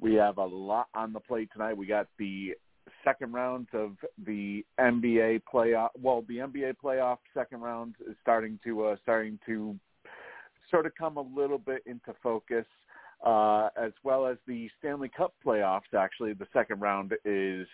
We have a lot on the plate tonight. We got the second rounds of the NBA playoff. Well, the NBA playoff second round is starting to uh, starting to sort of come a little bit into focus, uh, as well as the Stanley Cup playoffs. Actually, the second round is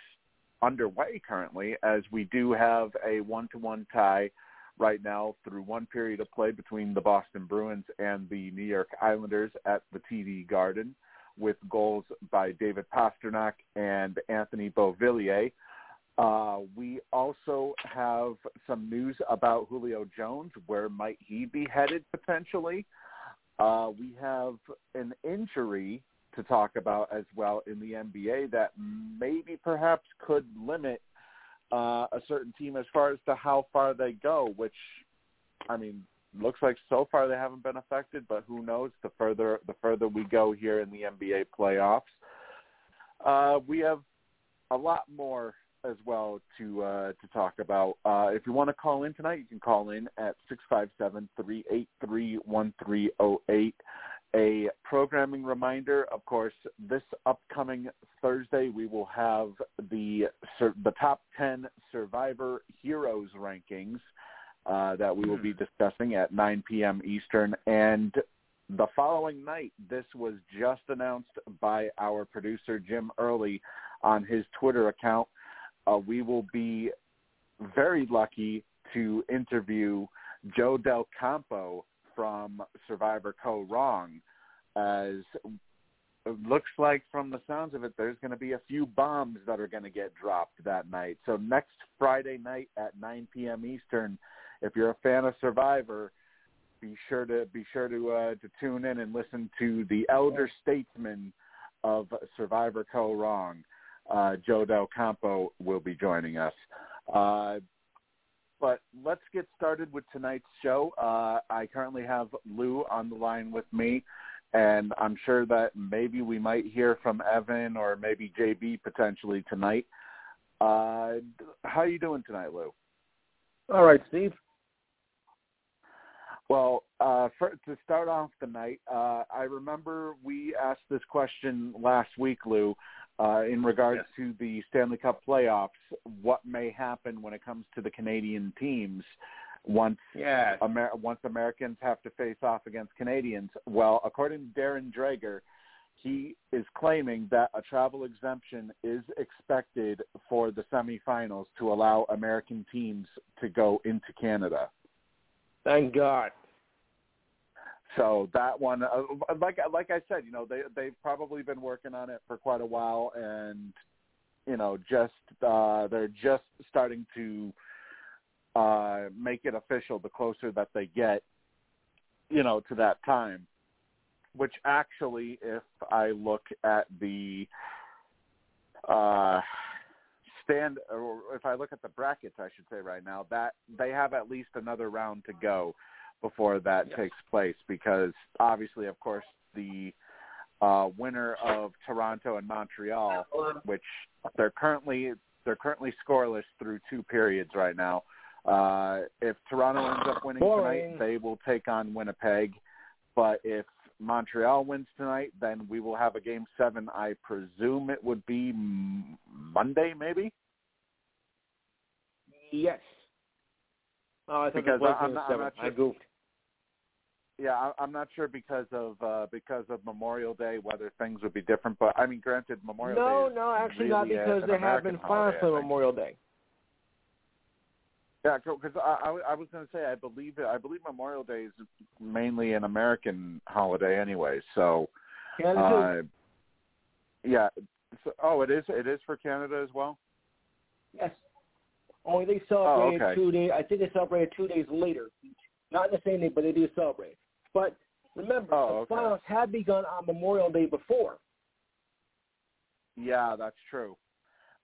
underway currently as we do have a one-to-one tie right now through one period of play between the Boston Bruins and the New York Islanders at the TD Garden with goals by David Pastrnak and Anthony Beauvillier. Uh, we also have some news about Julio Jones. Where might he be headed potentially? Uh, we have an injury to talk about as well in the NBA that maybe perhaps could limit uh, a certain team as far as to how far they go, which, I mean, looks like so far they haven't been affected, but who knows? The further the further we go here in the NBA playoffs, uh, we have a lot more as well to uh, to talk about. Uh, if you want to call in tonight, you can call in at six five seven three eight three one three zero eight a programming reminder. Of course, this upcoming Thursday we will have the the top 10 Survivor Heroes rankings uh, that we will be hmm. discussing at 9 p.m. Eastern. And the following night, this was just announced by our producer Jim Early on his Twitter account. Uh, we will be very lucky to interview Joe Del Campo from Survivor Kaoh Rong as it looks like from the sounds of it, there's going to be a few bombs that are going to get dropped that night. So next Friday night at 9 p.m. Eastern, if you're a fan of Survivor, be sure to be sure to uh, to tune in and listen to the elder statesman of Survivor Kaoh Rong. Uh, Joe Del Campo will be joining us. Uh, but let's get started with tonight's show. Uh, I currently have Lou on the line with me, and I'm sure that maybe we might hear from Evan or maybe JB potentially tonight. Uh, how are you doing tonight, Lou? All right, Steve. Well, uh, for, to start off the night, uh, I remember we asked this question last week, Lou uh, in regards yes. to the Stanley Cup playoffs, what may happen when it comes to the Canadian teams once yes. Amer- once Americans have to face off against Canadians. Well, according to Darren Dreger, he is claiming that a travel exemption is expected for the semifinals to allow American teams to go into Canada. Thank God. So that one, uh, like like I said, you know, they they've probably been working on it for quite a while, and you know, just uh, they're just starting to uh, make it official. The closer that they get, you know, to that time, which actually, if I look at the uh, stand, or if I look at the brackets, I should say right now that they have at least another round to go before that yes. takes place because obviously, of course, the uh, winner of Toronto and Montreal, which they're currently they're currently scoreless through two periods right now. Uh, if Toronto ends up winning Boring. tonight, they will take on Winnipeg. But if Montreal wins tonight, then we will have a game seven. I presume it would be Monday, maybe. Yes. Oh, I because I'm not, I'm not sure. I goofed. Yeah, I'm not sure because of uh because of Memorial Day whether things would be different. But I mean, granted, Memorial no, Day. No, no, actually really not because they have been fined for Memorial Day. Yeah, because I, I, I was going to say I believe I believe Memorial Day is mainly an American holiday anyway. So, Canada. Uh, yeah. So, oh, it is. It is for Canada as well. Yes. Only they celebrate oh, okay. two days. I think they celebrate two days later. Not the same day, but they do celebrate. But remember, oh, the okay. finals had begun on Memorial Day before. Yeah, that's true.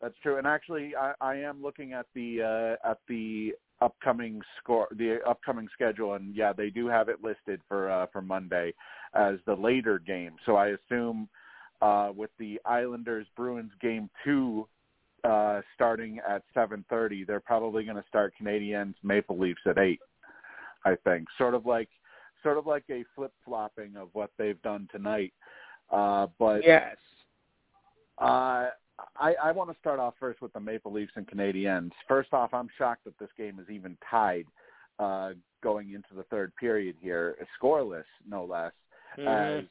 That's true. And actually, I, I am looking at the uh, at the upcoming score, the upcoming schedule, and yeah, they do have it listed for uh, for Monday as the later game. So I assume uh, with the Islanders Bruins game two uh, starting at 7:30, they're probably going to start Canadiens Maple Leafs at eight. I think sort of like sort of like a flip flopping of what they've done tonight. Uh, but yes, uh, I, I want to start off first with the Maple Leafs and Canadiens. First off, I'm shocked that this game is even tied uh, going into the third period here, scoreless no less. Mm-hmm. As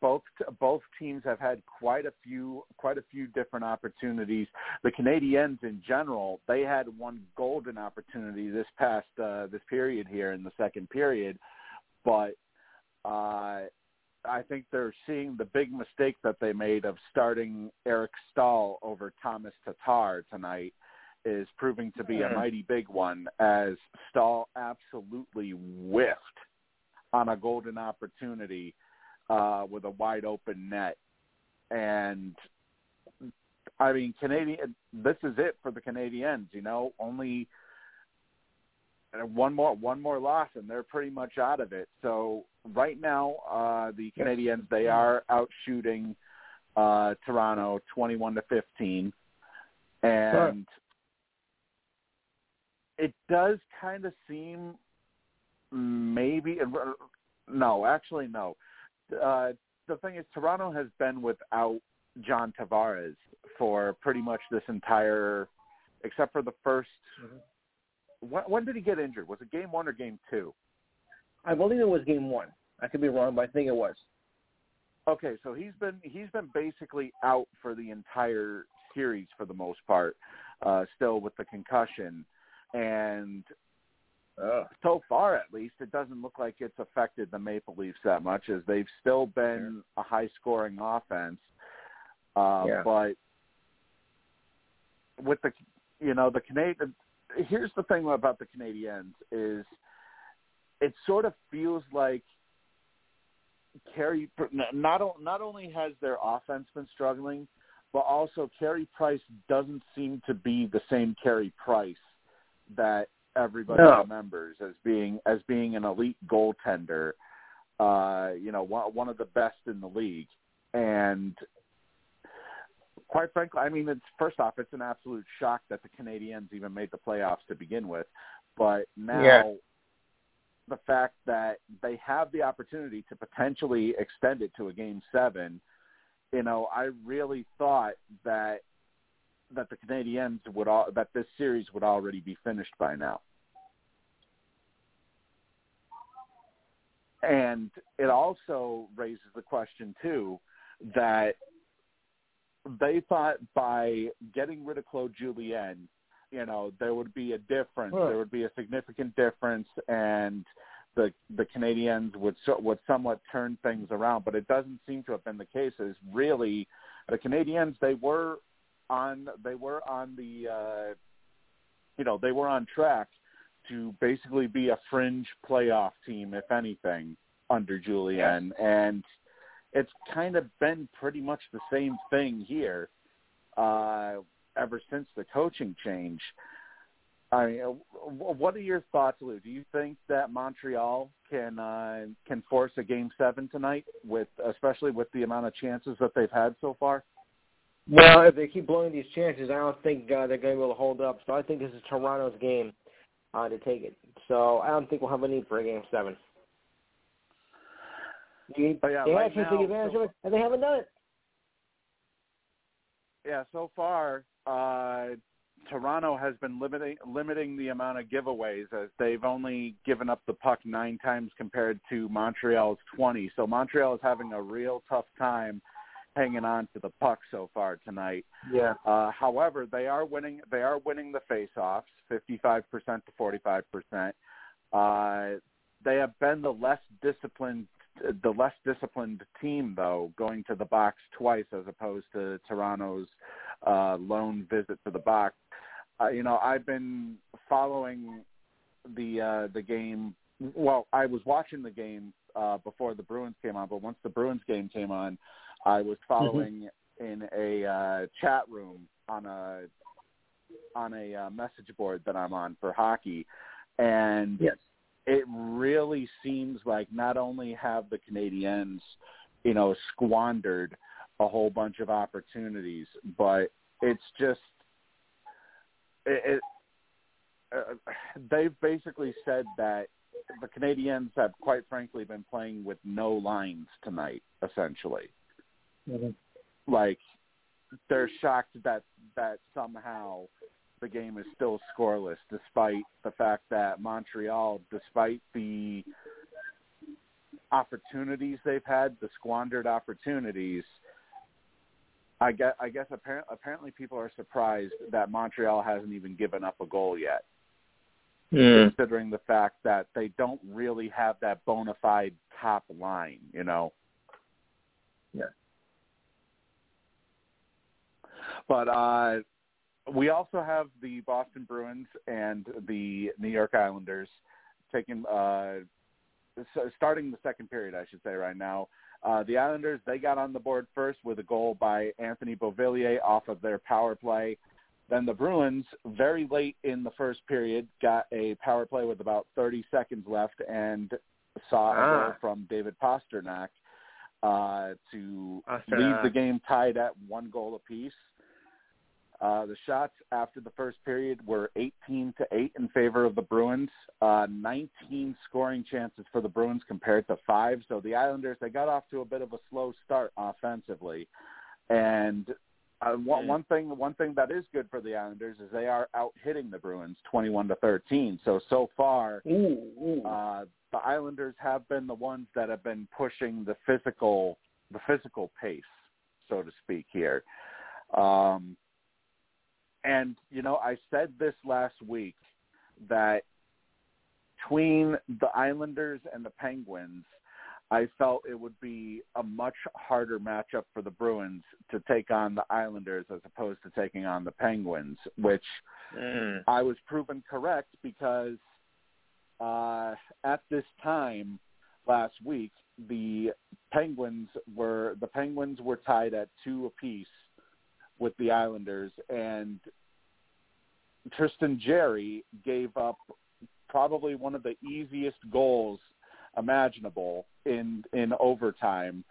both both teams have had quite a few quite a few different opportunities. The Canadiens in general, they had one golden opportunity this past uh, this period here in the second period, but uh, I think they're seeing the big mistake that they made of starting Eric Staal over Thomas Tatar tonight is proving to be a mighty big one as Staal absolutely whiffed on a golden opportunity uh, with a wide open net. And I mean, Canadian. This is it for the Canadiens, You know, only one more one more loss, and they're pretty much out of it. So right now, uh, the Canadiens they are out shooting uh, Toronto twenty-one to fifteen, and it does kind of seem maybe no, actually no. Uh, the thing is, Toronto has been without John Tavares for pretty much this entire, except for the 1st Mhm. When, when did he get injured? Was it game one or game two? I believe it was game one. I could be wrong, but I think it was. Okay, so he's been he's been basically out for the entire series for the most part, uh, still with the concussion, and Oh. so far at least it doesn't look like it's affected the Maple Leafs that much, as they've still been a high scoring offense. Uh, Yeah. But with the you know the Canadian, here's the thing about the Canadiens is it sort of feels like Carey not not only has their offense been struggling, but also Carey Price doesn't seem to be the same Carey Price that everybody No. remembers as being as being an elite goaltender. Uh, you know, one, one of the best in the league, and quite frankly, I mean, it's first off, it's an absolute shock that the Canadiens even made the playoffs to begin with, but now Yeah. the fact that they have the opportunity to potentially extend it to a game seven, you know, I really thought that that the Canadiens would all that this series would already be finished by now. And it also raises the question too that they thought by getting rid of Claude Julien, you know, there would be a difference. Huh. There would be a significant difference, and the the Canadiens would so, would somewhat turn things around. But it doesn't seem to have been the case. As really, the Canadiens they were on they were on the uh, you know they were on track to basically be a fringe playoff team, if anything, under Julien, and it's kind of been pretty much the same thing here uh, ever since the coaching change. I mean, uh, what are your thoughts, Lou? Do you think that Montreal can uh, can force a game seven tonight, with especially with the amount of chances that they've had so far? Well, if they keep blowing these chances, I don't think uh, they're going to be able to hold up. So I think this is Toronto's game uh, to take it. So I don't think we'll have a need for a game seven. You, But yeah, they right to now- take advantage of it, and they haven't done it. Yeah, so far, uh, Toronto has been limiting limiting the amount of giveaways as they've only given up the puck nine times compared to Montreal's twenty. So Montreal is having a real tough time hanging on to the puck so far tonight. Yeah. Uh, however, they are winning. They are winning the face-offs, fifty-five percent to forty-five percent. Uh, they have been the less disciplined, the less disciplined team, though, going to the box twice as opposed to Toronto's uh, lone visit to the box. Uh, you know, I've been following the uh, the game. Well, I was watching the game uh, before the Bruins came on, but once the Bruins game came on, I was following in a uh, chat room on a on a uh, message board that I'm on for hockey, and yes. It really seems like not only have the Canadiens, you know, squandered a whole bunch of opportunities, but it's just it, it uh, they've basically said that the Canadiens have quite frankly been playing with no lines tonight, essentially. Mm-hmm. Like they're shocked that that somehow the game is still scoreless, despite the fact that Montreal, despite the opportunities they've had, the squandered opportunities. I guess, I guess apparently, apparently people are surprised that Montreal hasn't even given up a goal yet mm. considering the fact that they don't really have that bona fide top line, you know. Yeah. But uh we also have the Boston Bruins and the New York Islanders taking uh starting the second period, I should say right now. Uh, the Islanders, they got on the board first with a goal by Anthony Beauvillier off of their power play. Then the Bruins, very late in the first period, got a power play with about 30 seconds left and saw a Ah. goal from David Pastrnak uh, to leave the game tied at one goal apiece. Uh, the shots after the first period were 18 to 8 in favor of the Bruins. Uh, 19 scoring chances for the Bruins compared to five. So the Islanders they got off to a bit of a slow start offensively, and uh, one, Mm. one thing one thing that is good for the Islanders is they are out hitting the Bruins 21 to 13. So so far Ooh, ooh. uh, the Islanders have been the ones that have been pushing the physical the physical pace, so to speak here. Um, and you know, I said this last week that between the Islanders and the Penguins, I felt it would be a much harder matchup for the Bruins to take on the Islanders as opposed to taking on the Penguins, which Mm. I was proven correct because uh, at this time last week, the Penguins were the Penguins were tied at two apiece with the Islanders, and Tristan Jarry gave up probably one of the easiest goals imaginable in in overtime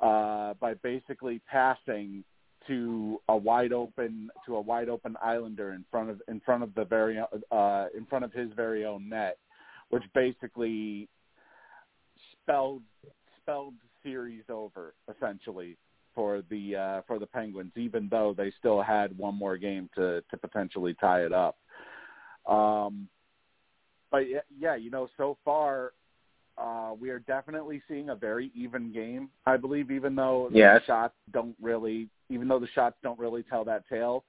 uh, by basically passing to a wide open to a wide open Islander in front of in front of the very uh, in front of his very own net, which basically spelled spelled series over essentially for the uh, for the Penguins, even though they still had one more game to to potentially tie it up. Um, but yeah, yeah, you know, so far uh, we are definitely seeing a very even game. I believe, even though Yes. the shots don't really, even though the shots don't really tell that tale.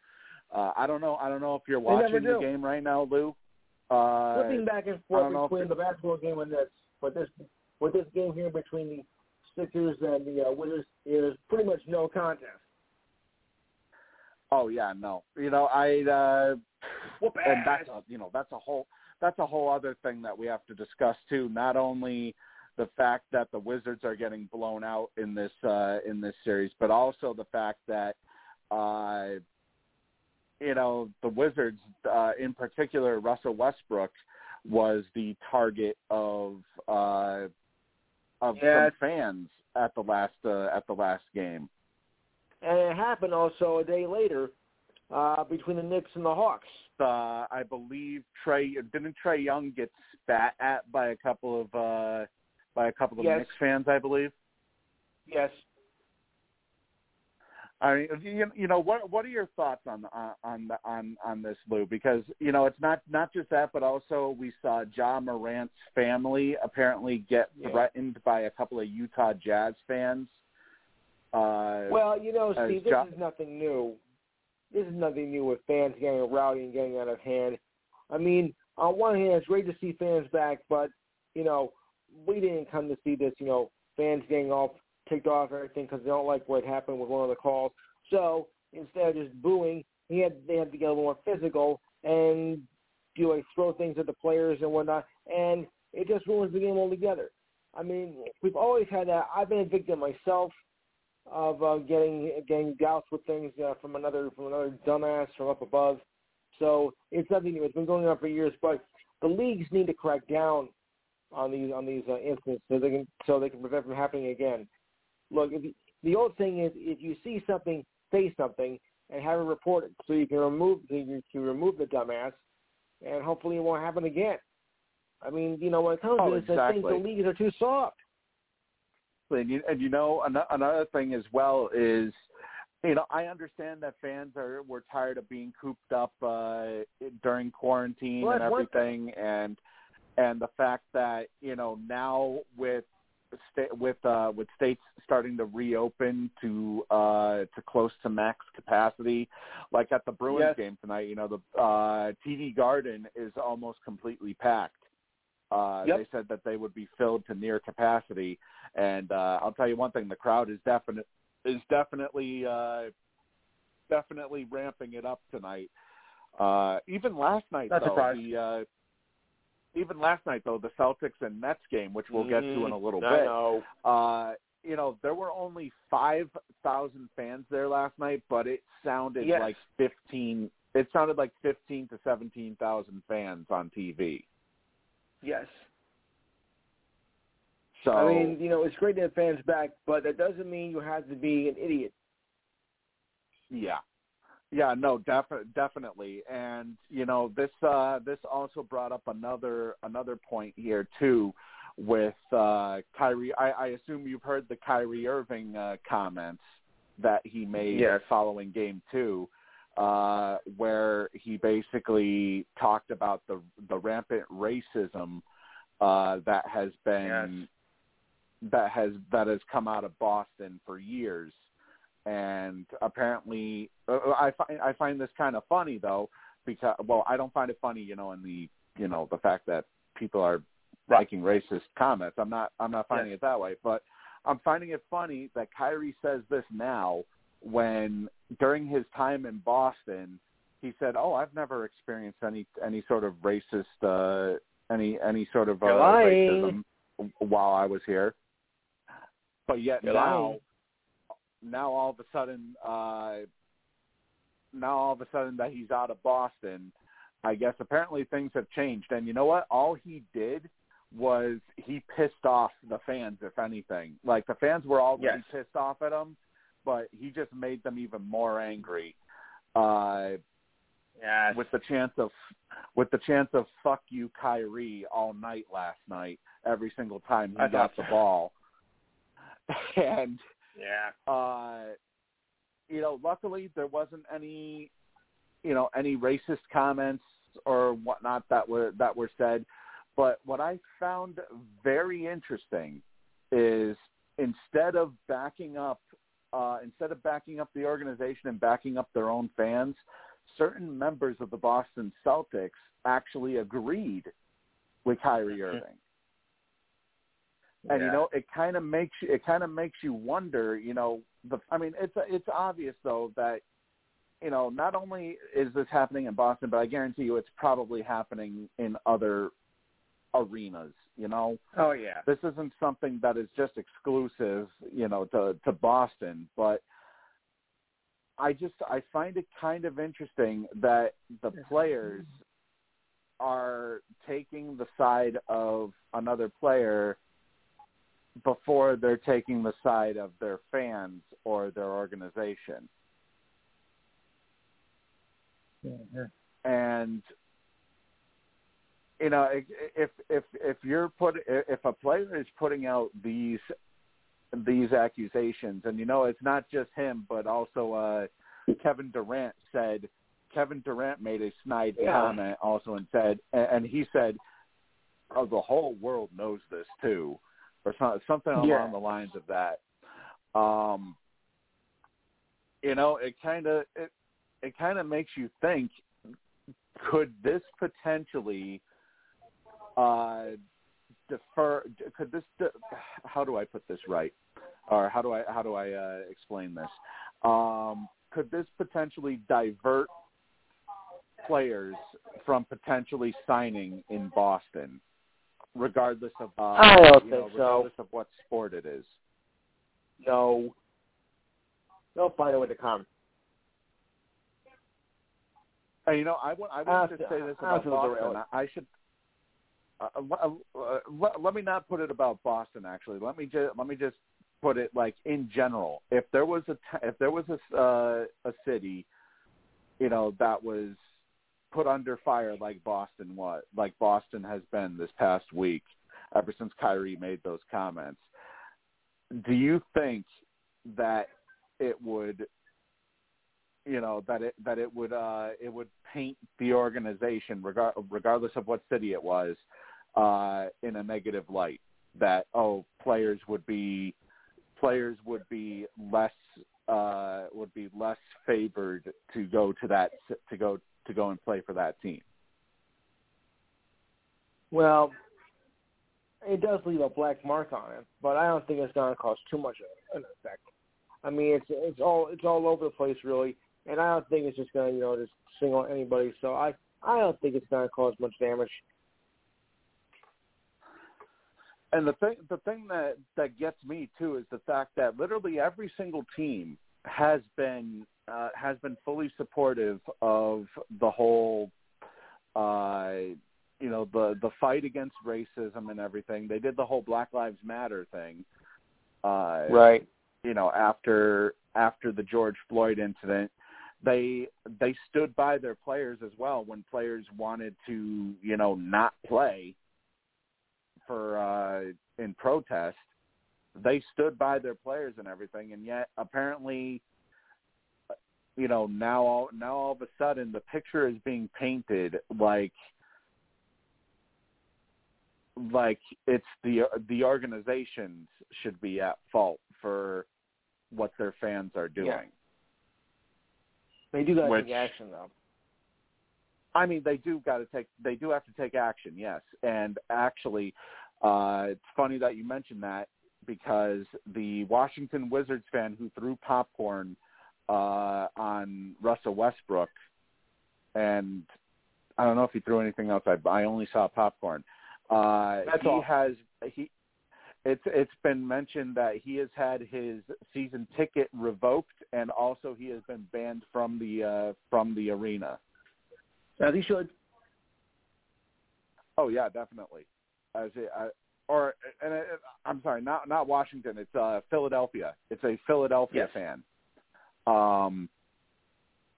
Uh, I don't know. I don't know if you're watching the game right now, Lou. Uh, Flipping back and forth between the basketball game and this, but this, with this game here between the Sixers and the uh, Wizards is pretty much no contest. oh yeah, no. You know, I uh, Whoop and ass. that's a, you know that's a whole that's a whole other thing that we have to discuss too. Not only the fact that the Wizards are getting blown out in this uh, in this series, but also the fact that uh, you know the Wizards, uh, in particular, Russell Westbrook was the target of uh, of Yeah. some fans at the last uh, at the last game. And it happened also a day later uh, between the Knicks and the Hawks. uh, I believe Trae didn't Trae Young get spat at by a couple of uh, by a couple of Yes. Knicks fans, I believe. Yes. I mean, you, you know what what are your thoughts on on on on this, Lou? Because you know it's not not just that, but also we saw Ja Morant's family apparently get Yeah. threatened by a couple of Utah Jazz fans. Uh, Well, you know, Steve, this Jo- is nothing new. This is nothing new with fans getting rowdy and getting out of hand. I mean, on one hand, it's great to see fans back, but you know, we didn't come to see this. You know, fans getting all ticked off everything because they don't like what happened with one of the calls. So instead of just booing, he had they had to get a little more physical and do like throw things at the players and whatnot, and it just ruins the game altogether. I mean, we've always had that. I've been a victim myself of uh, getting getting doused with things uh, from another from another dumbass from up above. So it's nothing new. It's been going on for years, but the leagues need to crack down on these on these uh, incidents so they can so they can prevent from happening again. Look, if you, the old thing is if you see something, say something and have it reported so you can remove you can remove the dumbass, and hopefully it won't happen again. I mean, you know, when it comes oh, to this, exactly. I think the leagues are too soft. And you, and you know another thing as well is, you know, I understand that fans are were tired of being cooped up uh during quarantine well, and everything, and and the fact that you know now with sta- with uh with states starting to reopen to uh to close to max capacity like at the Bruins yes. game tonight you know the uh TD Garden is almost completely packed uh yep. they said that they would be filled to near capacity and uh I'll tell you one thing the crowd is definite is definitely uh definitely ramping it up tonight uh even last night Not though the uh even last night though, the Celtics and Nets game, which we'll get to in a little Mm-hmm. I bit. know. Uh, you know, there were only five thousand fans there last night, but it sounded Yes. like fifteen. It sounded like fifteen to seventeen thousand fans on TV. Yes. So I mean, you know, it's great to have fans back, but that doesn't mean you have to be an idiot. yeah, yeah, no, defi- definitely, and you know, this uh, this also brought up another another point here too, with uh, Kyrie. I, I assume you've heard the Kyrie Irving uh, comments that he made Yes. following Game Two, uh, where he basically talked about the the rampant racism uh, that has been that has that has come out of Boston for years. And apparently, uh, I find I find this kind of funny though, because well, I don't find it funny, you know, in the you know the fact that people are making racist comments. I'm not I'm not finding Yes. it that way, but I'm finding it funny that Kyrie says this now when during his time in Boston, he said, "Oh, I've never experienced any any sort of racist uh any any sort of uh, racism while I was here." But yet You're now lying. now all of a sudden uh now all of a sudden that he's out of Boston, I guess apparently things have changed. And you know what? All he did was he pissed off the fans, if anything. Like the fans were already Yes. pissed off at him, but he just made them even more angry. Uh Yes. with the chance of with the chance of fuck you Kyrie all night last night, every single time he I got the ball. and yeah. uh you know, luckily there wasn't any you know, any racist comments or whatnot that were that were said. But what I found very interesting is instead of backing up uh instead of backing up the organization and backing up their own fans, certain members of the Boston Celtics actually agreed with Kyrie Irving. And you know it kind of makes you it kind of makes you wonder you know the i mean it's it's obvious though that you know not only is this happening in boston but i guarantee you it's probably happening in other arenas you know Oh yeah. this isn't something that is just exclusive you know to to boston but i just i find it kind of interesting that the players are taking the side of another player before they're taking the side of their fans or their organization Yeah. and you know if if if you're put if a player is putting out these these accusations and you know it's not just him but also uh Kevin Durant said Kevin Durant made a snide Yeah. comment also and said and he said oh the whole world knows this too or so- something along Yeah. the lines of that um you know it kind of it it kind of makes you think could this potentially uh defer could this de- how do i put this right or how do i how do i uh explain this um could this potentially divert players from potentially signing in boston regardless of uh I don't you know, think so. of what sport it is No. they'll find a way to come. Hey, you know, I want I want to say this about Boston. I, I should. Uh, uh, uh, let, let me not put it about Boston. Actually, let me just let me just put it like in general. If there was a t- if there was a uh, a city, you know, that was put under fire like Boston was, like Boston has been this past week, ever since Kyrie made those comments. Do you think that it would you know that it that it would uh it would paint the organization regard, regardless of what city it was uh in a negative light that oh players would be players would be less uh would be less favored to go to that to go to go and play for that team well it does leave a black mark on it but i don't think it's going to cause too much of an effect i mean it's it's all it's all over the place really and I don't think it's just going to, you know, just single anybody. So I, I don't think it's going to cause much damage. And the thing, the thing that that gets me too is the fact that literally every single team has been uh, has been fully supportive of the whole, uh, you know, the the fight against racism and everything. They did the whole Black Lives Matter thing, uh, right? You know, after after the George Floyd incident, they they stood by their players as well when players wanted to you know not play for uh in protest they stood by their players and everything and yet apparently you know now all now all of a sudden the picture is being painted like like it's the the organizations should be at fault for what their fans are doing yeah. They do got to take action, though. I mean, they do got to take. They do have to take action, yes. And actually, uh, it's funny that you mentioned that because the Washington Wizards fan who threw popcorn uh, on Russell Westbrook, and I don't know if he threw anything else. I, I only saw popcorn. Uh, That's he all. has he it's it's been mentioned that he has had his season ticket revoked and also he has been banned from the uh from the arena. As he should. Oh yeah, definitely. As it, uh, or and it, I'm sorry, not not Washington. It's uh Philadelphia. It's a Philadelphia yes. fan. Um,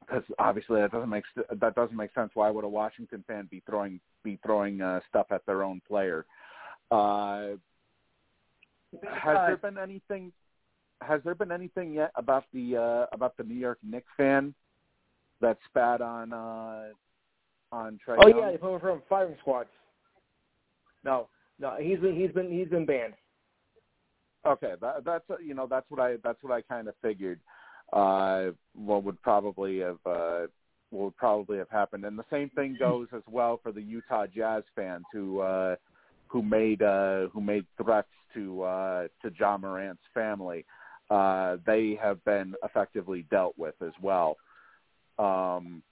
because obviously that doesn't make that doesn't make sense. Why would a Washington fan be throwing be throwing uh, stuff at their own player? Uh, has there been anything? Has there been anything yet about the uh, about the New York Knicks fan that spat on uh, on Trae? Oh Young? yeah, they put him from firing squad. No, no, he's been he's been he's been banned. Okay, that, that's uh, you know that's what I that's what I kind of figured. Uh, what would probably have uh, what would probably have happened, and the same thing goes as well for the Utah Jazz fans who uh, who made uh, who made threats to uh, to Ja Morant's family. Uh, they have been effectively dealt with as well. Um,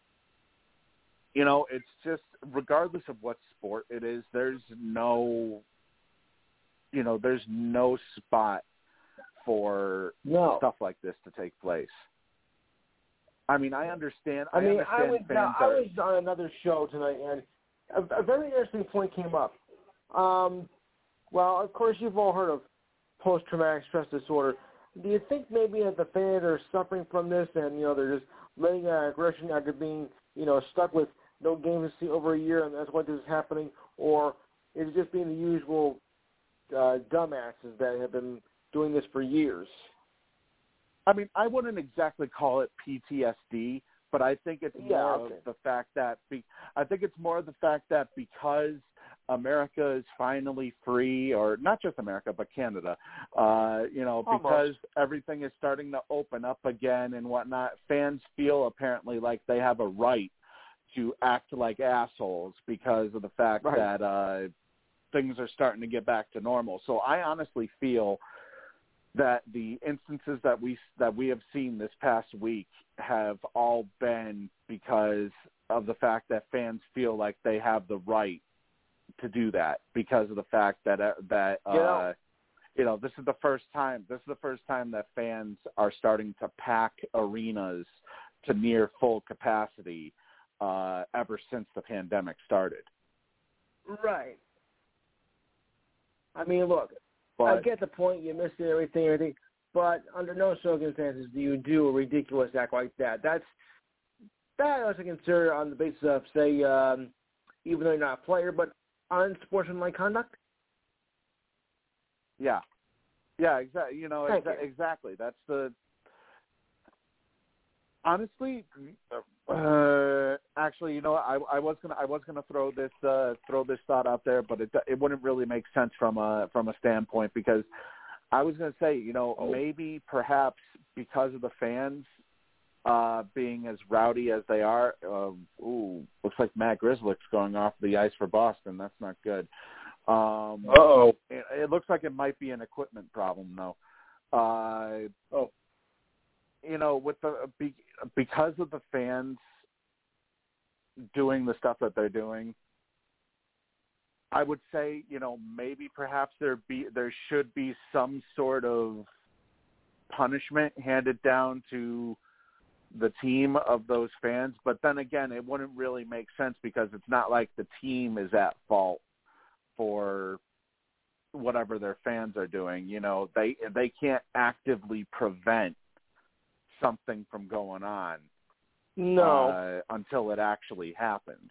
you know, it's just regardless of what sport it is, there's no, you know, there's no spot for no. stuff like this to take place. I mean, I understand. I mean, I, I was now, I was on another show tonight, and a, a very interesting point came up. Um, well, of course, you've all heard of post-traumatic stress disorder. Do you think maybe that the fans are suffering from this, and you know they're just letting out aggression after being you know stuck with no games to see over a year, and that's why this is happening, or is it just being the usual uh, dumbasses that have been doing this for years? I mean, I wouldn't exactly call it PTSD, but I think it's yeah, more okay. of the fact that be, I think it's more of the fact that because America is finally free, or not just America, but Canada. Uh, you know, Almost. because everything is starting to open up again and whatnot, fans feel apparently like they have a right to act like assholes because of the fact Right. that uh, things are starting to get back to normal. So I honestly feel that the instances that we that we have seen this past week have all been because of the fact that fans feel like they have the right to do that because of the fact that uh, that You know- uh, you know, this is the first time. This is the first time that fans are starting to pack arenas to near full capacity uh, ever since the pandemic started. Right. I mean, look, But I get the point. You missed everything, everything. But under no circumstances do you do a ridiculous act like that. That's that I consider on the basis of, say, um, even though you're not a player, but unsportsmanlike conduct. yeah, yeah, exactly. You know, exa- you. exactly. That's the honestly. Uh, actually, you know, I, I was gonna I was gonna throw this uh, throw this thought out there, but it it wouldn't really make sense from a from a standpoint because I was gonna say, you know, Oh. maybe perhaps because of the fans uh being as rowdy as they are. Uh, ooh, looks like Matt Grzelcyk's going off the ice for Boston. That's not good. Um, oh. it, it looks like it might be an equipment problem, though. Uh, Oh. You know, with the because of the fans doing the stuff that they're doing, I would say, you know, maybe perhaps there be there should be some sort of punishment handed down to the team of those fans, but then again, it wouldn't really make sense because it's not like the team is at fault for whatever their fans are doing. You know, they they can't actively prevent something from going on No. uh, until it actually happens.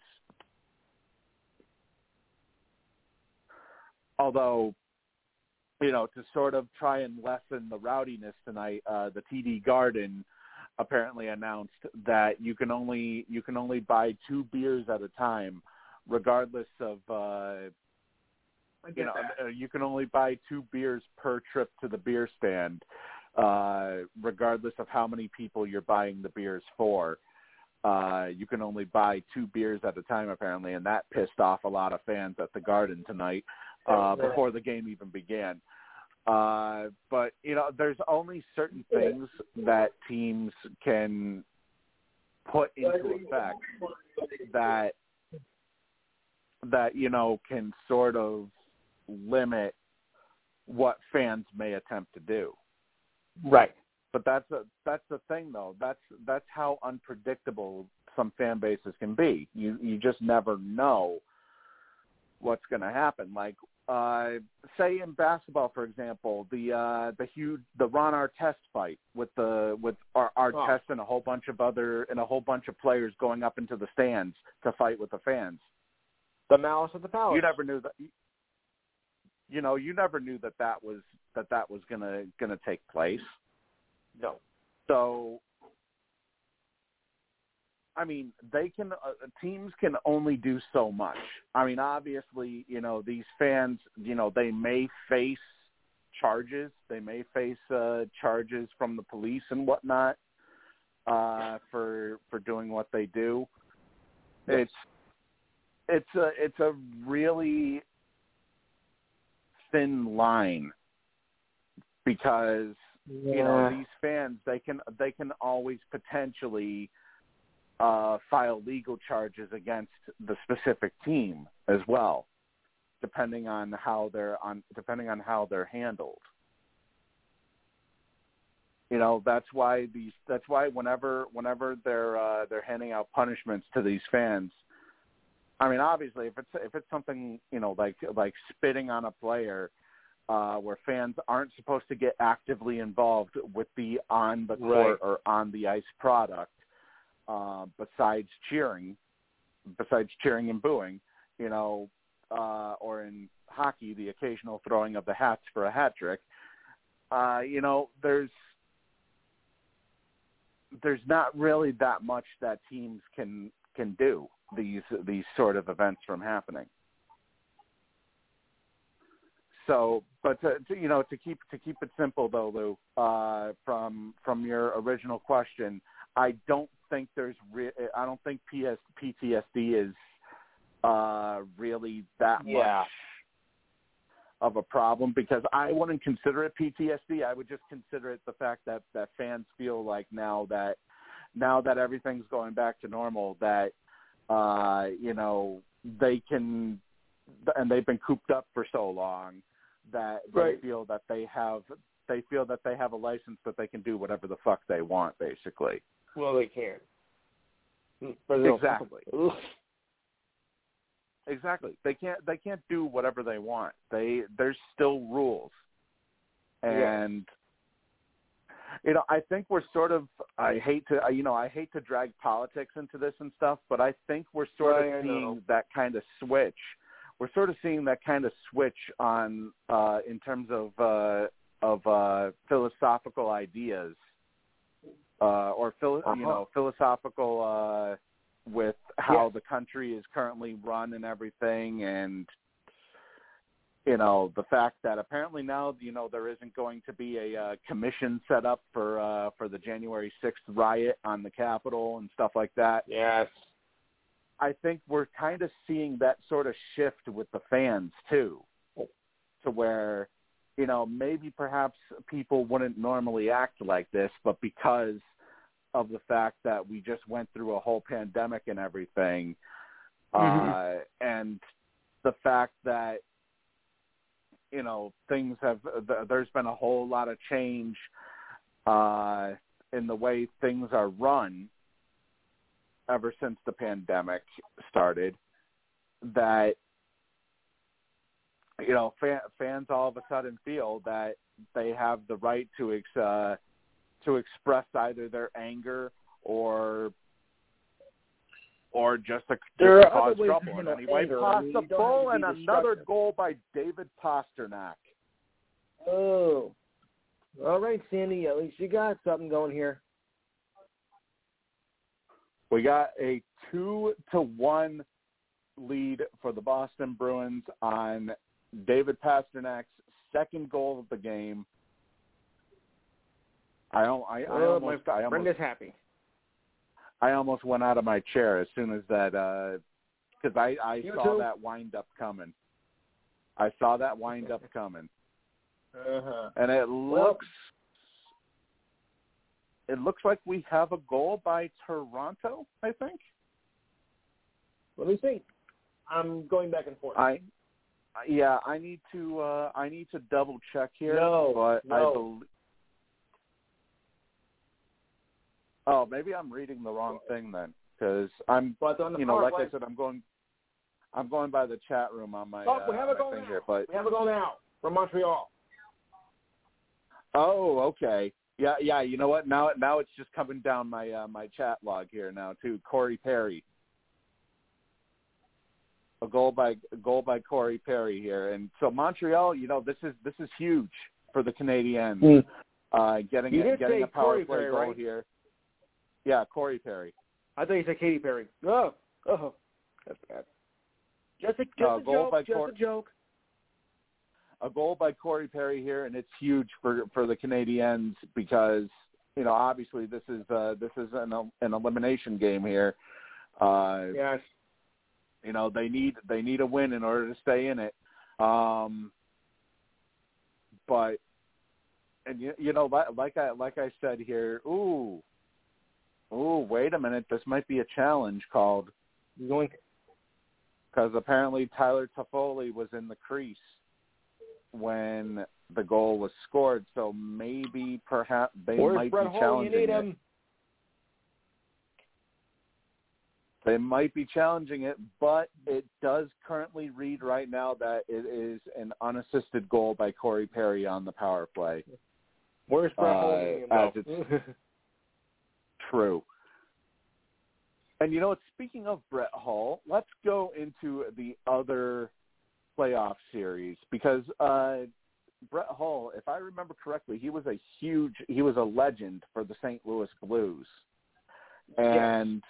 Although, you know, to sort of try and lessen the rowdiness tonight, uh, the TD Garden apparently announced that you can only you can only buy two beers at a time, regardless of uh, you know that. uh, you can only buy two beers per trip to the beer stand uh regardless of how many people you're buying the beers for uh you can only buy two beers at a time apparently and that pissed off a lot of fans at the garden tonight uh before the game even began. Uh but you know there's only certain things that teams can put into effect that that you know can sort of limit what fans may attempt to do. Right. But that's a that's the thing though. That's that's how unpredictable some fan bases can be. You you just never know what's going to happen. Like uh say in basketball for example, the uh the huge the Ron Artest fight with the with Ar- Artest and a whole bunch of other and a whole bunch of players going up into the stands to fight with the fans. The malice of the palace. you never knew that you know you never knew that that was that that was gonna gonna take place. No. so i mean they can uh, teams can only do so much. I mean obviously you know these fans you know they may face charges. They may face uh charges from the police and whatnot uh for for doing what they do. It's it's a it's a really thin line because you know these fans they can they can always potentially uh file legal charges against the specific team as well depending on how they're on depending on how they're handled. You know that's why these that's why whenever whenever they're uh they're handing out punishments to these fans I mean, obviously, if it's if it's something you know like like spitting on a player, uh, where fans aren't supposed to get actively involved with the on the court Right. or on the ice product, uh, besides cheering, besides cheering and booing, you know, uh, or in hockey, the occasional throwing of the hats for a hat trick. Uh, you know, there's there's not really that much that teams can can do these these sort of events from happening. So, but to, to you know to keep to keep it simple though, Lou, uh, from from your original question, I don't think there's re- I don't think PS, PTSD is uh, really that Yeah. much of a problem because I wouldn't consider it PTSD. I would just consider it the fact that that fans feel like now that now that everything's going back to normal that uh you know they can and they've been cooped up for so long that Right. they feel that they have they feel that they have a license that they can do whatever the fuck they want, basically. Well, they can. Don't Exactly. Exactly. They can't they can't do whatever they want. They there's still rules. Yeah. And you know, I think we're sort of I hate to you know, I hate to drag politics into this and stuff, but I think we're sort Right, of seeing that kind of switch. We're sort of seeing that kind of switch on uh in terms of uh of uh philosophical ideas uh or phil- Uh-huh. you know, philosophical uh with how the country is currently run and everything and you know the fact that apparently now you know there isn't going to be a uh, commission set up for uh for the January 6th riot on the Capitol and stuff like that Yes. I think we're kind of seeing that sort of shift with the fans too, to where, you know, maybe perhaps people wouldn't normally act like this, but because of the fact that we just went through a whole pandemic and everything, uh, and the fact that, you know, things have, th- there's been a whole lot of change uh, in the way things are run ever since the pandemic started that you know fan, fans all of a sudden feel that they have the right to ex, uh, to express either their anger or or just to, just There cause other ways to trouble in any way anger. I mean, you don't have possible. And another goal by David Pastrnak. Oh. All right, Sandy. At least you got something going here. We got a two to one lead for the Boston Bruins on David Pastrnak's second goal of the game. I I, I oh, almost my I friend almost is happy. I almost went out of my chair as soon as that because I I You saw too. that wind up coming. I saw that wind up coming, Uh-huh. and it looks it looks like we have a goal by Toronto. I think. Let me see. I'm going back and forth. I yeah, I need to uh I need to double check here. No, but I no. believe Oh, maybe I'm reading the wrong thing then cuz I'm but on the you know, like play, I said I'm going I'm going by the chat room on my Oh, we uh, have a goal thing now. here, but we have a goal now from Montreal. Oh, okay. Yeah, yeah, you know what? Now now it's just coming down my uh, my chat log here now too. Corey Perry. A goal by a goal by Corey Perry here. And so Montreal, you know, this is this is huge for the Canadiens. Mm. Uh getting You a, getting a power Corey play Perry, goal right? here. Yeah, Corey Perry. I thought you said Katy Perry. Oh, oh, that's bad. Just a, just Uh, a joke. just Cor- a joke. A goal by Corey Perry here, and it's huge for for the Canadiens because you know obviously this is uh, this is an an elimination game here. Uh, Yes. you know they need they need a win in order to stay in it. Um, but and you, you know like, like I like I said here, ooh, ooh, wait a minute, this might be a challenge called because apparently Tyler Toffoli was in the crease when the goal was scored, so maybe perhaps they Where's might Brett be challenging need it. him. They might be challenging it, but it does currently read right now that it is an unassisted goal by Corey Perry on the power play. Where's Brett? Uh, You need him, as it's True. And you know what? Speaking of Brett Hull, let's go into the other playoff series because uh, Brett Hull, if I remember correctly, he was a huge, he was a legend for the St. Louis Blues, and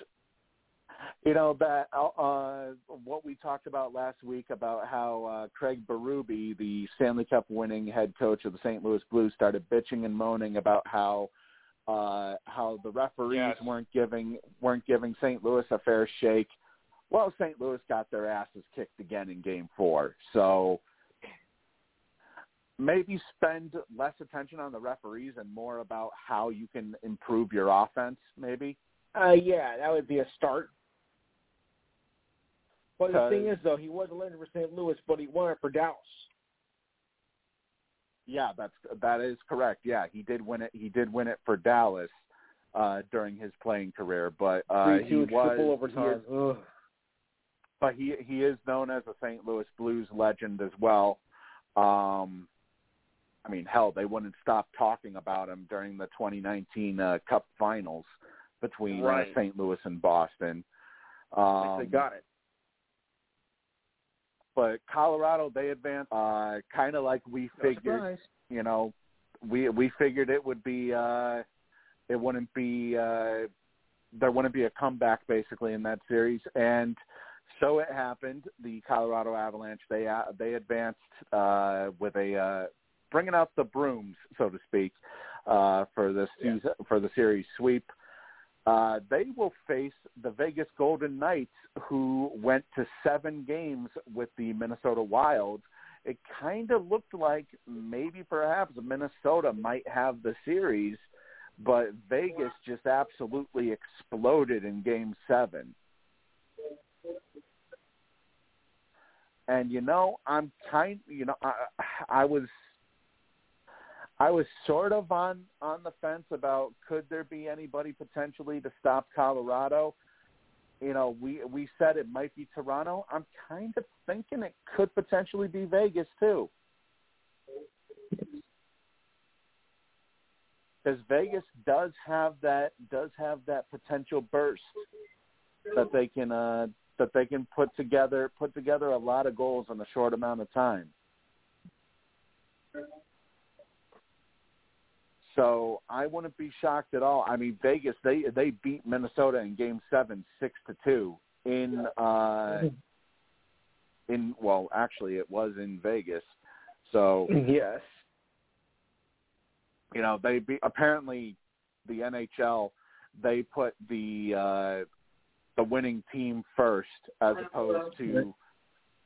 you know that uh, what we talked about last week about how uh, Craig Berube, the Stanley Cup winning head coach of the St. Louis Blues, started bitching and moaning about how uh, how the referees Yes. weren't giving weren't giving St. Louis a fair shake. Well, St. Louis got their asses kicked again in Game Four, so maybe spend less attention on the referees and more about how you can improve your offense. Maybe. Uh, yeah, that would be a start. But the thing is, though, he was a legend for St. Louis, but he won it for Dallas. Yeah, that's that is correct. Yeah, he did win it. He did win it for Dallas uh, during his playing career, but uh, he was triple overtime. He is, but he he is known as a St. Louis Blues legend as well. Um, I mean, hell, they wouldn't stop talking about him during the 2019 uh, Cup Finals between right. uh, St. Louis and Boston. Um, they got it. But Colorado, they advanced uh, kind of like we No figured. surprise. You know, we we figured it would be. Uh, it wouldn't be. Uh, there wouldn't be a comeback basically in that series, and so it happened. The Colorado Avalanche they uh, they advanced uh, with a uh, bringing out the brooms, so to speak, uh, for the Yeah. season, for the series sweep. Uh, they will face the Vegas Golden Knights, who went to seven games with the Minnesota Wild. It kind of looked like maybe perhaps Minnesota might have the series, but Vegas just absolutely exploded in Game Seven. And you know, I'm kind. You know, I, I was I was sort of on on the fence about could there be anybody potentially to stop Colorado. You know, we we said it might be Toronto. I'm kind of thinking it could potentially be Vegas too. Because Vegas does have that does have that potential burst that they can uh that they can put together put together a lot of goals in a short amount of time. So I wouldn't be shocked at all. I mean, Vegas they they beat Minnesota in Game Seven six to two in uh in well actually it was in Vegas. So Yes. you know they be apparently the NHL they put the uh the winning team first as opposed to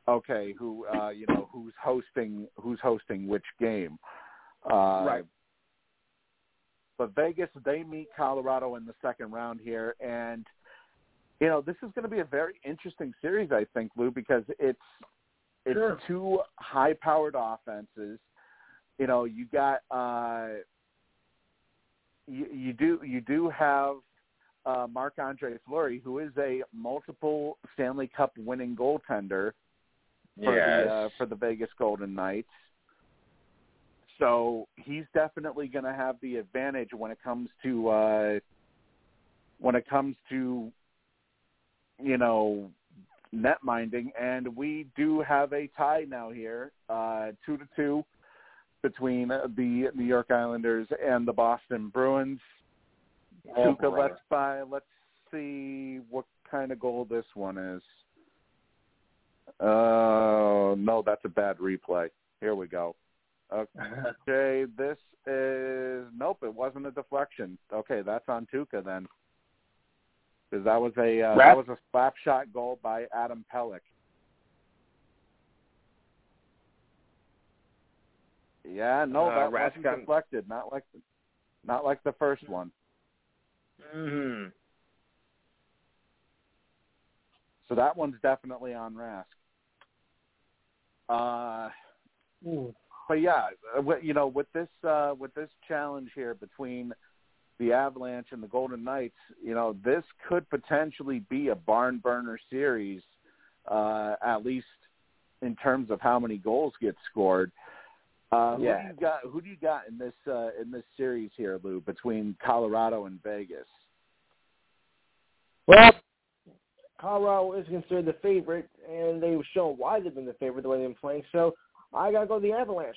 okay who uh you know who's hosting who's hosting which game uh Right. but Vegas they meet Colorado in the second round here and you know this is going to be a very interesting series I think Lou because it's it's Sure. two high powered offenses you know you got uh you, you do you do have uh, Marc Andre Fleury, who is a multiple Stanley Cup winning goaltender for yes. the uh, for the Vegas Golden Knights. So he's definitely going to have the advantage when it comes to uh, when it comes to you know net minding, and we do have a tie now here, uh, two to two between the New York Islanders and the Boston Bruins. Oh, Tuukka, let's buy. Let's see what kind of goal this one is. Oh no, that's a bad replay. Here we go. Okay, this is nope. It wasn't a deflection. Okay, that's on Tuukka then, because that was a uh, that was a slap shot goal by Adam Pelech. Yeah, no, Uh, that wasn't deflected. Not like not like the first one. Hmm So that one's definitely on Rask. Uh, but yeah, uh, you know, with this uh, with this challenge here between the Avalanche and the Golden Knights, you know, this could potentially be a barn burner series, uh, at least in terms of how many goals get scored. Uh, Yeah. Who do you got? Who do you got in this uh, in this series here, Lou, between Colorado and Vegas? Well, Colorado is considered the favorite, and they've shown why they've been the favorite the way they've been playing. So I gotta go the Avalanche.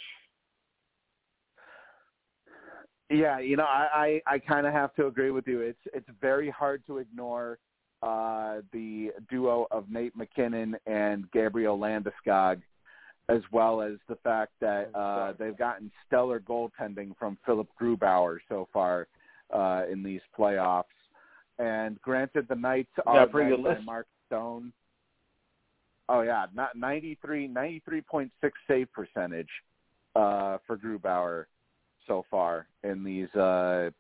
Yeah, you know, I I, I kind of have to agree with you. It's it's very hard to ignore uh, the duo of Nate MacKinnon and Gabriel Landeskog, as well as the fact that uh, they've gotten stellar goaltending from Philipp Grubauer so far uh, in these playoffs. And granted, the Knights Yeah, are good led by. Mark Stone. Oh yeah, not 93 93.6 save percentage uh, for Grubauer so far in these uh,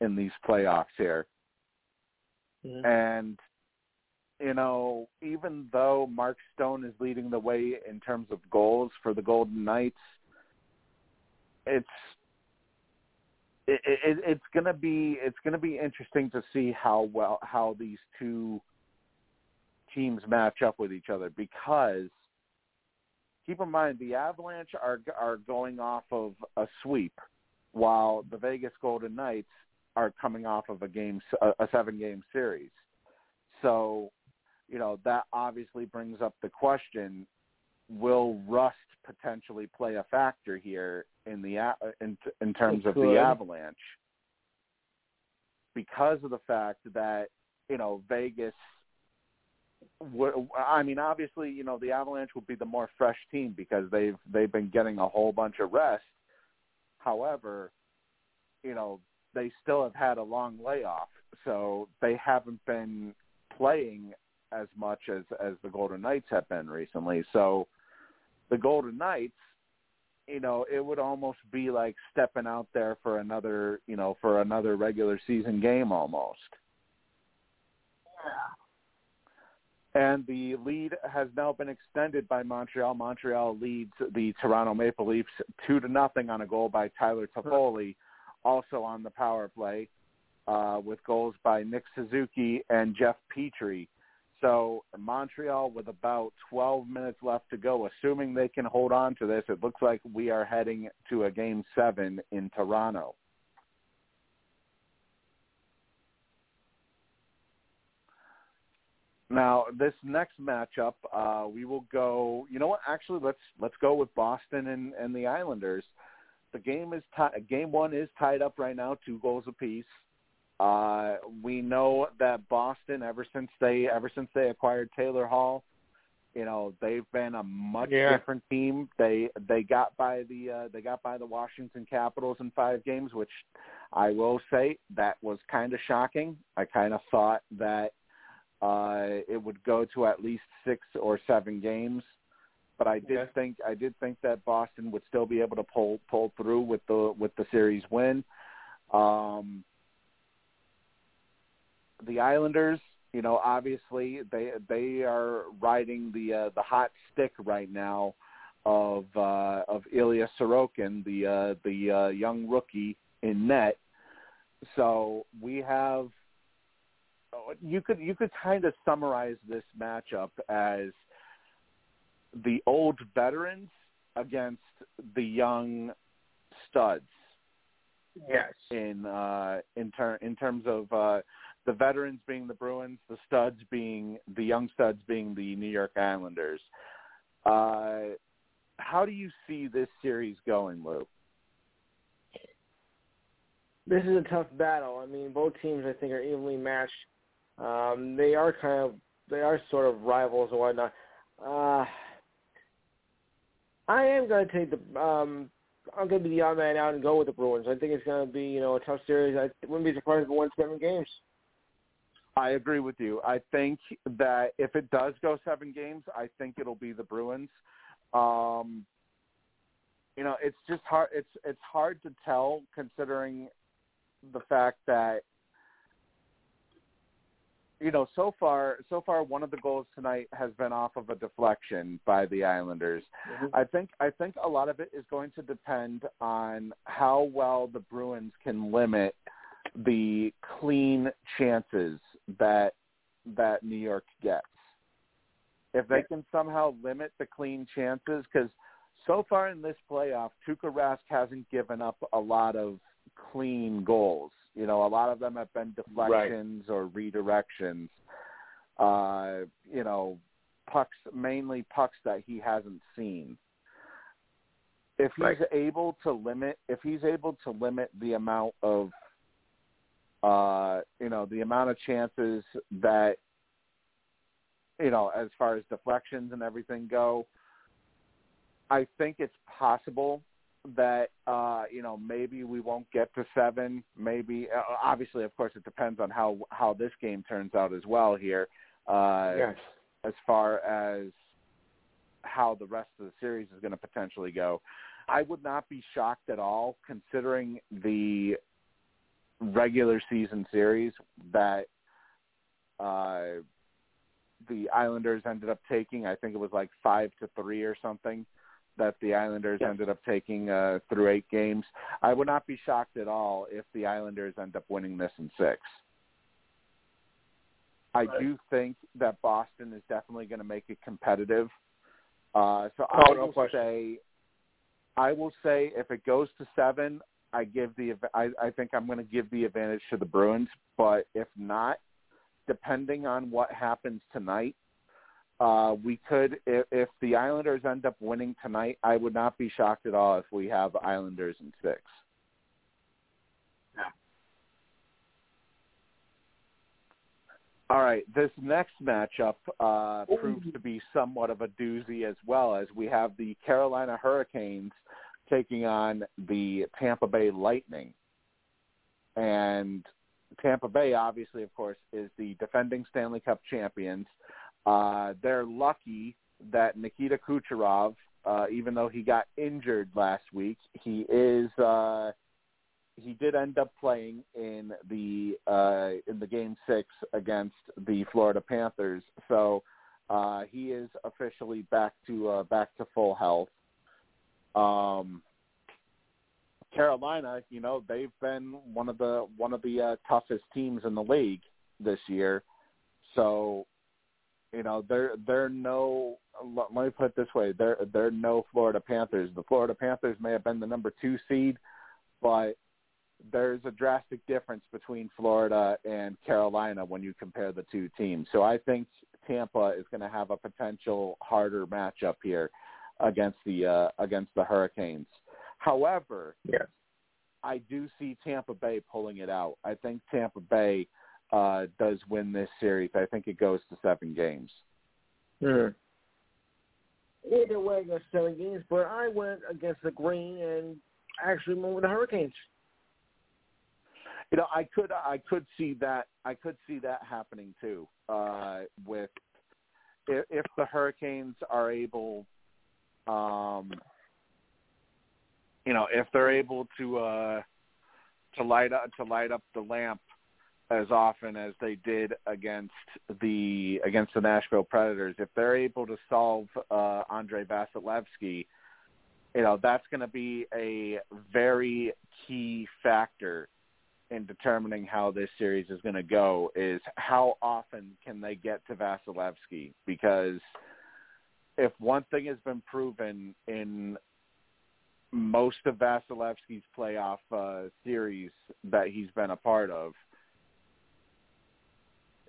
in these playoffs here. And you know, even though Mark Stone is leading the way in terms of goals for the Golden Knights, it's it, it, it's gonna be it's gonna be interesting to see how well how these two teams match up with each other because keep in mind the Avalanche are are going off of a sweep while the Vegas Golden Knights are coming off of a game a, seven game series. So, you know, that obviously brings up the question will rust potentially play a factor here in the in in terms of the Avalanche because of the fact that you know Vegas I mean, obviously, you know, the Avalanche will be the more fresh team because they've they've been getting a whole bunch of rest. However, you know, they still have had a long layoff, so they haven't been playing as much as as the Golden Knights have been recently. So, the Golden Knights, you know, it would almost be like stepping out there for another, you know, for another regular season game almost. Yeah and the lead has now been extended by Montreal. Montreal leads the Toronto Maple Leafs two to nothing on a goal by Tyler Toffoli, also on the power play, uh, with goals by Nick Suzuki and Jeff Petry. So Montreal, with about 12 minutes left to go, assuming they can hold on to this, it looks like we are heading to a game seven in Toronto. Now, this next matchup, uh, we will go. You know what? Actually, let's let's go with Boston and, and the Islanders. The game is tie, game one is tied up right now, two goals apiece. Uh, we know that Boston, ever since they ever since they acquired Taylor Hall, you know they've been a much yeah. different team. They they got by the uh, they got by the Washington Capitals in five games, which I will say that was kind of shocking. I kind of thought that uh, it would go to at least six or seven games, but I did okay. think I did think that Boston would still be able to pull pull through with the with the series win. Um, the Islanders, you know, obviously they they are riding the uh, the hot stick right now of uh, of Ilya Sorokin, the uh, the uh, young rookie in net. So we have you could you could kind of summarize this matchup as the old veterans against the young studs. Yes. In uh, in ter- in terms of uh, the veterans being the Bruins, the studs being the young studs being the New York Islanders. Uh, how do you see this series going, Lou? This is a tough battle. I mean, both teams I think are evenly matched um, they are kind of they are sort of rivals and whatnot. Uh, I am going to take the. Um, I'm going to be the odd man out and go with the Bruins. I think it's going to be you know a tough series. I wouldn't be surprised if it won seven games. I agree with you. I think that if it does go seven games, I think it'll be the Bruins. Um, you know, it's just hard. It's it's hard to tell considering the fact that you know, so far, so far, one of the goals tonight has been off of a deflection by the Islanders. Mm-hmm. I think, I think a lot of it is going to depend on how well the Bruins can limit the clean chances that that New York gets. If they can somehow limit the clean chances, because so far in this playoff, Tuukka Rask hasn't given up a lot of clean goals. You know, a lot of them have been deflections right. or redirections. Uh, you know, pucks mainly pucks that he hasn't seen. If he's right. able to limit, if he's able to limit the amount of, uh, you know, the amount of chances that, you know, as far as deflections and everything go, I think it's possible that uh, you know maybe we won't get to seven. Maybe uh, obviously, of course, it depends on how how this game turns out as well here. Uh, yes. As far as how the rest of the series is going to potentially go, I would not be shocked at all considering the regular season series that uh, the Islanders ended up taking. I think it was like five to three or something that the Islanders Yeah. ended up taking uh, through eight games. I would not be shocked at all if the Islanders end up winning this in six. I Right. do think that Boston is definitely going to make it competitive. Uh, so Oh, I no will question. say, I will say if it goes to seven, I give the I, I think I'm going to give the advantage to the Bruins. But if not, depending on what happens tonight, uh, we could if, if the Islanders end up winning tonight, I would not be shocked at all if we have Islanders in six. Yeah. All right, this next matchup uh, proves to be somewhat of a doozy as well, as we have the Carolina Hurricanes taking on the Tampa Bay Lightning. And Tampa Bay, obviously, of course, is the defending Stanley Cup champions. Uh, they're lucky that Nikita Kucherov, uh, even though he got injured last week, he is uh, he did end up playing in the uh, in the game six against the Florida Panthers. So uh, he is officially back to uh, back to full health. Um, Carolina, you know, they've been one of the one of the uh, toughest teams in the league this year. So, you know, they're they're no. Let me put it this way: they're they're no Florida Panthers. The Florida Panthers may have been the number two seed, but there's a drastic difference between Florida and Carolina when you compare the two teams. So I think Tampa is going to have a potential harder matchup here against the uh, against the Hurricanes. However, Yes. I do see Tampa Bay pulling it out. I think Tampa Bay uh, does win this series. I think it goes to seven games. Hmm. Either way, against seven games, but I went against the Green and actually went with the Hurricanes. You know, I could I could see that I could see that happening too. Uh, with if, if the Hurricanes are able, um, you know, if they're able to uh, to light up to light up the lamp as often as they did against the against the Nashville Predators, if they're able to solve uh, Andrei Vasilevskiy, you know, that's going to be a very key factor in determining how this series is going to go is how often can they get to Vasilevsky? Because if one thing has been proven in most of Vasilevskiy's playoff uh, series that he's been a part of,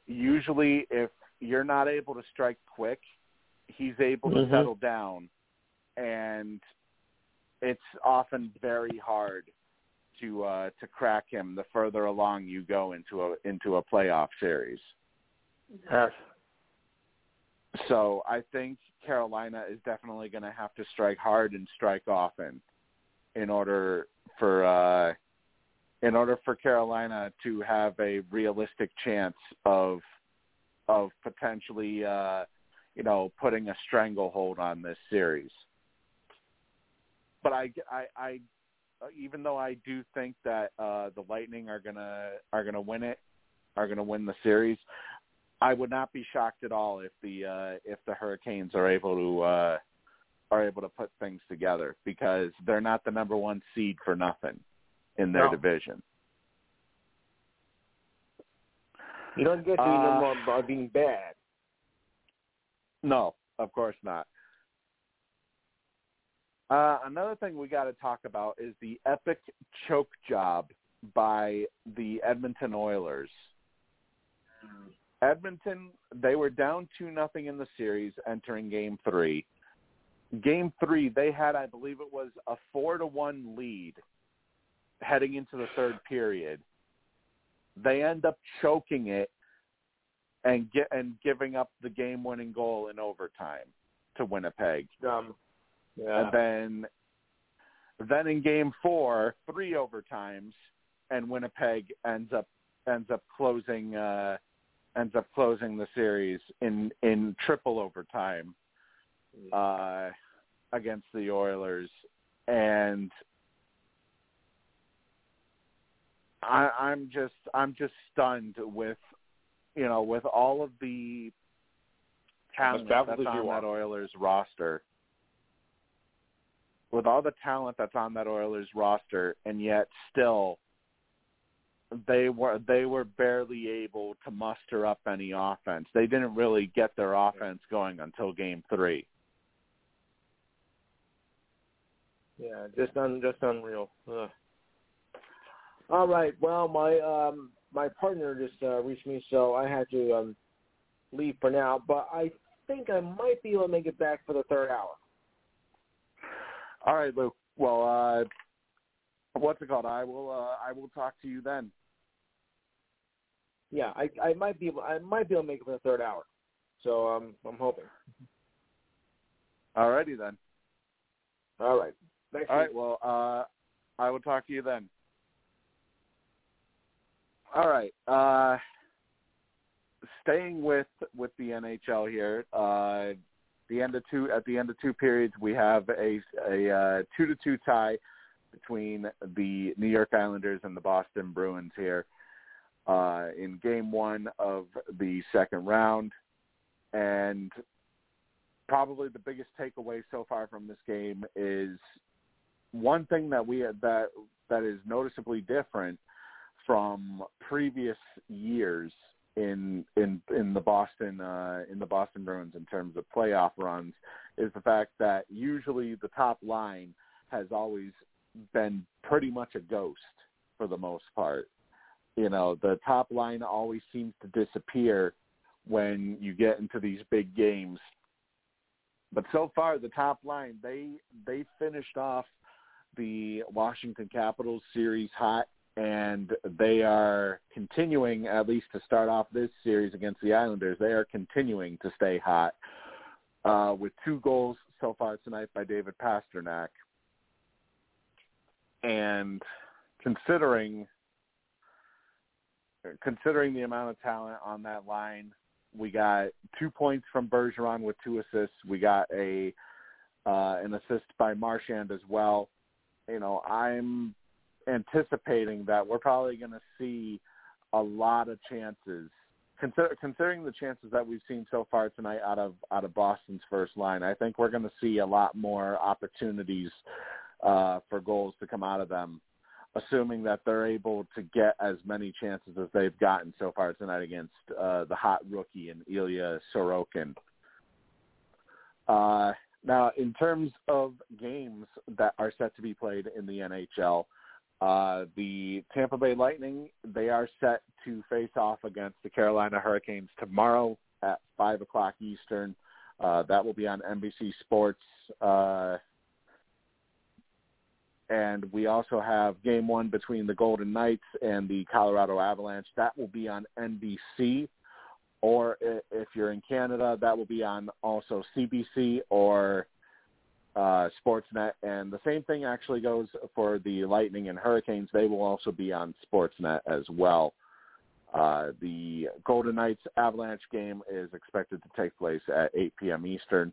usually if you're not able to strike quick, he's able to Mhm. settle down, and it's often very hard to uh, to crack him the further along you go into a into a playoff series. Yes. So I think Carolina is definitely going to have to strike hard and strike often in order for uh, in order for Carolina to have a realistic chance of of potentially uh, you know putting a stranglehold on this series. But I, I, I even though I do think that uh, the Lightning are gonna are gonna win it, are gonna win the series, I would not be shocked at all if the uh, if the Hurricanes are able to uh, are able to put things together because they're not the number one seed for nothing in their No. division. You don't get to Uh, be number one by being bad. No, of course not. Uh, another thing we got to talk about is the epic choke job by the Edmonton Oilers. Edmonton, they were down two nothing in the series entering Game Three. Game Three, they had, I believe, it was a four to one lead heading into the third period. They end up choking it and get and giving up the game winning goal in overtime to Winnipeg. Um, yeah. And then then in game four, three overtimes and Winnipeg ends up ends up closing uh ends up closing the series in in triple overtime uh against the Oilers. And I I'm just I'm just stunned with you know with all of the talent that's on that are. Oilers roster. With all the talent that's on that Oilers roster, and yet still they were they were barely able to muster up any offense. They didn't really get their offense going until game three. Yeah, just un just unreal. Ugh. All right. Well, my um my partner just uh, reached me, so I had to um leave for now. But I think I might be able to make it back for the third hour. All right, Luke. Well, uh, what's it called? I will. Uh, I will talk to you then. Yeah, I I might be able I might be able to make it for the third hour. So um, I'm hoping. All righty then. All right. Thanks. All right. Well, uh, I will talk to you then. All right. Uh, staying with with the NHL here. Uh, the end of two at the end of two periods, we have a a uh, two to two tie between the New York Islanders and the Boston Bruins here uh, in Game One of the second round, and probably the biggest takeaway so far from this game is one thing that we that that is noticeably different from previous years in in in the Boston uh, in the Boston Bruins in terms of playoff runs is the fact that usually the top line has always been pretty much a ghost for the most part. You know, the top line always seems to disappear when you get into these big games. But so far the top line they they finished off the Washington Capitals series hot and they are continuing, at least to start off this series against the Islanders, they are continuing to stay hot uh, with two goals so far tonight by David Pastrnak. And considering considering the amount of talent on that line, we got two points from Bergeron with two assists. We got a uh, an assist by Marchand as well. You know, I'm anticipating that we're probably going to see a lot of chances. Consider, considering the chances that we've seen so far tonight out of out of Boston's first line, I think we're going to see a lot more opportunities uh, for goals to come out of them, assuming that they're able to get as many chances as they've gotten so far tonight against uh, the hot rookie and Ilya Sorokin. Uh, now, in terms of games that are set to be played in the NHL, uh, the Tampa Bay Lightning, they are set to face off against the Carolina Hurricanes tomorrow at 5 o'clock Eastern. Uh, that will be on NBC Sports. Uh, and we also have game one between the Golden Knights and the Colorado Avalanche. That will be on NBC. Or if you're in Canada, that will be on also CBC or uh, Sportsnet, and the same thing actually goes for the Lightning and Hurricanes. They will also be on Sportsnet as well. Uh, the Golden Knights Avalanche game is expected to take place at 8 p.m. Eastern.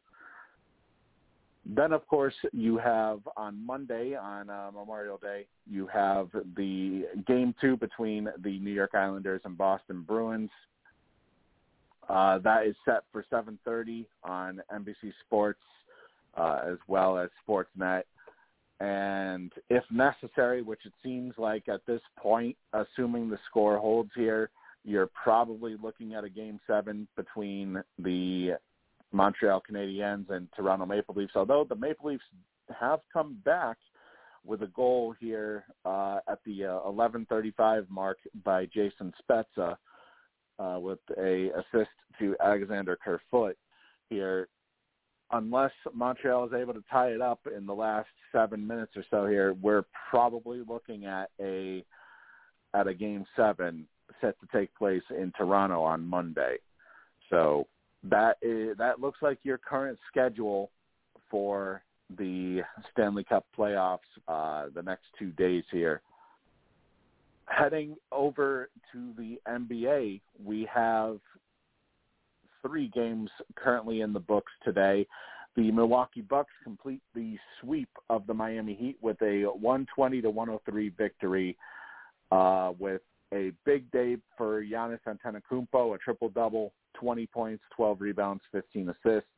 Then, of course, you have on Monday, on uh, Memorial Day, you have the game two between the New York Islanders and Boston Bruins. Uh, that is set for 7:30 on NBC Sports uh, as well as Sportsnet. And if necessary, which it seems like at this point, assuming the score holds here, you're probably looking at a game seven between the Montreal Canadiens and Toronto Maple Leafs. Although the Maple Leafs have come back with a goal here uh, at the uh, 11:35 mark by Jason Spezza uh, with a assist to Alexander Kerfoot here unless Montreal is able to tie it up in the last seven minutes or so here, we're probably looking at a at a game seven set to take place in Toronto on Monday. So that is that looks like your current schedule for the Stanley Cup playoffs uh, the next two days here. Heading over to the NBA, we have three games currently in the books today. The Milwaukee Bucks complete the sweep of the Miami Heat with a 120 to 103 victory, uh, with a big day for Giannis Antetokounmpo, a triple double, 20 points, 12 rebounds, 15 assists.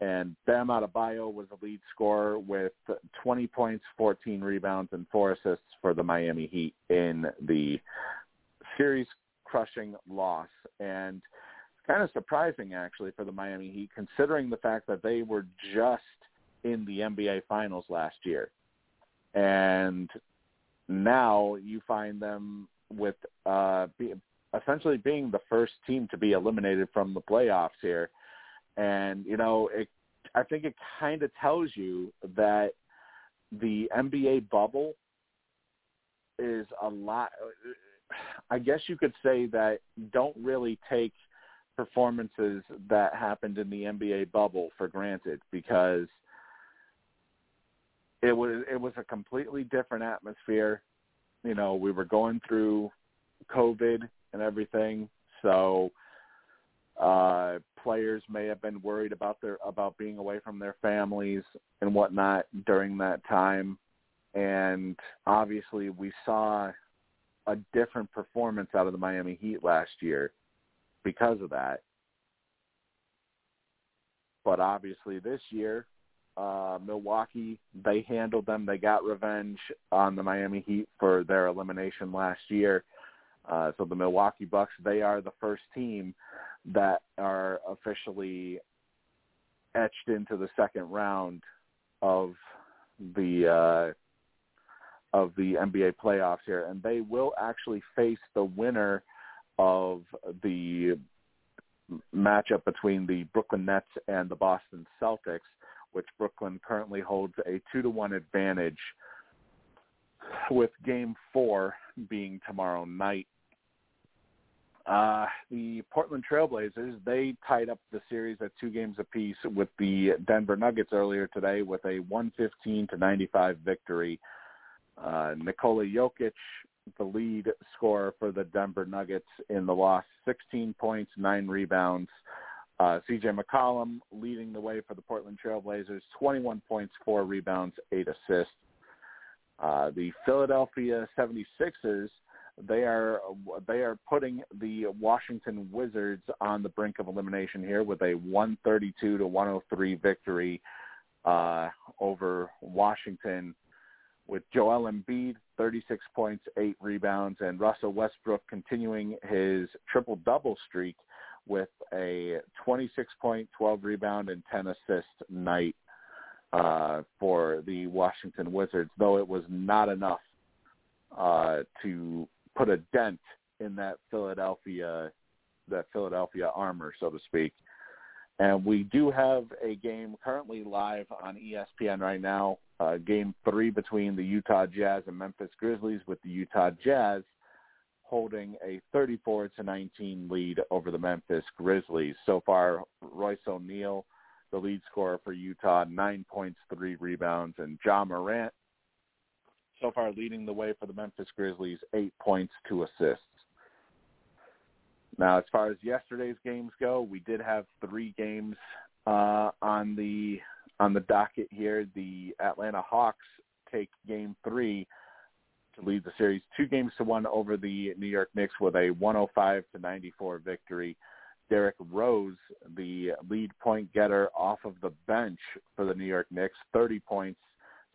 And Bam Adebayo was the lead scorer with 20 points, 14 rebounds, and four assists for the Miami Heat in the series crushing loss. And kind of surprising actually for the Miami Heat, considering the fact that they were just in the NBA Finals last year, and now you find them with uh, be, essentially being the first team to be eliminated from the playoffs here, and you know it. I think it kind of tells you that the NBA bubble is a lot. I guess you could say that don't really take performances that happened in the NBA bubble for granted because it was it was a completely different atmosphere. You know, we were going through COVID and everything, so uh players may have been worried about their about being away from their families and whatnot during that time. And obviously we saw a different performance out of the Miami Heat last year because of that. But obviously this year, uh, Milwaukee, they handled them. They got revenge on the Miami Heat for their elimination last year. Uh, so the Milwaukee Bucks, they are the first team that are officially etched into the second round of the uh, of the NBA playoffs here, and they will actually face the winner of the matchup between the Brooklyn Nets and the Boston Celtics, which Brooklyn currently holds a two to one advantage, with Game Four being tomorrow night. Uh, the Portland Trailblazers they tied up the series at two games apiece with the Denver Nuggets earlier today with a 115 to 95 victory. Uh, Nikola Jokic the lead scorer for the Denver Nuggets in the loss, 16 points, nine rebounds. Uh, CJ McCollum leading the way for the Portland Trailblazers, 21 points, four rebounds, eight assists. Uh, the Philadelphia 76ers, they are they are putting the Washington Wizards on the brink of elimination here with a 132 to 103 victory uh, over Washington with Joel Embiid, 36 points, 8 rebounds, and Russell Westbrook continuing his triple-double streak with a 26-point, 12 rebound, and 10 assist night uh, for the Washington Wizards, though it was not enough uh, to put a dent in that Philadelphia that Philadelphia armor, so to speak. And we do have a game currently live on ESPN right now, uh, game three between the Utah Jazz and Memphis Grizzlies, with the Utah Jazz holding a 34 to 19 lead over the Memphis Grizzlies. So far, Royce O'Neale, the lead scorer for Utah, nine points, three rebounds, and Ja Morant, so far leading the way for the Memphis Grizzlies, eight points, two assists. Now, as far as yesterday's games go, we did have three games uh, on the on the docket here. The Atlanta Hawks take Game Three to lead the series two games to one over the New York Knicks with a 105 to 94 victory. Derrick Rose, the lead point getter off of the bench for the New York Knicks, 30 points,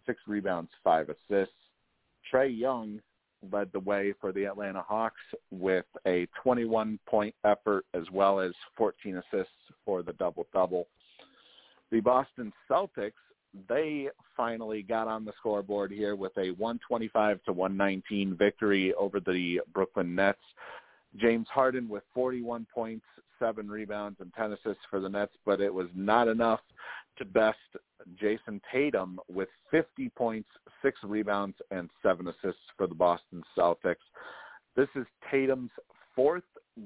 six rebounds, five assists. Trae Young led the way for the Atlanta Hawks with a 21-point effort as well as 14 assists for the double-double. The Boston Celtics, they finally got on the scoreboard here with a 125 to 119 victory over the Brooklyn Nets. James Harden with 41 points, seven rebounds, and 10 assists for the Nets, but it was not enough to best Jayson Tatum with 50 points, six rebounds, and seven assists for the Boston Celtics. This is Tatum's fourth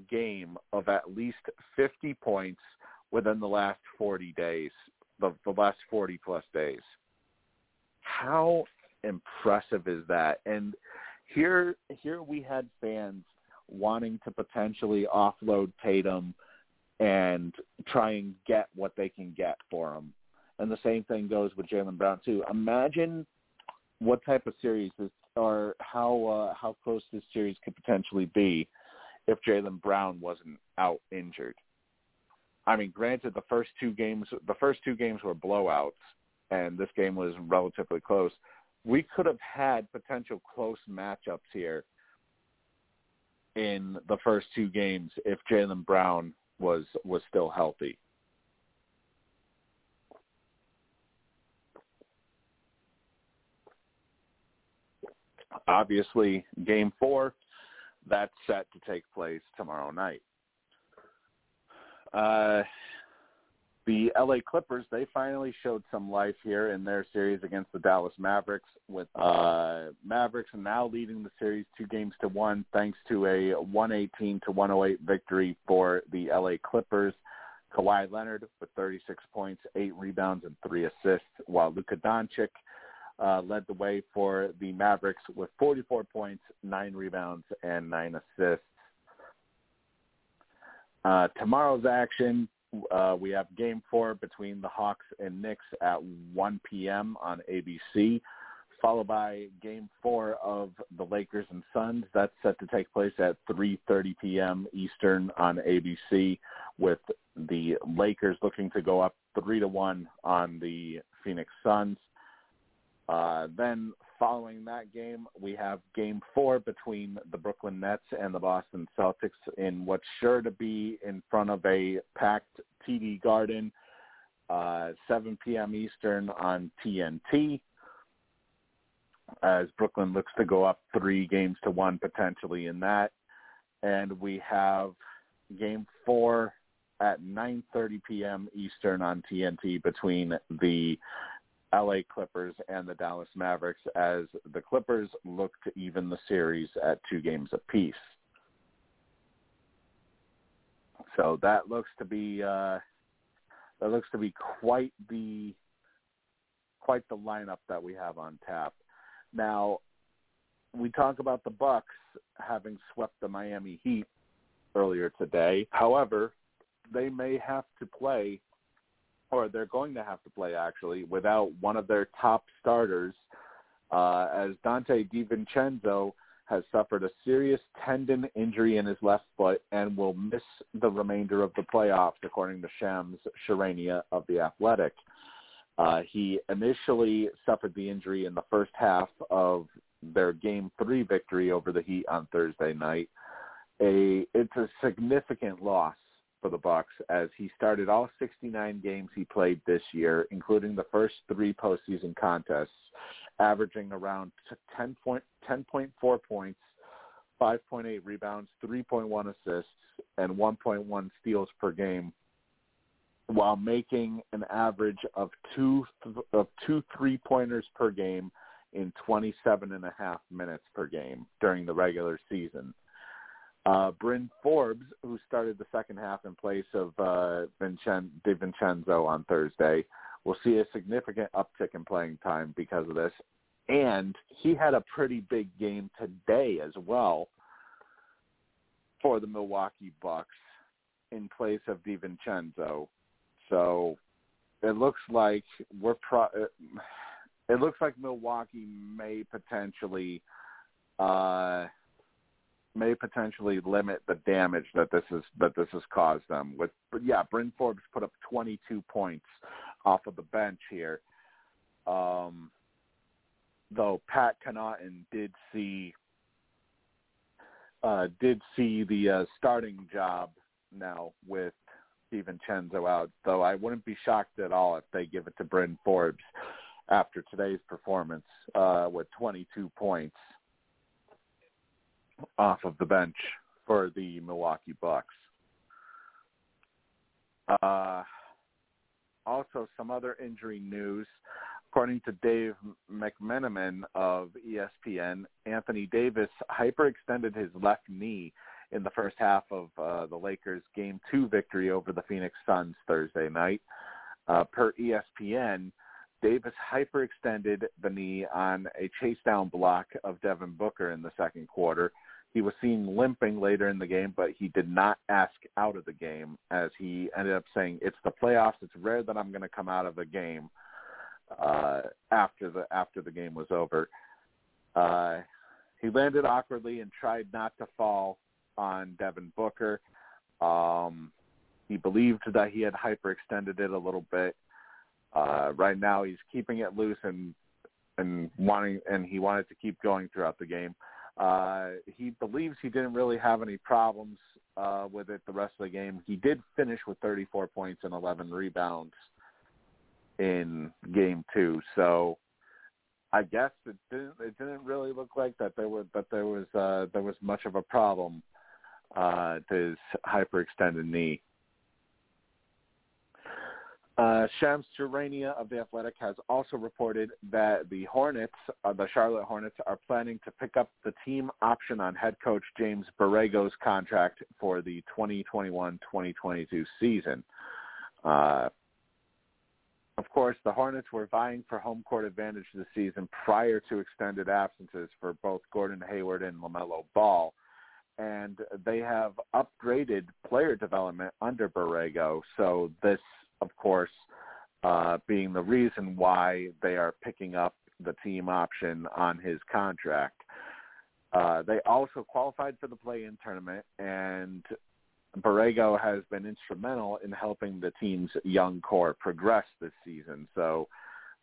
game of at least 50 points within the last 40 days, the, the last 40 plus days. How impressive is that? And here, here we had fans wanting to potentially offload Tatum and try and get what they can get for him and the same thing goes with Jaylen Brown too. Imagine what type of series this or how uh, how close this series could potentially be if Jaylen Brown wasn't out injured. I mean, granted, the first two games, the first two games were blowouts, and this game was relatively close. We could have had potential close matchups here in the first two games if Jaylen Brown was was still healthy. Obviously, game four, that's set to take place tomorrow night. Uh, the LA Clippers, they finally showed some life here in their series against the Dallas Mavericks with uh, Mavericks now leading the series two games to one thanks to a 118 to 108 victory for the LA Clippers. Kawhi Leonard with 36 points, eight rebounds, and three assists, while Luka Doncic uh, led the way for the Mavericks with 44 points, nine rebounds, and nine assists. Uh, tomorrow's action, uh, we have Game Four between the Hawks and Knicks at 1 p.m. on ABC, followed by Game Four of the Lakers and Suns. That's set to take place at 3:30 p.m. Eastern on ABC, with the Lakers looking to go up three to one on the Phoenix Suns. Uh, then following that game, we have game four between the Brooklyn Nets and the Boston Celtics in what's sure to be in front of a packed TD Garden, uh, 7 p.m. Eastern on TNT. As Brooklyn looks to go up three games to one potentially in that, and we have game four at 9:30 p.m. Eastern on TNT between the LA Clippers and the Dallas Mavericks as the Clippers look to even the series at two games apiece. So that looks to be uh, that looks to be quite the quite the lineup that we have on tap. Now, we talk about the Bucks having swept the Miami Heat earlier today. However, they may have to play or they're going to have to play actually without one of their top starters, uh, as Donte DiVincenzo has suffered a serious tendon injury in his left foot and will miss the remainder of the playoffs, according to Shams Charania of the Athletic. Uh, he initially suffered the injury in the first half of their Game Three victory over the Heat on Thursday night. A it's a significant loss for the Bucks as he started all 69 games he played this year, including the first three postseason contests, averaging around 10 point, 10.4 points, 5.8 rebounds, 3.1 assists, and 1.1 steals per game, while making an average of two of two three pointers per game in 27 and a half minutes per game during the regular season. Uh, Bryn Forbes, who started the second half in place of uh, Vincen- DiVincenzo on Thursday, will see a significant uptick in playing time because of this. And he had a pretty big game today as well for the Milwaukee Bucks in place of DiVincenzo. So it looks like we're pro- it looks like Milwaukee may potentially uh may potentially limit the damage that this is that this has caused them. With but yeah, Bryn Forbes put up 22 points off of the bench here. Um, though Pat Connaughton did see uh, did see the uh, starting job now with DiVincenzo out. Though I wouldn't be shocked at all if they give it to Bryn Forbes after today's performance uh, with 22 points off of the bench for the Milwaukee Bucks. Uh, also, some other injury news. According to Dave McMenamin of ESPN, Anthony Davis hyperextended his left knee in the first half of uh, the Lakers' Game 2 victory over the Phoenix Suns Thursday night. Uh, per ESPN, Davis hyperextended the knee on a chase down block of Devin Booker in the second quarter. He was seen limping later in the game, but he did not ask out of the game as he ended up saying, "It's the playoffs. It's rare that I'm going to come out of a game uh, after the after the game was over." Uh, he landed awkwardly and tried not to fall on Devin Booker. Um, he believed that he had hyperextended it a little bit. Uh, right now, he's keeping it loose and and wanting and he wanted to keep going throughout the game. Uh, he believes he didn't really have any problems uh, with it the rest of the game. He did finish with 34 points and 11 rebounds in game two, so I guess it didn't it didn't really look like that there was that there was uh, there was much of a problem uh, to his hyperextended knee. Uh, Shams Charania of The Athletic has also reported that the Hornets, uh, the Charlotte Hornets, are planning to pick up the team option on head coach James Borrego's contract for the 2021-2022 season. Uh, of course, the Hornets were vying for home court advantage this season prior to extended absences for both Gordon Hayward and LaMelo Ball. And they have upgraded player development under Borrego. So this, of course, uh, being the reason why they are picking up the team option on his contract. Uh, they also qualified for the play-in tournament, and Borrego has been instrumental in helping the team's young core progress this season. So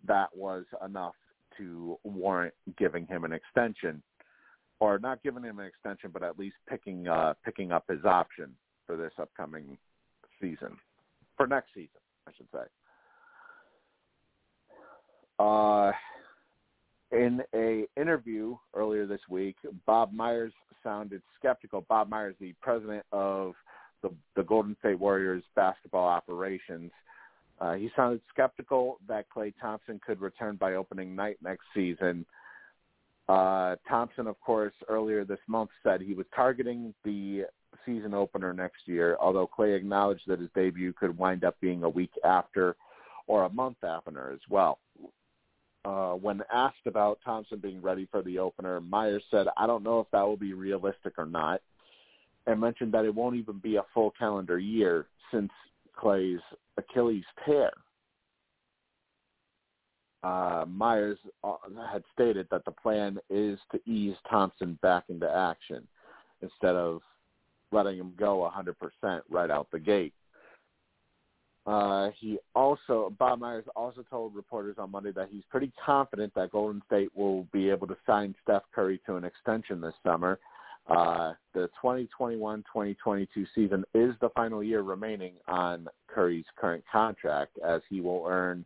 that was enough to warrant giving him an extension, or not giving him an extension, but at least picking uh, picking up his option for this upcoming season, for next season, I should say. Uh, in a interview earlier this week, Bob Myers sounded skeptical. Bob Myers, the president of the, the Golden State Warriors basketball operations. Uh, he sounded skeptical that Klay Thompson could return by opening night next season. Uh, Thompson, of course, earlier this month said he was targeting the season opener next year, although Klay acknowledged that his debut could wind up being a week after or a month after as well. Uh, when asked about Thompson being ready for the opener, Myers said, I don't know if that will be realistic or not and mentioned that it won't even be a full calendar year since Klay's Achilles tear. Uh, Myers uh, had stated that the plan is to ease Thompson back into action instead of letting him go 100% right out the gate. Uh, he also, Bob Myers also told reporters on Monday that he's pretty confident that Golden State will be able to sign Steph Curry to an extension this summer uh, the 2021-2022 season is the final year remaining on Curry's current contract as he will earn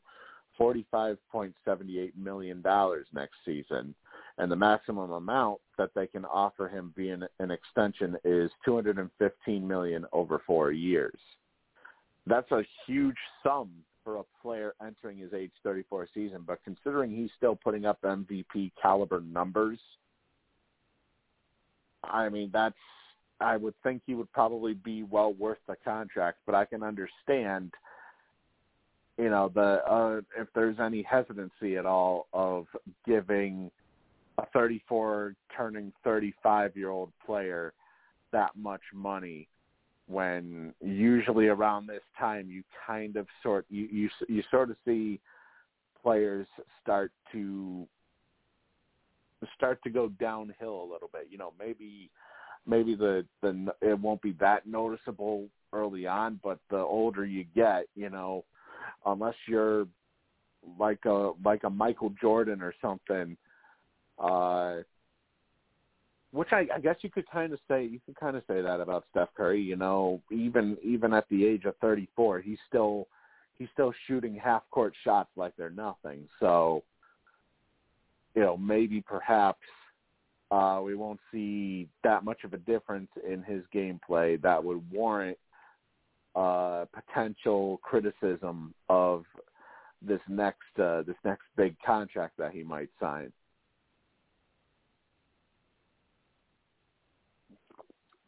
$45.78 million next season. And the maximum amount that they can offer him via an extension is 215 million over four years. That's a huge sum for a player entering his age 34 season, but considering he's still putting up MVP caliber numbers – I mean, that's I would think he would probably be well worth the contract, but I can understand, you know, the uh, if there's any hesitancy at all of giving a 34 turning 35 year old player that much money when usually around this time you kind of sort you you you sort of see players start to start to go downhill a little bit. You know, maybe maybe the the it won't be that noticeable early on, but the older you get, you know, unless you're like a like a Michael Jordan or something, uh which I, I guess you could kind of say you could kind of say that about Steph Curry. You know, even even at the age of 34, he's still he's still shooting half court shots like they're nothing. So you know, maybe perhaps uh, we won't see that much of a difference in his gameplay that would warrant uh, potential criticism of this next uh, this next big contract that he might sign.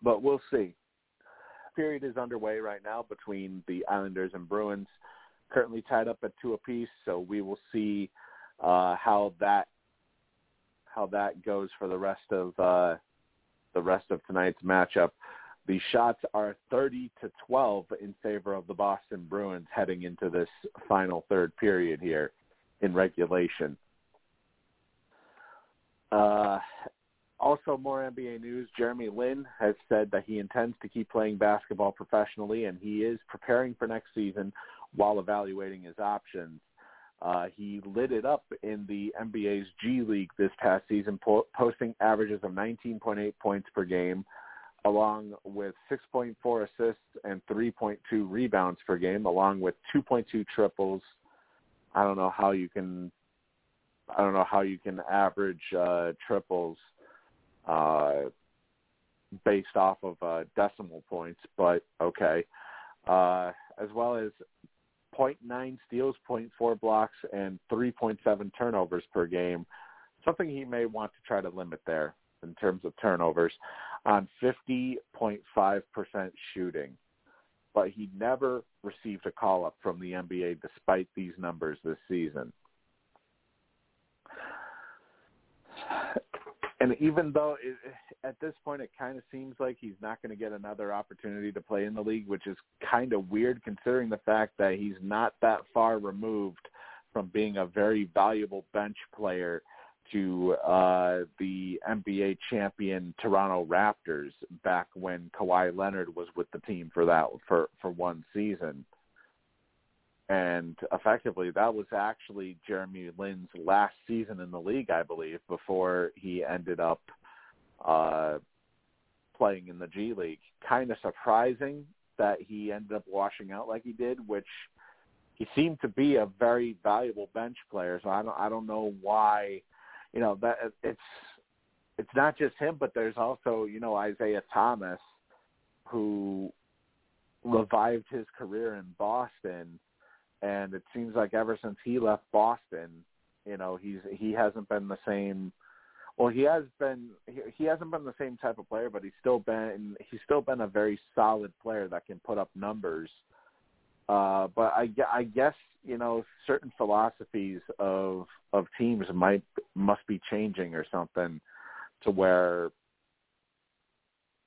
But we'll see. Period is underway right now between the Islanders and Bruins, currently tied up at two apiece. So we will see uh, how that how that goes for the rest of uh, the rest of tonight's matchup. The shots are 30 to 12 in favor of the Boston Bruins heading into this final third period here in regulation. Uh, also, more NBA news. Jeremy Lin has said that he intends to keep playing basketball professionally, and he is preparing for next season while evaluating his options. Uh, he lit it up in the NBA's G League this past season, po- posting averages of 19.8 points per game, along with 6.4 assists and 3.2 rebounds per game, along with 2.2 triples. I don't know how you can, I don't know how you can average uh, triples uh, based off of uh, decimal points, but okay. Uh, as well as 0.9 steals, 0.4 blocks, and 3.7 turnovers per game. Something he may want to try to limit there in terms of turnovers on 50.5% shooting. But he never received a call up from the NBA despite these numbers this season. And even though it, at this point it kind of seems like he's not going to get another opportunity to play in the league, which is kind of weird considering the fact that he's not that far removed from being a very valuable bench player to uh, the NBA champion Toronto Raptors back when Kawhi Leonard was with the team for that for for one season and effectively that was actually Jeremy Lin's last season in the league, I believe, before he ended up uh, playing in the G League. Kind of surprising that he ended up washing out like he did, which he seemed to be a very valuable bench player. So I don't I don't know why, you know that it's it's not just him, but there's also you know Isaiah Thomas, who revived his career in Boston and it seems like ever since he left Boston, you know, he's he hasn't been the same. Well, he has been he, he hasn't been the same type of player, but he's still been he's still been a very solid player that can put up numbers. Uh, but I, I guess you know certain philosophies of of teams might must be changing or something to where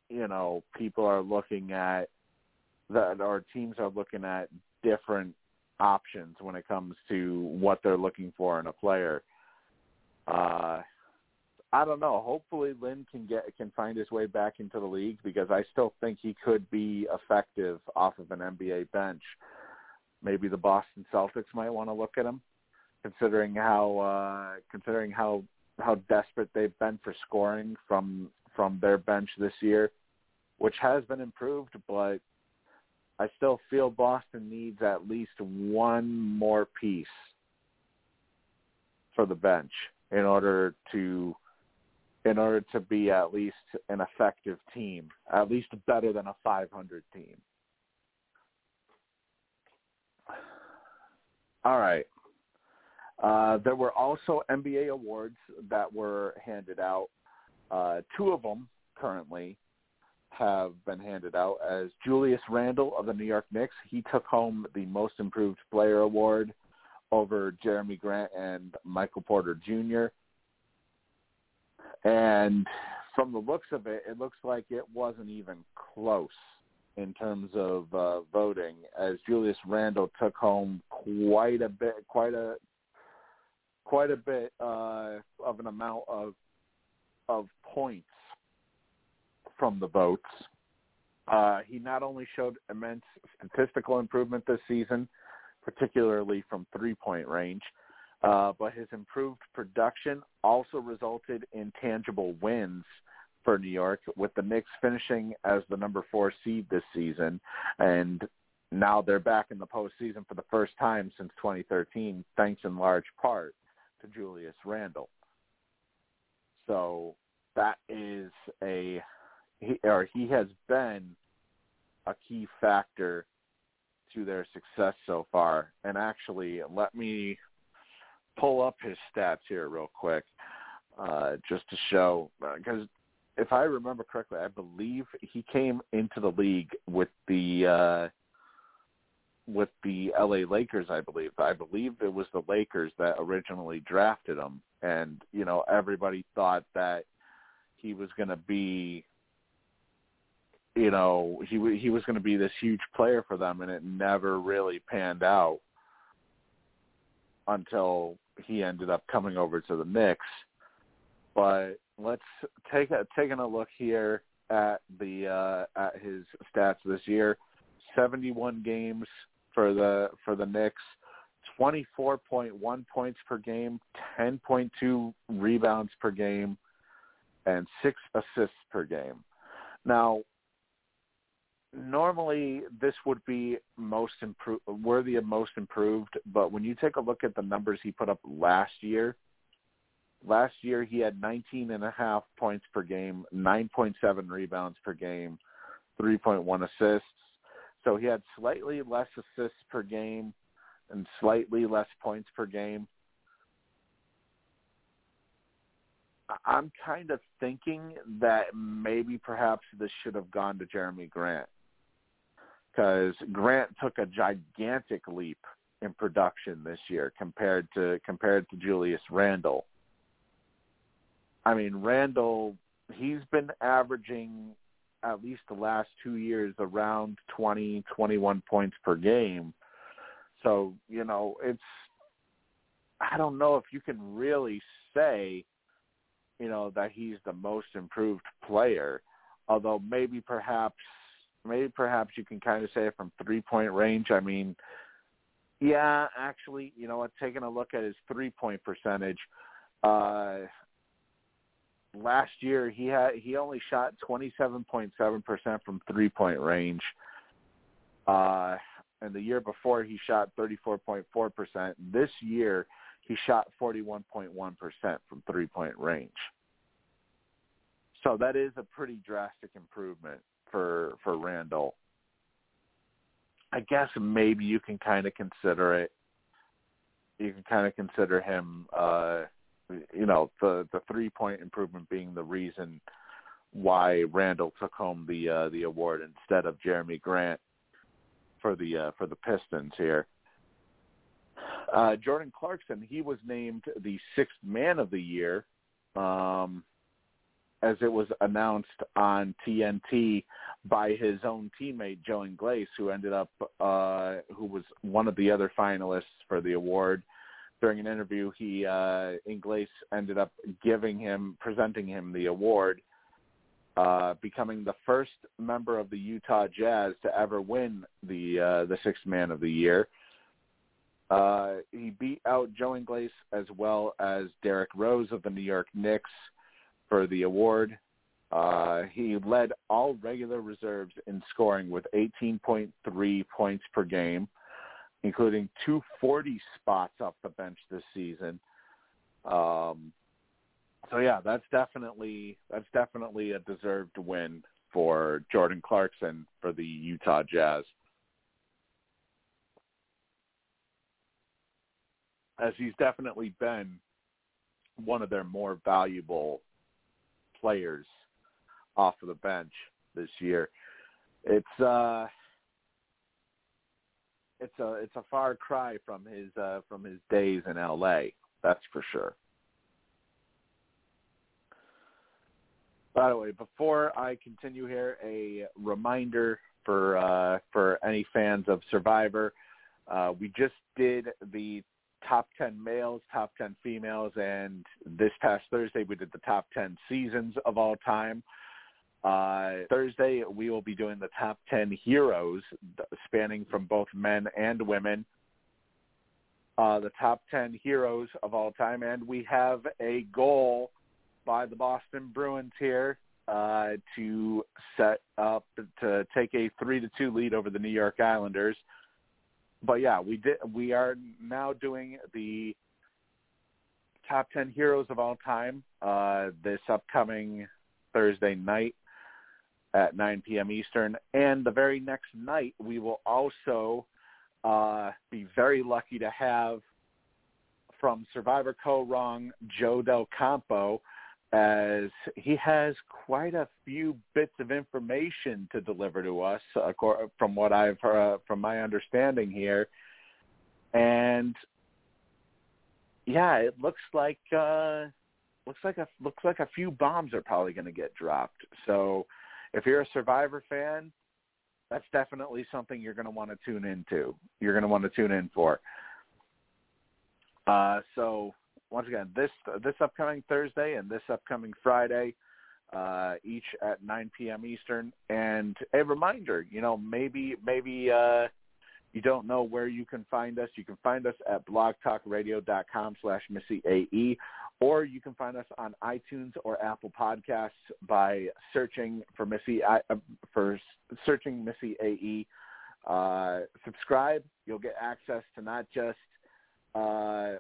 you know people are looking at that or teams are looking at different options when it comes to what they're looking for in a player. Uh, I don't know. Hopefully, Lin can get can find his way back into the league because I still think he could be effective off of an NBA bench. Maybe the Boston Celtics might want to look at him, considering how uh, considering how how desperate they've been for scoring from from their bench this year, which has been improved, but I still feel Boston needs at least one more piece for the bench in order to in order to be at least an effective team, at least better than a 500 team. All right. Uh, there were also NBA awards that were handed out. Uh, two of them currently have been handed out as Julius Randle of the New York Knicks. He took home the Most Improved Player award over Jerami Grant and Michael Porter Jr. And from the looks of it, it looks like it wasn't even close in terms of uh, voting, as Julius Randle took home quite a bit, quite a quite a bit uh, of an amount of of points from the votes. Uh, he not only showed immense statistical improvement this season, particularly from three-point range, uh, but his improved production also resulted in tangible wins for New York, with the Knicks finishing as the number four seed this season, and now they're back in the postseason for the first time since 2013, thanks in large part to Julius Randle. So that is a he or he has been a key factor to their success so far. And actually, let me pull up his stats here real quick, uh, just to show because if I remember correctly, I believe he came into the league with the uh, with the LA Lakers. I believe I believe it was the Lakers that originally drafted him, and you know everybody thought that he was going to be you know he he was going to be this huge player for them, and it never really panned out until he ended up coming over to the Knicks. But let's take a taking a look here at the uh, at his stats this year. 71 games for the for the Knicks, 24.1 points per game, 10.2 rebounds per game, and six assists per game. Now, normally this would be most improved, worthy of most improved, but when you take a look at the numbers he put up last year, last year he had 19 and a half points per game, 9.7 rebounds per game, 3.1 assists. So he had slightly less assists per game and slightly less points per game. I'm kind of thinking that maybe perhaps this should have gone to Jerami Grant because Grant took a gigantic leap in production this year compared to compared to Julius Randle. I mean, Randall he's been averaging at least the last two years around 20, 21 points per game. So, you know, it's, I don't know if you can really say, you know, that he's the most improved player, although maybe perhaps, maybe perhaps you can kind of say it from three point range. I mean, yeah, actually, you know what, taking a look at his three point percentage, uh, last year he had he only shot 27.7% from three-point range. Uh and the year before he shot 34.4%. This year he shot 41.1% from three-point range. So that is a pretty drastic improvement for for Randle. I guess maybe you can kind of consider it. You can kind of consider him uh you know the the three point improvement being the reason why Randle took home the uh, the award instead of Jerami Grant for the uh, for the Pistons here. Uh, Jordan Clarkson, he was named the sixth man of the year, um, as it was announced on TNT by his own teammate Joe Ingles, who ended up uh, who was one of the other finalists for the award during an interview, he uh, Ingles ended up giving him, presenting him the award, uh, becoming the first member of the Utah Jazz to ever win the uh, the Sixth Man of the Year. Uh, he beat out Joe Ingles as well as Derrick Rose of the New York Knicks for the award. Uh, he led all regular reserves in scoring with 18.3 points per game including 240 spots off the bench this season. Um, so yeah, that's definitely that's definitely a deserved win for Jordan Clarkson for the Utah Jazz. As he's definitely been one of their more valuable players off of the bench this year. It's uh it's a it's a far cry from his uh, from his days in L.A. That's for sure. By the way, before I continue here, a reminder for uh, for any fans of Survivor. Uh, we just did the top 10 males, top 10 females, and this past Thursday we did the top 10 seasons of all time. Uh, Thursday, we will be doing the top 10 heroes spanning from both men and women. Uh, the top 10 heroes of all time. And we have a goal by the Boston Bruins here uh, to set up to take a three to two lead over the New York Islanders. But yeah, we did. We are now doing the top 10 heroes of all time uh, this upcoming Thursday night at 9 p.m. Eastern. And the very next night, we will also uh, be very lucky to have from Survivor Kaoh Rong, Joe Del Campo, as he has quite a few bits of information to deliver to us, from what I've uh, from my understanding here. And yeah, it looks like uh, looks like a looks like a few bombs are probably going to get dropped. So if you're a Survivor fan, that's definitely something you're going to want to tune into. You're going to want to tune in for. Uh, so once again this this upcoming Thursday and this upcoming Friday, uh, each at 9 p.m. Eastern. And a reminder, you know, maybe maybe uh, you don't know where you can find us. You can find us at blogtalkradio.com slash Missyae, or you can find us on iTunes or Apple Podcasts by searching for Missy uh, for searching Missy AE. Uh, subscribe. You'll get access to not just uh,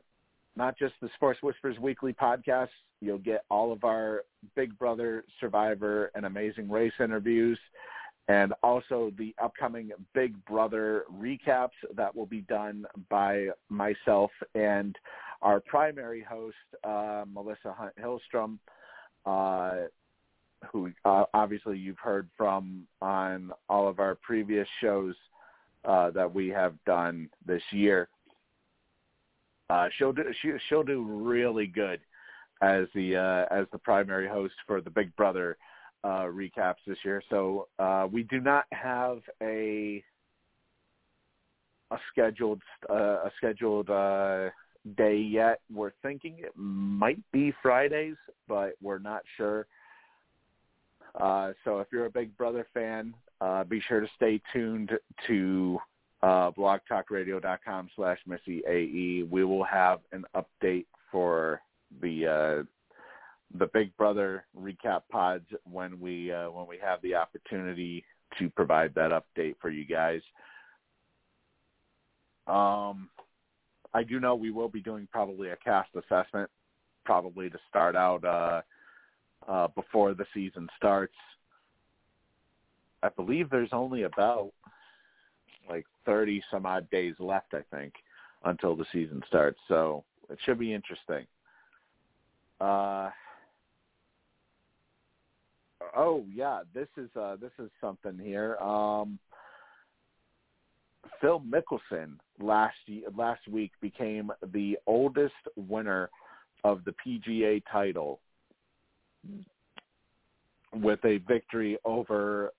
not just the Sports Whispers weekly podcast. You'll get all of our Big Brother, Survivor, and Amazing Race interviews, and also the upcoming Big Brother recaps that will be done by myself and our primary host, uh, Melissa Hunt Hillstrom, uh, who uh, obviously you've heard from on all of our previous shows uh, that we have done this year. Uh, she'll do she, she'll do really good as the uh, as the primary host for the Big Brother uh, recaps this year. So uh, we do not have a a scheduled uh, a scheduled uh, day yet. We're thinking it might be Fridays, but we're not sure. Uh, so if you're a Big Brother fan, uh, be sure to stay tuned to uh, blogtalkradio.com slash Missy AE. We will have an update for the uh, the Big Brother recap pods when we uh, when we have the opportunity to provide that update for you guys. Um, I do know we will be doing probably a cast assessment, probably to start out uh, uh, before the season starts. I believe there's only about like 30 some odd days left, I think, until the season starts. So it should be interesting. Uh, oh yeah, this is uh, this is something here. Um, Phil Mickelson last last week became the oldest winner of the PGA title with a victory over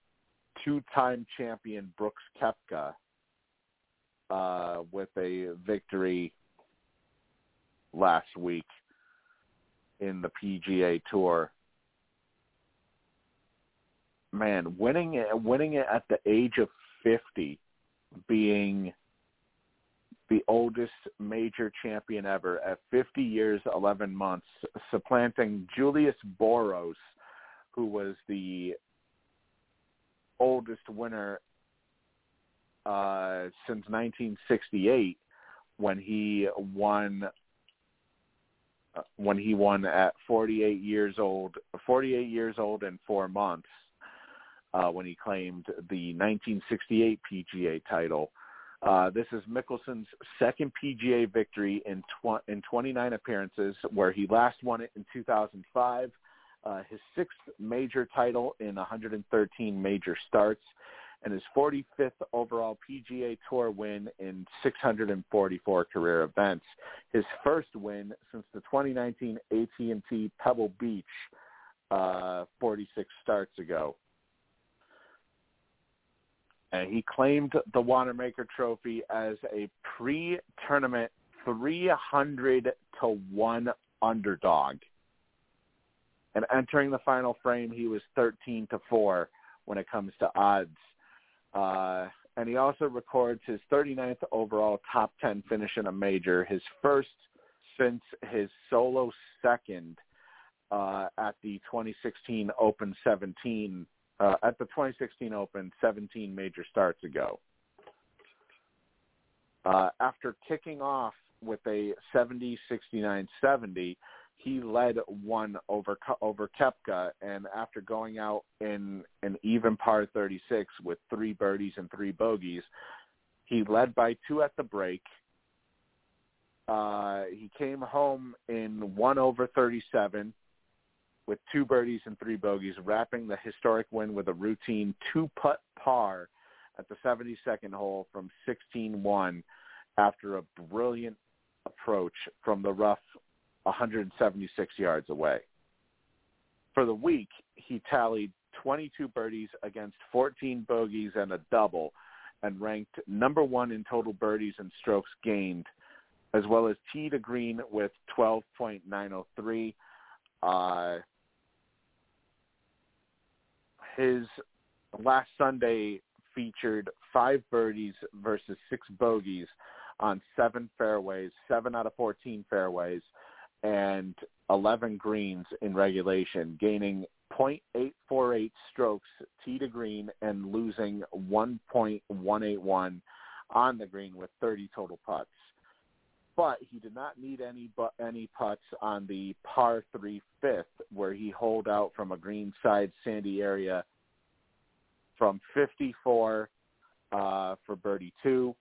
two-time champion Brooks Koepka uh, with a victory last week in the PGA Tour. Man, winning it, winning it at the age of 50 being the oldest major champion ever at 50 years, 11 months, supplanting Julius Boros, who was the oldest winner uh, since 1968 when he won uh, when he won at 48 years old 48 years old and 4 months uh, when he claimed the 1968 PGA title. Uh, this is Mickelson's second PGA victory in, tw- in 29 appearances, where he last won it in 2005. Uh, his sixth major title in 113 major starts, and his 45th overall PGA Tour win in 644 career events. His first win since the 2019 AT&T Pebble Beach uh, 46 starts ago and he claimed the Wanamaker Trophy as a pre-tournament 300 to 1 underdog. And entering the final frame, he was 13 to 4 when it comes to odds. Uh, and he also records his 39th overall top 10 finish in a major, his first since his solo second uh, at the 2016 Open 17 uh, at the 2016 Open 17 major starts ago. Uh, after kicking off with a 70-69-70, he led one over over Koepka, and after going out in an even par 36 with three birdies and three bogeys, he led by two at the break. Uh, he came home in one over 37 with two birdies and three bogeys, wrapping the historic win with a routine two-putt par at the 72nd hole from 16-1 after a brilliant approach from the rough 176 yards away. For the week, he tallied 22 birdies against 14 bogeys and a double and ranked number one in total birdies and strokes gained as well as tee to green with 12.903. Uh, his last Sunday featured five birdies versus six bogeys on seven fairways, seven out of 14 fairways, and 11 greens in regulation, gaining 0.848 strokes tee to green and losing 1.181 on the green with 30 total putts. But he did not need any but any putts on the par three fifth, where he holed out from a green side sandy area from 54 uh, for birdie two,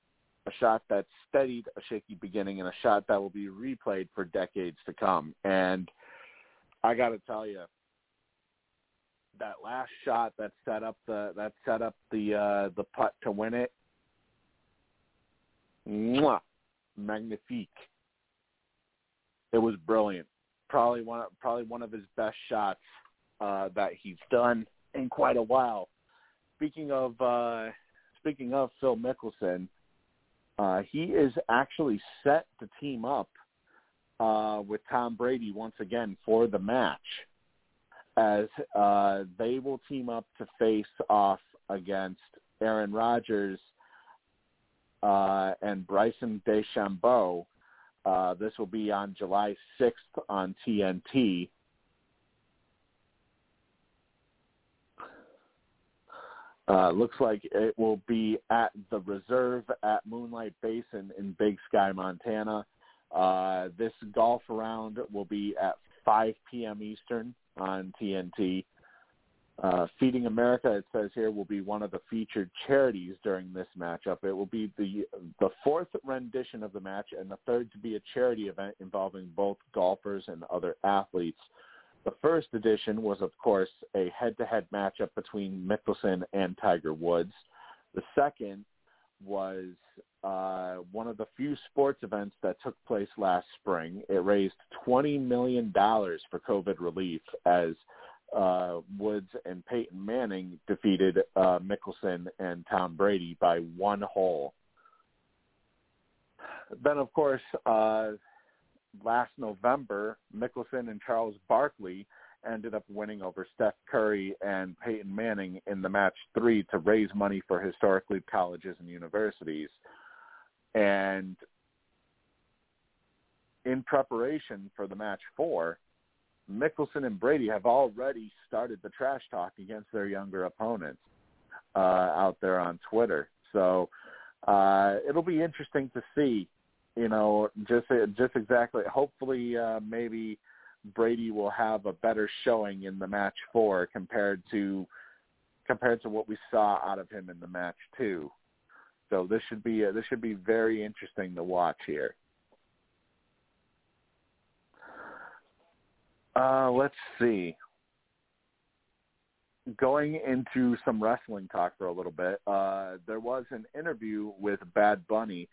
a shot that steadied a shaky beginning, and a shot that will be replayed for decades to come. And I got to tell you, that last shot that set up the that set up the uh, the putt to win it, mwah, magnifique. It was brilliant. Probably one probably one of his best shots uh, that he's done in quite a while speaking of uh, speaking of Phil Mickelson, uh, he is actually set to team up uh, with Tom Brady once again for the match, as uh, they will team up to face off against Aaron Rodgers uh, and Bryson DeChambeau. Uh, this will be on July 6th on TNT. Uh, looks like it will be at the reserve at Moonlight Basin in Big Sky, Montana. Uh, this golf round will be at 5 p.m. Eastern on TNT. Uh, Feeding America, it says here, will be one of the featured charities during this matchup. It will be the the fourth rendition of the match and the third to be a charity event involving both golfers and other athletes. The first edition was, of course, a head-to-head matchup between Mickelson and Tiger Woods. The second was uh, one of the few sports events that took place last spring. It raised $20 million for COVID relief as uh, Woods and Peyton Manning defeated uh, Mickelson and Tom Brady by one hole. Then, of course, uh, last November, Mickelson and Charles Barkley ended up winning over Steph Curry and Peyton Manning in the match three to raise money for historically colleges and universities. And in preparation for the match four, Mickelson and Brady have already started the trash talk against their younger opponents uh, out there on Twitter. So uh, it'll be interesting to see you know, just just exactly. Hopefully, uh, maybe Brady will have a better showing in the match four compared to compared to what we saw out of him in the match two. So this should be this should be very interesting to watch here. Uh, let's see. Going into some wrestling talk for a little bit, uh, there was an interview with Bad Bunny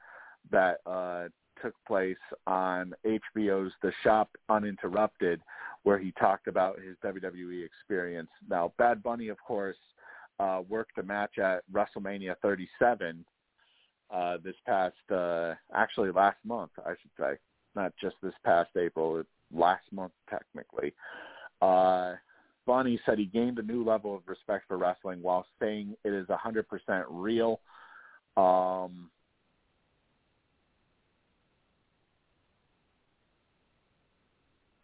that uh, took place on HBO's The Shop Uninterrupted, where he talked about his WWE experience. Now, Bad Bunny, of course, uh, worked a match at WrestleMania 37 uh, this past, uh, actually last month, I should say, not just this past April, last month technically. Uh, Bunny said he gained a new level of respect for wrestling while saying it is 100% real. Um,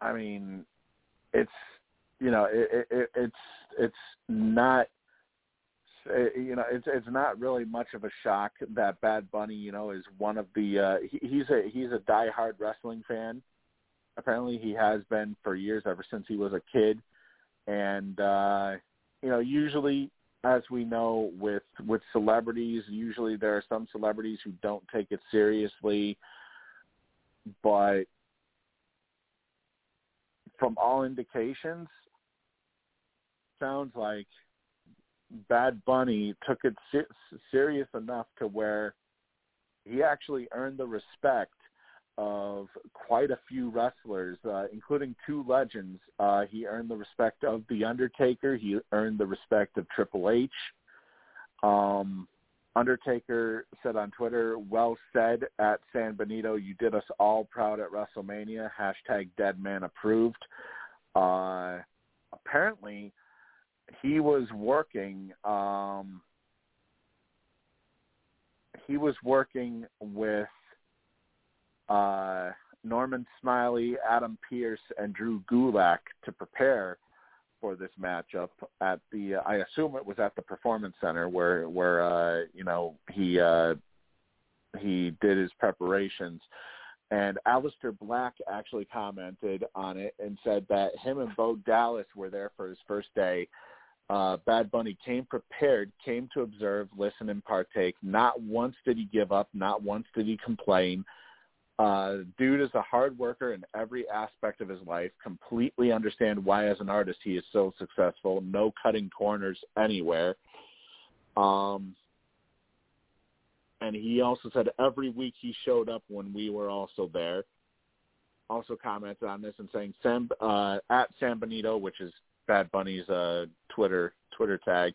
I mean, it's you know it, it, it's it's not you know it's it's not really much of a shock that Bad Bunny you know is one of the uh, he, he's a he's a diehard wrestling fan. Apparently, he has been for years ever since he was a kid, and uh, you know usually as we know with with celebrities usually there are some celebrities who don't take it seriously but from all indications, sounds like Bad Bunny took it ser- serious enough to where he actually earned the respect of quite a few wrestlers, uh, including two legends. Uh, he earned the respect of The Undertaker. He earned the respect of Triple H. Um, Undertaker said on Twitter, well said at San Benito. You did us all proud at WrestleMania. Hashtag dead man approved. Uh, apparently, he was working. Um, he was working with uh, Norman Smiley, Adam Pearce, and Drew Gulak to prepare for this matchup at the. Uh, I assume it was at the Performance Center where where uh, you know he uh, he did his preparations. And Aleister Black actually commented on it and said that him and Bo Dallas were there for his first day. Uh, Bad Bunny came prepared, came to observe, listen, and partake. Not once did he give up. Not once did he complain. Uh, dude is a hard worker in every aspect of his life. Completely understand why, as an artist, he is so successful. No cutting corners anywhere. Um, and he also said every week he showed up when we were also there. Also commented on this and saying Sam uh, at San Benito, which is Bad Bunny's uh, Twitter Twitter tag,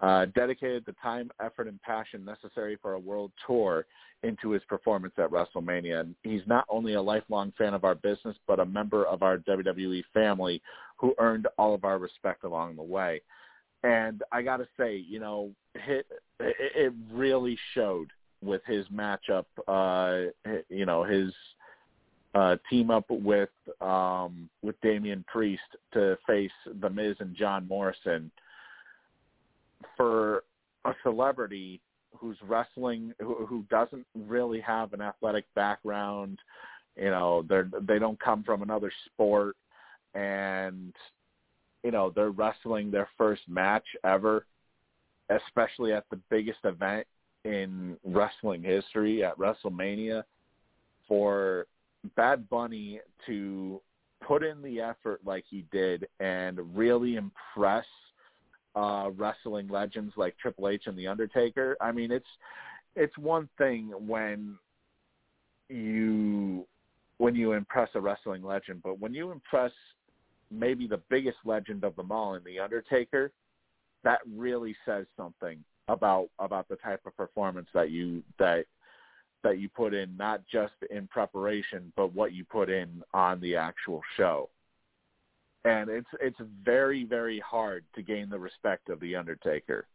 uh, dedicated the time, effort, and passion necessary for a world tour into his performance at WrestleMania. And he's not only a lifelong fan of our business, but a member of our WWE family who earned all of our respect along the way. And I got to say, you know, it, it really showed with his matchup. Uh, you know, his uh, team up with um, with Damian Priest to face The Miz and John Morrison for a celebrity who's wrestling who, who doesn't really have an athletic background. You know, they're they don't come from another sport, and you know they're wrestling their first match ever, especially at the biggest event in wrestling history at WrestleMania. For Bad Bunny to put in the effort like he did and really impress uh, wrestling legends like Triple H and The Undertaker. I mean, it's it's one thing when you when you impress a wrestling legend, but when you impress maybe the biggest legend of them all in The Undertaker, that really says something about about the type of performance that you that that you put in not just in preparation but what you put in on the actual show and it's it's very very hard to gain the respect of the Undertaker.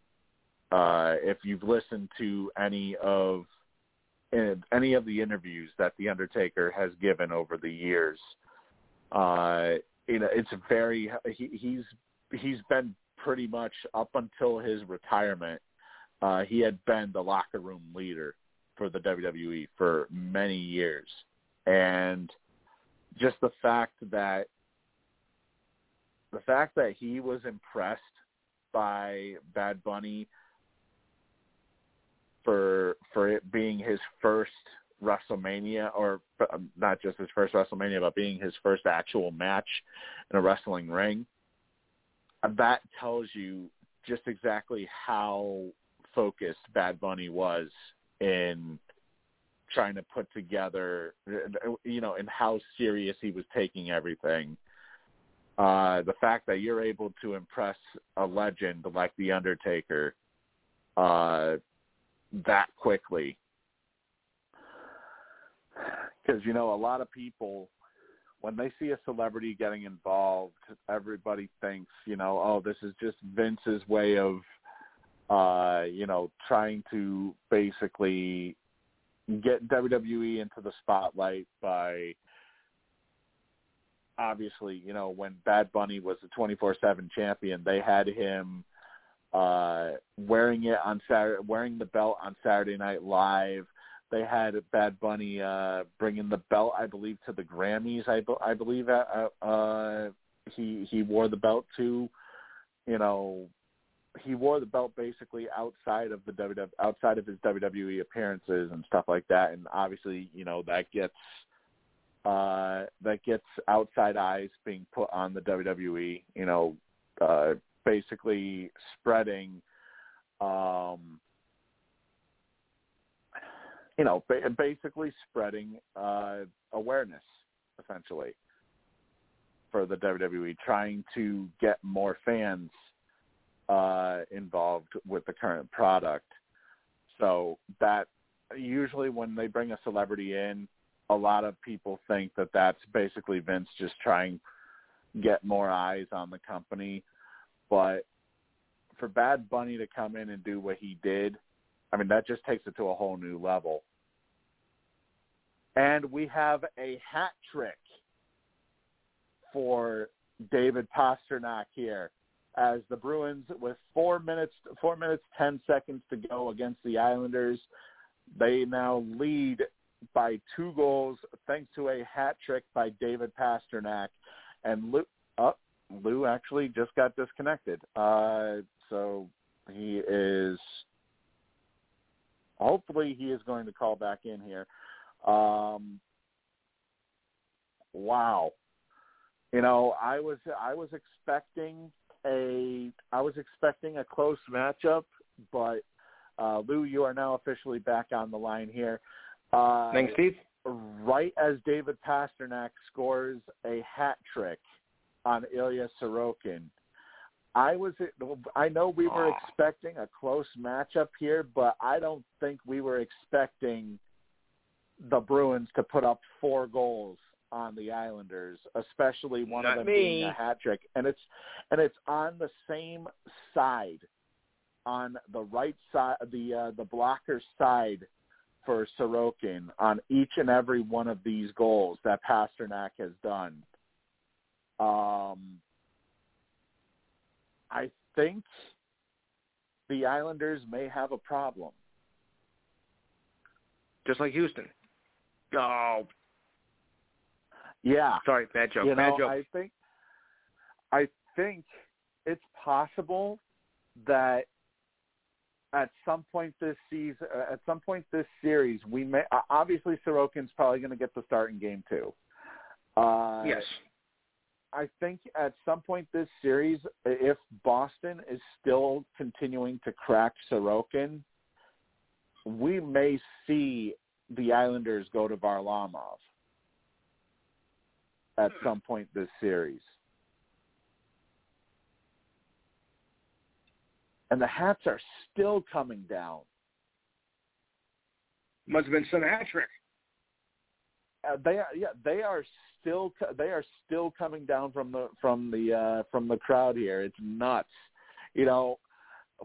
Uh, if you've listened to any of any of the interviews that the Undertaker has given over the years, uh, you know it's very he, he's he's been pretty much up until his retirement. Uh, he had been the locker room leader for the WWE for many years, and just the fact that the fact that he was impressed by Bad Bunny for for it being his first WrestleMania, or um, not just his first WrestleMania, but being his first actual match in a wrestling ring, that tells you just exactly how focused Bad Bunny was in trying to put together, you know, and how serious he was taking everything uh, the fact that you're able to impress a legend like the Undertaker uh, that quickly, because you know a lot of people when they see a celebrity getting involved, everybody thinks you know, oh, this is just Vince's way of uh, you know trying to basically get WWE into the spotlight by obviously, you know, when Bad Bunny was the 24/7 champion, they had him uh wearing it on Saturday wearing the belt on Saturday Night Live. They had Bad Bunny uh bringing the belt, I believe, to the Grammys. I, I believe uh, uh he he wore the belt to, you know, he wore the belt basically outside of the WWE outside of his WWE appearances and stuff like that and obviously, you know, that gets uh, that gets outside eyes being put on the WWE. You know, uh, basically spreading, um, you know, ba- basically spreading uh, awareness, essentially, for the WWE, trying to get more fans uh, involved with the current product. So that usually when they bring a celebrity in, a lot of people think that that's basically Vince just trying get more eyes on the company. But for Bad Bunny to come in and do what he did, I mean that just takes it to a whole new level. And we have a hat trick for David Pastrnak here as the Bruins with four minutes four minutes ten seconds to go against the Islanders. They now lead by two goals thanks to a hat trick by David Pastrnak. And Lou, oh, Lou actually just got disconnected. Uh, so he is hopefully he is going to call back in here. Um, wow. You know, I was I was expecting a I was expecting a close matchup, but uh, Lou, you are now officially back on the line here. Uh, Thanks, Steve. Right as David Pastrnak scores a hat trick on Ilya Sorokin, I was I know we were expecting a close matchup here, but I don't think we were expecting the Bruins to put up four goals on the Islanders, especially one Not of them me. being a hat trick, and it's and it's on the same side, on the right side, the uh, the blocker side for Sorokin on each and every one of these goals that Pastrnak has done. Um, I think the Islanders may have a problem. Just like Houston. Oh, Yeah, sorry, bad joke. you bad know, joke. I think I think it's possible that at some point this season, uh, at some point this series, we may obviously Sorokin's probably going to get the start in game two. Uh, yes. I think at some point this series, if Boston is still continuing to crack Sorokin, we may see the Islanders go to Varlamov at some point this series. And the hats are still coming down. Must have been some hat trick. Uh, they are yeah they are still they are still coming down from the from the uh from the crowd here it's nuts you know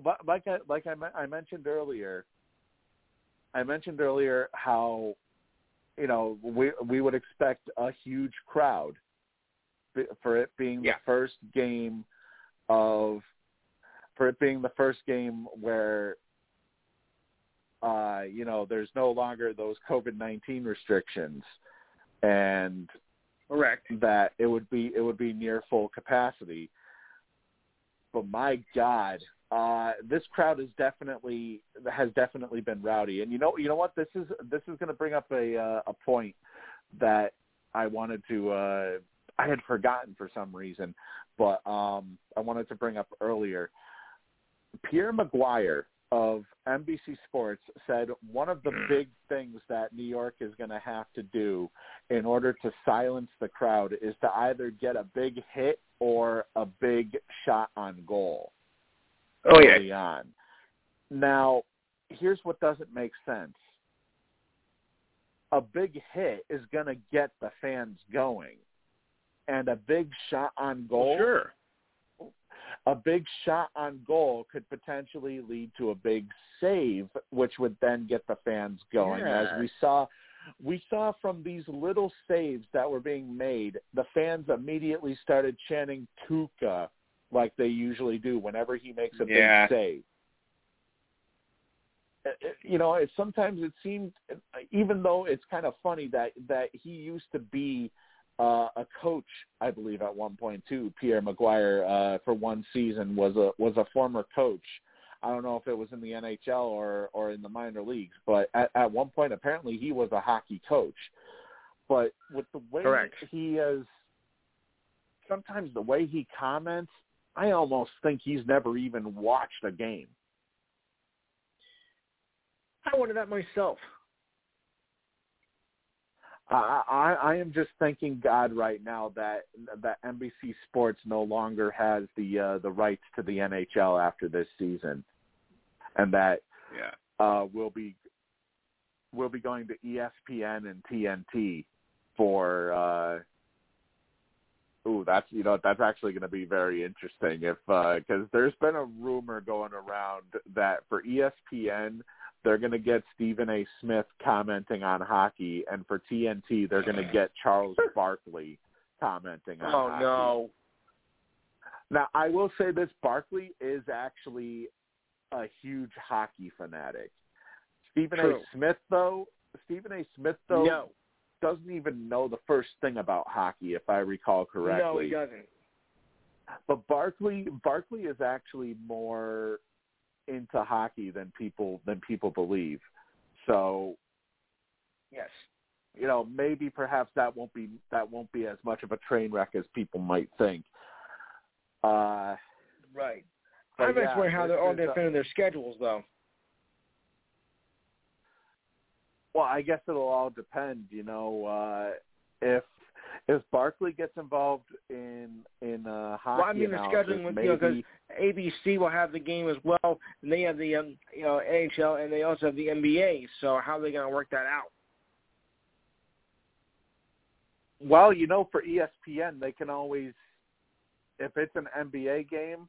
but like I like I, I mentioned earlier I mentioned earlier how you know we we would expect a huge crowd for it being Yeah. the first game of for it being the first game where uh you know there's no longer those COVID-19 restrictions and Correct. that it would be it would be near full capacity. But my God, uh, this crowd is definitely has definitely been rowdy. And you know you know what this is this is going to bring up a uh, a point that I wanted to uh, I had forgotten for some reason, but um, I wanted to bring up earlier. Pierre McGuire of NBC Sports said one of the hmm. big things that New York is going to have to do in order to silence the crowd is to either get a big hit or a big shot on goal Oh yeah. on. Now, here's what doesn't make sense. A big hit is going to get the fans going. And a big shot on goal Sure. A big shot on goal could potentially lead to a big save, which would then get the fans going. As we saw, we saw from these little saves that were being made, the fans immediately started chanting Tuukka like they usually do whenever he makes a Yeah. big save. Uh, uh, You know, it, sometimes it seemed, even though it's kind of funny that that he used to be uh, a coach, I believe, at one point too. Pierre McGuire, uh, for one season, was a was a former coach. I don't know if it was in the NHL or or in the minor leagues, but at, at one point, apparently, he was a hockey coach. But with the way Correct. he is, sometimes the way he comments, I almost think he's never even watched a game. I wanted that myself. I, I I am just thanking God right now that that NBC Sports no longer has the uh, the rights to the NHL after this season, and that Yeah. uh, will be will be going to ESPN and TNT for. Uh, ooh, that's you know that's actually going to be very interesting if because uh, there's been a rumor going around that for ESPN they're going to get Stephen A. Smith commenting on hockey, and for TNT they're going to get Charles Barkley commenting on hockey. oh, hockey. no. Now, I will say this: Barkley is actually a huge hockey fanatic. Stephen True. A. Smith, though, Stephen A. Smith, though, no. doesn't even know the first thing about hockey, if I recall correctly. No, he doesn't. But Barkley, Barkley is actually more into hockey than people than people believe. So, Yes. you know, maybe perhaps that won't be that won't be as much of a train wreck as people might think. Uh, Right. I'm just yeah, wondering how they're all defending their schedules, though. Well, I guess it'll all depend. You know, uh, if if Barkley gets involved in in uh, hockey Well, I mean, the scheduling with- maybe you know, 'cause ABC will have the game as well, and they have the um, you know NHL, and they also have the NBA. So how are they going to work that out? well, you know, for ESPN, they can always if it's an NBA game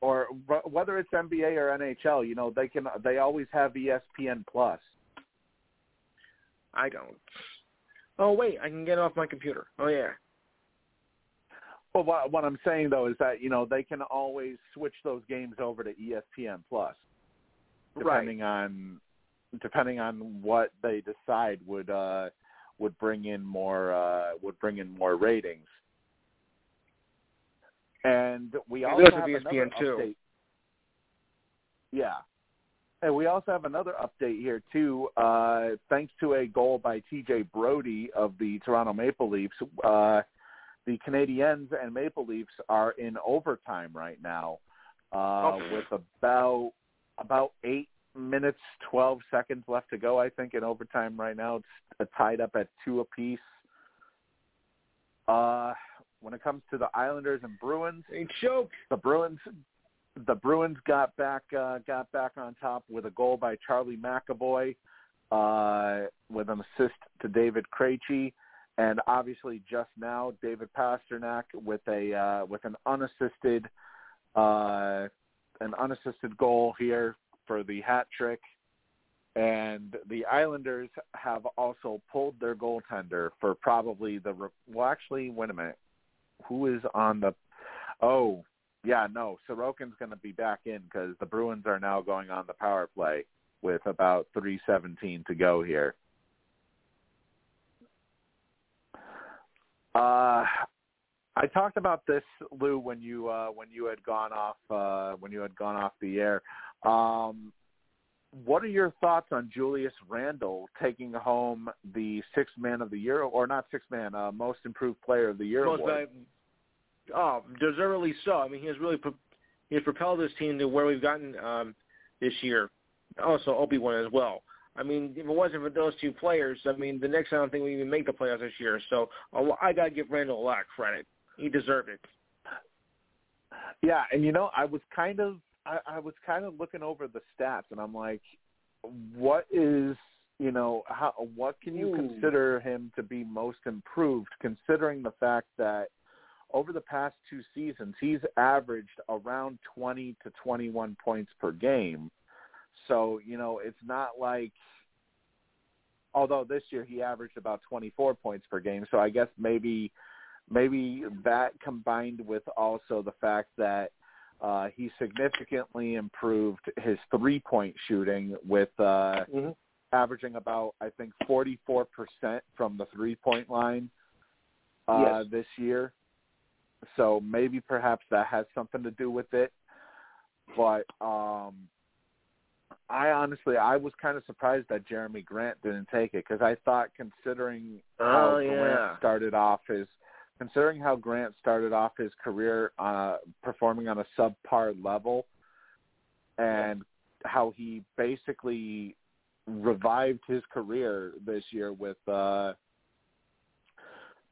or whether it's NBA or NHL, you know, they can they always have ESPN Plus. I don't. Oh wait, I can get it off my computer. Oh yeah. Well, what, what I'm saying though is that you know they can always switch those games over to ESPN Plus, depending on depending on what they decide would uh, would bring in more uh, would bring in more ratings. And we also have would another ESPN too. Yeah. And we also have another update here too. Uh, thanks to a goal by T.J. Brodie of the Toronto Maple Leafs, uh, the Canadiens and Maple Leafs are in overtime right now, uh, Oh. with about about eight minutes twelve seconds left to go. I think in overtime right now, it's uh, tied up at two apiece. Uh, when it comes to the Islanders and Bruins, They choked. the Bruins the Bruins got back uh, got back on top with a goal by Charlie McAvoy uh, with an assist to David Krejci, and obviously just now David Pastrnak with a uh, with an unassisted uh, an unassisted goal here for the hat trick. And the Islanders have also pulled their goaltender for probably the well. Actually, wait a minute. Who is on the? Oh, yeah, no, Sorokin's going to be back in because the Bruins are now going on the power play with about 317 to go here. Uh, I talked about this, Lou, when you uh, when you had gone off uh, when you had gone off the air. Um, what are your thoughts on Julius Randle taking home the sixth man of the year, or not sixth man, uh, most improved player of the year Most award? Oh, deservedly so. I mean, he has really pro- he has propelled this team to where we've gotten um, this year. Also, Obi Wan as well. I mean, if it wasn't for those two players, I mean, the next I don't think we even make the playoffs this year. So uh, I got to give Randle a lot of credit. He deserved it. Yeah, and you know, I was kind of I, I was kind of looking over the stats, and I'm like, what is you know how what can you Ooh. consider him to be most improved, considering the fact that over the past two seasons he's averaged around 20 to 21 points per game. So you know, it's not like. Although this year he averaged about 24 points per game, so I guess maybe maybe that combined with also the fact that uh, he significantly improved his three point shooting with uh, Mm-hmm. averaging about I think 44% from the three point line uh, Yes. this year. So maybe perhaps that has something to do with it. But um, I honestly I was kind of surprised that Jerami Grant didn't take it because I thought considering how Oh, yeah. Grant started off his considering how Grant started off his career uh, performing on a subpar level, and how he basically revived his career this year with uh,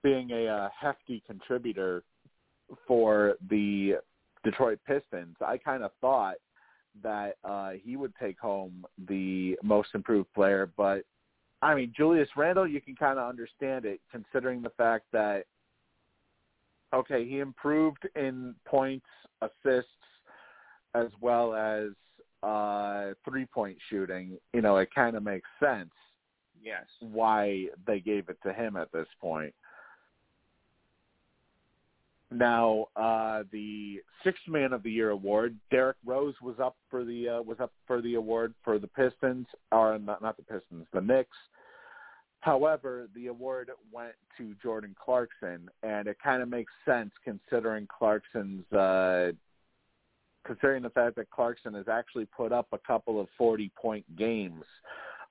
being a, uh hefty contributor for the Detroit Pistons. I kind of thought that uh, he would take home the most improved player. But I mean, Julius Randle, you can kind of understand it considering the fact that okay, he improved in points, assists, as well as uh, three point shooting. You know, it kind of makes sense. Yes. Why they gave it to him at this point. Now, uh, the sixth man of the year award, Derrick Rose was up for the uh, was up for the award for the Pistons, or not, not the Pistons, the Knicks. However, the award went to Jordan Clarkson, and it kind of makes sense considering Clarkson's uh, considering the fact that Clarkson has actually put up a couple of forty-point games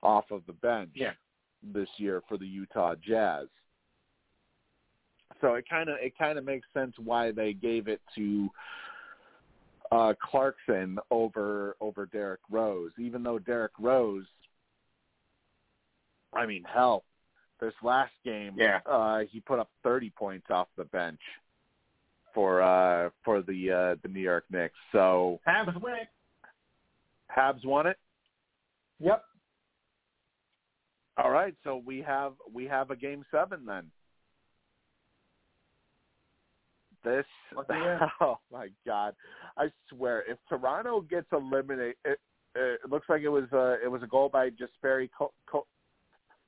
off of the bench yeah. this year for the Utah Jazz. So it kind of it kind of makes sense why they gave it to uh, Clarkson over over Derrick Rose, even though Derrick Rose I mean, hell, this last game, yeah. uh, he put up 30 points off the bench for uh, for the uh, the New York Knicks. So Habs win it. Habs won it. Yep. All right, so we have we have a game seven then. This oh my god! I swear, if Toronto gets eliminated, it, it looks like it was a it was a goal by Co-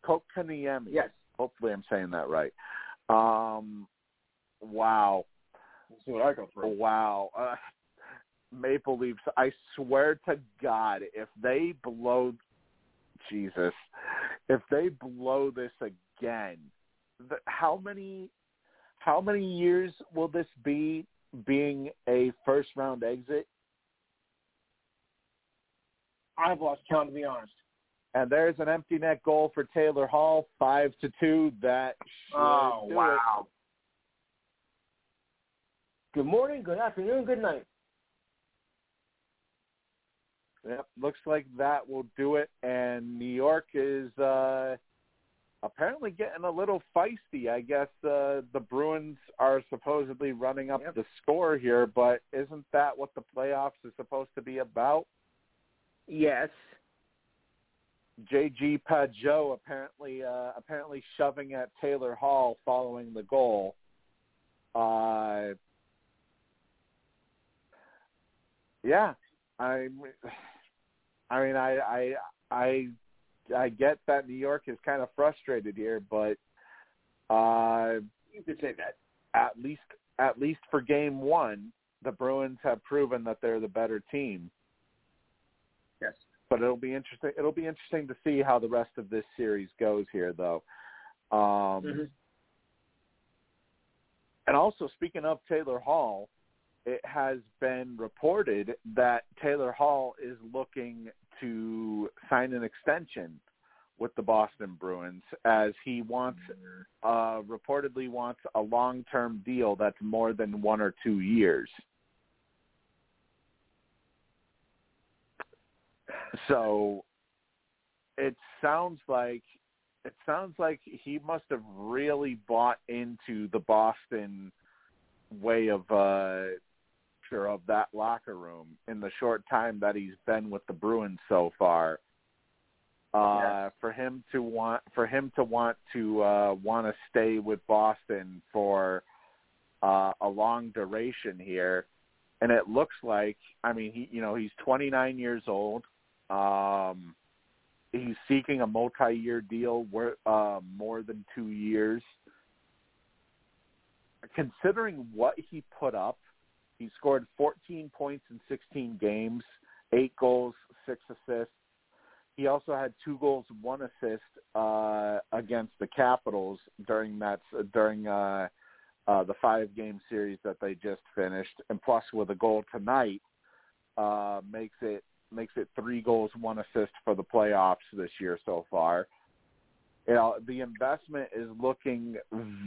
Kotkaniemi. Yes. Hopefully, I'm saying that right. Um, wow. Let's see what I go through. Wow. Uh, Maple Leafs. I swear to God, if they blow, Jesus, if they blow this again, the, how many, how many years will this be being a first round exit? I've lost count to be honest. And there's an empty net goal for Taylor Hall, five to two. That oh do wow! It. Good morning, good afternoon, good night. Yep, looks like that will do it. And New York is uh, apparently getting a little feisty. I guess uh, the Bruins are supposedly running up yep. the score here, but isn't that what the playoffs is supposed to be about? Yes. JG Pageau apparently uh, apparently shoving at Taylor Hall following the goal. Uh, yeah, I, I mean, I, I, I, I get that New York is kind of frustrated here, but uh, you could say that. At least, at least for Game One, the Bruins have proven that they're the better team. Yes but it'll be interesting. It'll be interesting to see how the rest of this series goes here, though. Um, mm-hmm. And also, speaking of Taylor Hall, it has been reported that Taylor Hall is looking to sign an extension with the Boston Bruins as he wants uh reportedly wants a long-term deal that's more than 1 or 2 years. So it sounds like it sounds like he must have really bought into the Boston way of uh of that locker room in the short time that he's been with the Bruins so far. Uh yes. for him to want for him to want to uh want to stay with Boston for uh a long duration here and it looks like I mean he you know he's 29 years old um, he's seeking a multi-year deal, where, uh, more than two years. Considering what he put up, he scored 14 points in 16 games, eight goals, six assists. He also had two goals, one assist uh, against the Capitals during that during uh, uh, the five-game series that they just finished, and plus with a goal tonight, uh, makes it makes it three goals, one assist for the playoffs this year so far. You know, the investment is looking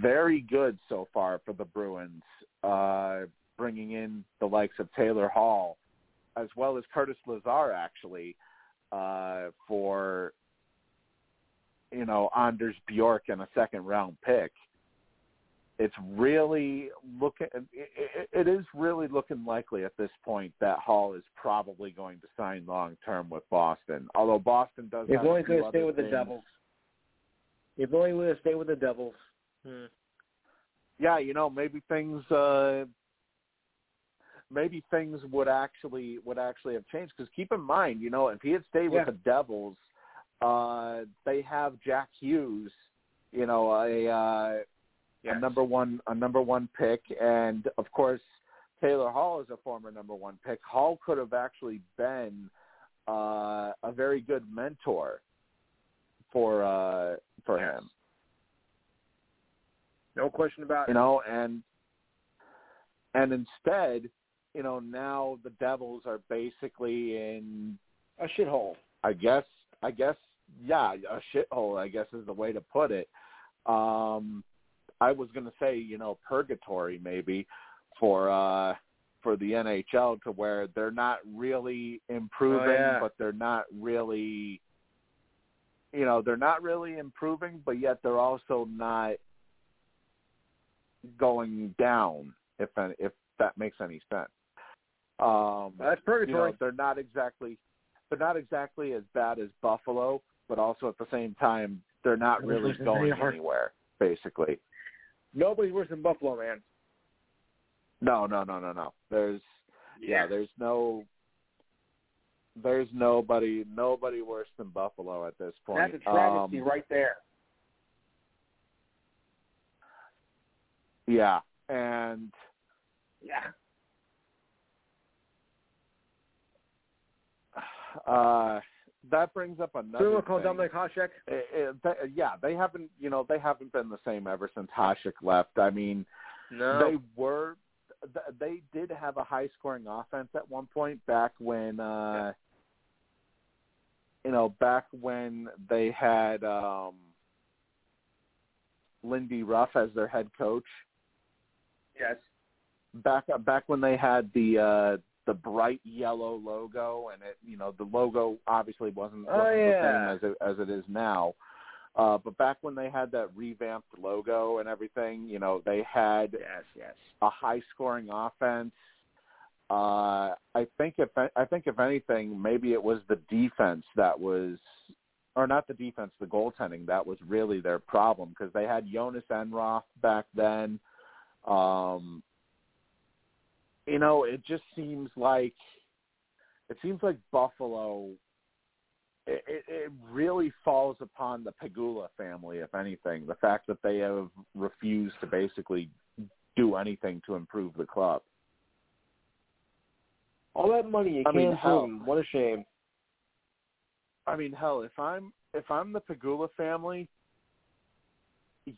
very good so far for the Bruins, uh, bringing in the likes of Taylor Hall, as well as Curtis Lazar, actually, uh, for you know Anders Bjork and a second round pick. it's really looking it, it is really looking likely at this point that Hall is probably going to sign long term with Boston. Although Boston does if have only a few could stay with things. the Devils. If only would have stayed with the Devils. Hmm. Yeah, you know, maybe things uh maybe things would actually would actually have changed because keep in mind, you know, if he had stayed Yeah. with the Devils, uh they have Jack Hughes, you know, a uh Yes. a number one a number one pick and of course Taylor Hall is a former number one pick. Hall could have actually been uh a very good mentor for uh for Yes. him. No question about You it. know, and and instead, you know, now the Devils are basically in A shithole. I guess I guess yeah, a shithole, I guess is the way to put it. Um I was gonna say, you know, purgatory maybe for uh for the NHL to where they're not really improving Oh, yeah. but they're not really you know, they're not really improving but yet they're also not going down if if that makes any sense. Um That's you know, purgatory. they're not exactly they're not exactly as bad as Buffalo, but also at the same time they're not really going anywhere. Basically, Nobody's worse than Buffalo, man. no, no, no, no, no. There's yeah, there's no there's nobody nobody worse than Buffalo at this point. That's a travesty Um, right there. Yeah, and Yeah. Uh that brings up another Someone call thing. Dominik Hasek. It- it- they- yeah, they haven't, you know, they haven't been the same ever since Hasek left. I mean, No. they were they did have a high scoring offense at one point back when uh you know back when they had um Lindy Ruff as their head coach yes. back back when they had the uh the bright yellow logo and it you know the logo obviously wasn't, Oh, wasn't yeah. the same as it as it is now uh but back when they had that revamped logo and everything you know they had Yes, yes. a high scoring offense. Uh, I think if I think if anything, maybe it was the defense that was, or not the defense, the goaltending that was really their problem because they had Jonas Enroth back then. Um, you know, it just seems like it seems like Buffalo. It, it, it really falls upon the Pegula family, if anything. The fact that they have refused to basically do anything to improve the club. All that money you I can't mean, improve hell. 'em. What a shame. I mean, hell, if I'm if I'm the Pegula family,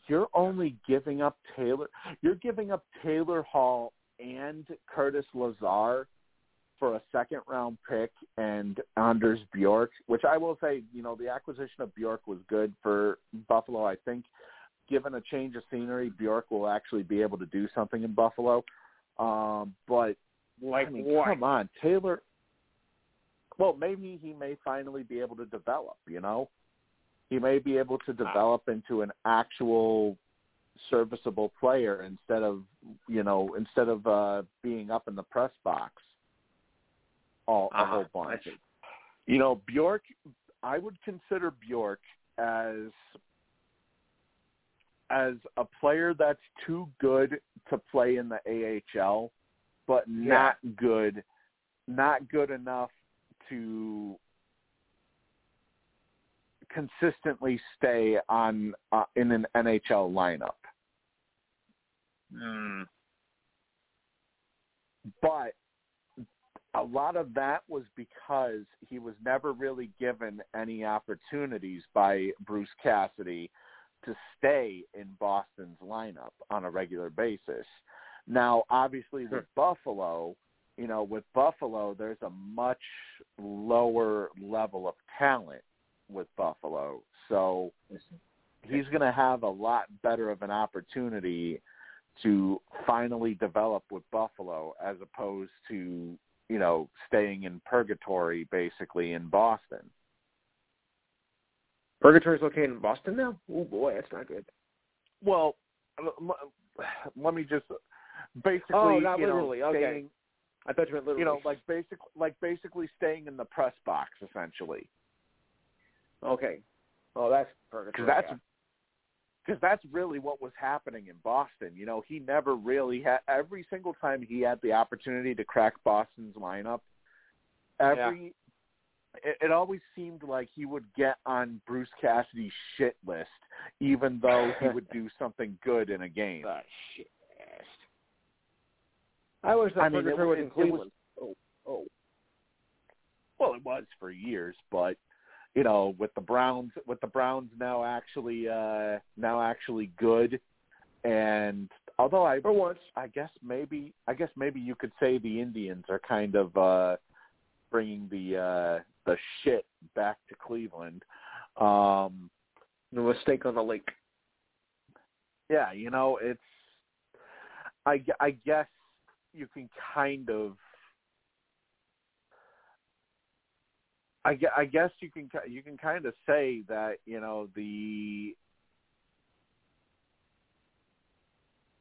you're only giving up Taylor. You're giving up Taylor Hall and Curtis Lazar for a second round pick and Anders Bjork, which I will say, you know, the acquisition of Bjork was good for Buffalo. I think given a change of scenery, Bjork will actually be able to do something in Buffalo. Um, but Like I mean, what? come on, Taylor. Well, maybe he may finally be able to develop. You know, he may be able to develop into an actual serviceable player instead of you know instead of uh being up in the press box all a Uh-huh. whole bunch. You know, Bjork. I would consider Bjork as as a player that's too good to play in the AHL, but not good, not good enough to consistently stay on uh, in an NHL lineup. Mm. But a lot of that was because he was never really given any opportunities by Bruce Cassidy to stay in Boston's lineup on a regular basis. Now, obviously with Buffalo, you know, with Buffalo there's a much lower level of talent with Buffalo. So he's going to have a lot better of an opportunity to finally develop with Buffalo as opposed to, you know, staying in purgatory basically in Boston. Purgatory's located in Boston now? Oh boy, that's not good. Well, let me just basically, Oh, not you know, literally. Okay. staying, I thought you meant literally. you know, like basic, like basically staying in the press box, essentially. okay. Oh, that's perfect. because that's because that's really what was happening in Boston. You know, he never really had every single time he had the opportunity to crack Boston's lineup. Every it, it always seemed like he would get on Bruce Cassidy's shit list, even though he would do something good in a game. Ah, shit. I was I I mean, it was- in it was- Cleveland. oh, oh. Well, it was for years, but you know, with the Browns, with the Browns now actually uh now actually good, and although I For once. I guess maybe I guess maybe you could say the Indians are kind of uh bringing the uh the shit back to Cleveland. Um The mistake on the lake. yeah, you know, it's I I guess you can kind of I I guess you can you can kind of say that, you know, the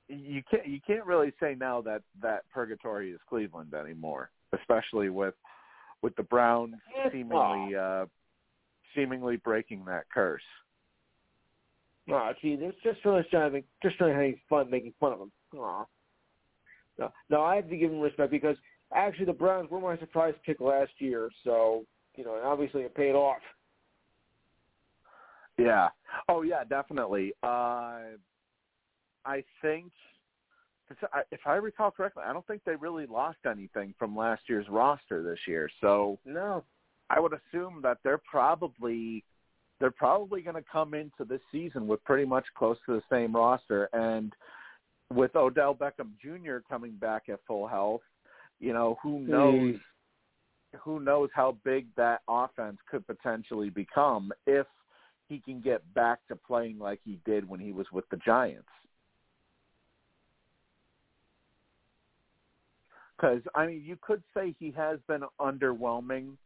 you can't you can't really say now that that purgatory is Cleveland anymore, especially with with the Browns seemingly uh seemingly breaking that curse. Oh, gee, it's just really to just to have fun making fun of him. Aw. No, no, I have to give him respect because actually the Browns were my surprise pick last year, so you know, and obviously it paid off. Yeah. Oh yeah, definitely. Uh I think if I recall correctly, I don't think they really lost anything from last year's roster this year. So No, I would assume that they're probably they're probably going to come into this season with pretty much close to the same roster and with Odell Beckham Jr. coming back at full health, you know, who knows who knows how big that offense could potentially become if he can get back to playing like he did when he was with the Giants. Because I mean, you could say he has been underwhelming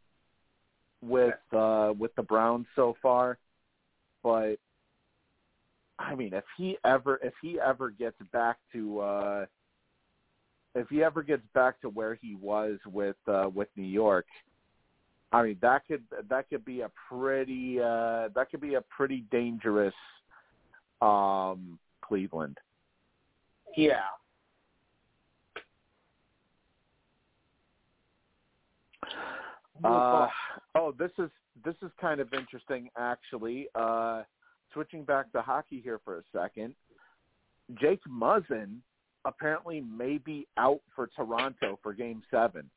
with uh, with the Browns so far, but I mean, if he ever if he ever gets back to uh, if he ever gets back to where he was with uh, with New York, I mean that could that could be a pretty uh, that could be a pretty dangerous um, Cleveland. yeah. Uh, oh, this is this is kind of interesting, actually. Uh, switching back to hockey here for a second, Jake Muzzin apparently may be out for Toronto for Game Seven.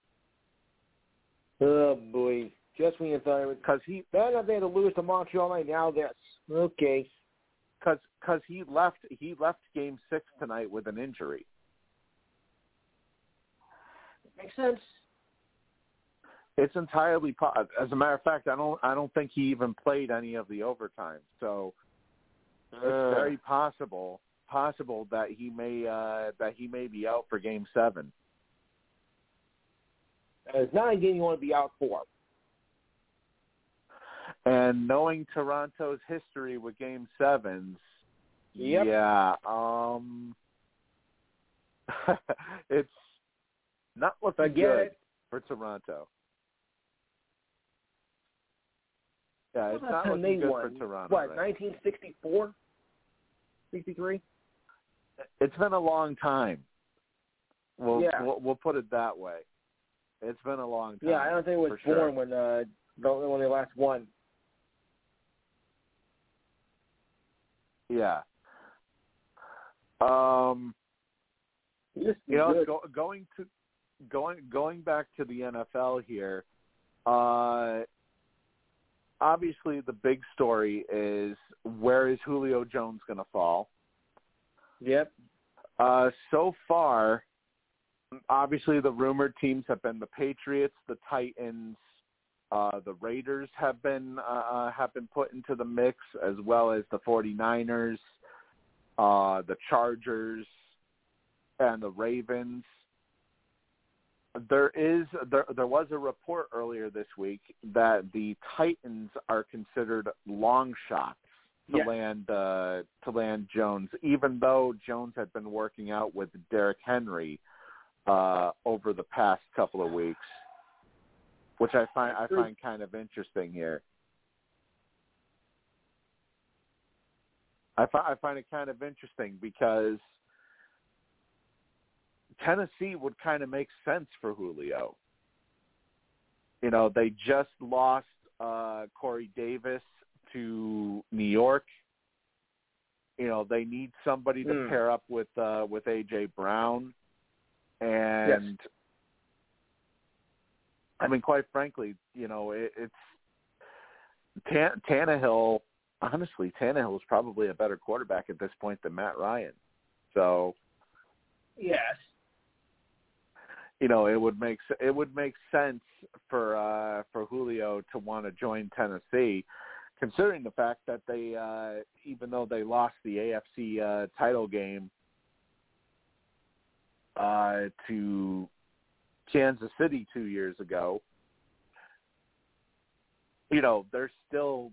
Oh boy, just when you thought it was because he then they had to lose to Montreal night. Now this, okay. because because he left he left Game Six tonight with an injury. Makes sense. It's entirely po- as a matter of fact, I don't I don't think he even played any of the overtime. So it's Uh, very possible possible that he may uh that he may be out for game 7. it's not a game you want to be out for. And knowing Toronto's history with game 7s, Yep. yeah, um it's not looking Forget good it. for Toronto. Yeah, it's not looking good won, for Toronto. What, right 1964? 63? It's been a long time. We'll, Yeah. we'll we'll put it that way. It's been a long time. Yeah, I don't think it was for sure. born when uh the- when they last won. Yeah. Um, you know, go, going to going going back to the NFL here. Uh, obviously, the big story is where is Julio Jones going to fall? Yep. Uh, so far, obviously the rumored teams have been the Patriots, the Titans, uh, the Raiders have been uh, uh, have been put into the mix, as well as the 49ers, uh, the Chargers, and the Ravens. There is there there was a report earlier this week that the Titans are considered long shots to Yeah. land uh, to land Jones, even though Jones had been working out with Derrick Henry uh, over the past couple of weeks, which I find I find kind of interesting here. I, fi- I find it kind of interesting because Tennessee would kind of make sense for Julio. You know, they just lost uh, Corey Davis to New York. You know, they need somebody to Mm. pair up with uh, with AJ Brown, and I mean, quite frankly, you know, it, it's Tan- Tannehill. Honestly, Tannehill is probably a better quarterback at this point than Matt Ryan. So, Yes. you know, it would make it would make sense for uh, for Julio to want to join Tennessee, considering the fact that they, uh, even though they lost the AFC uh, title game uh, to Kansas City two years ago, you know, they're still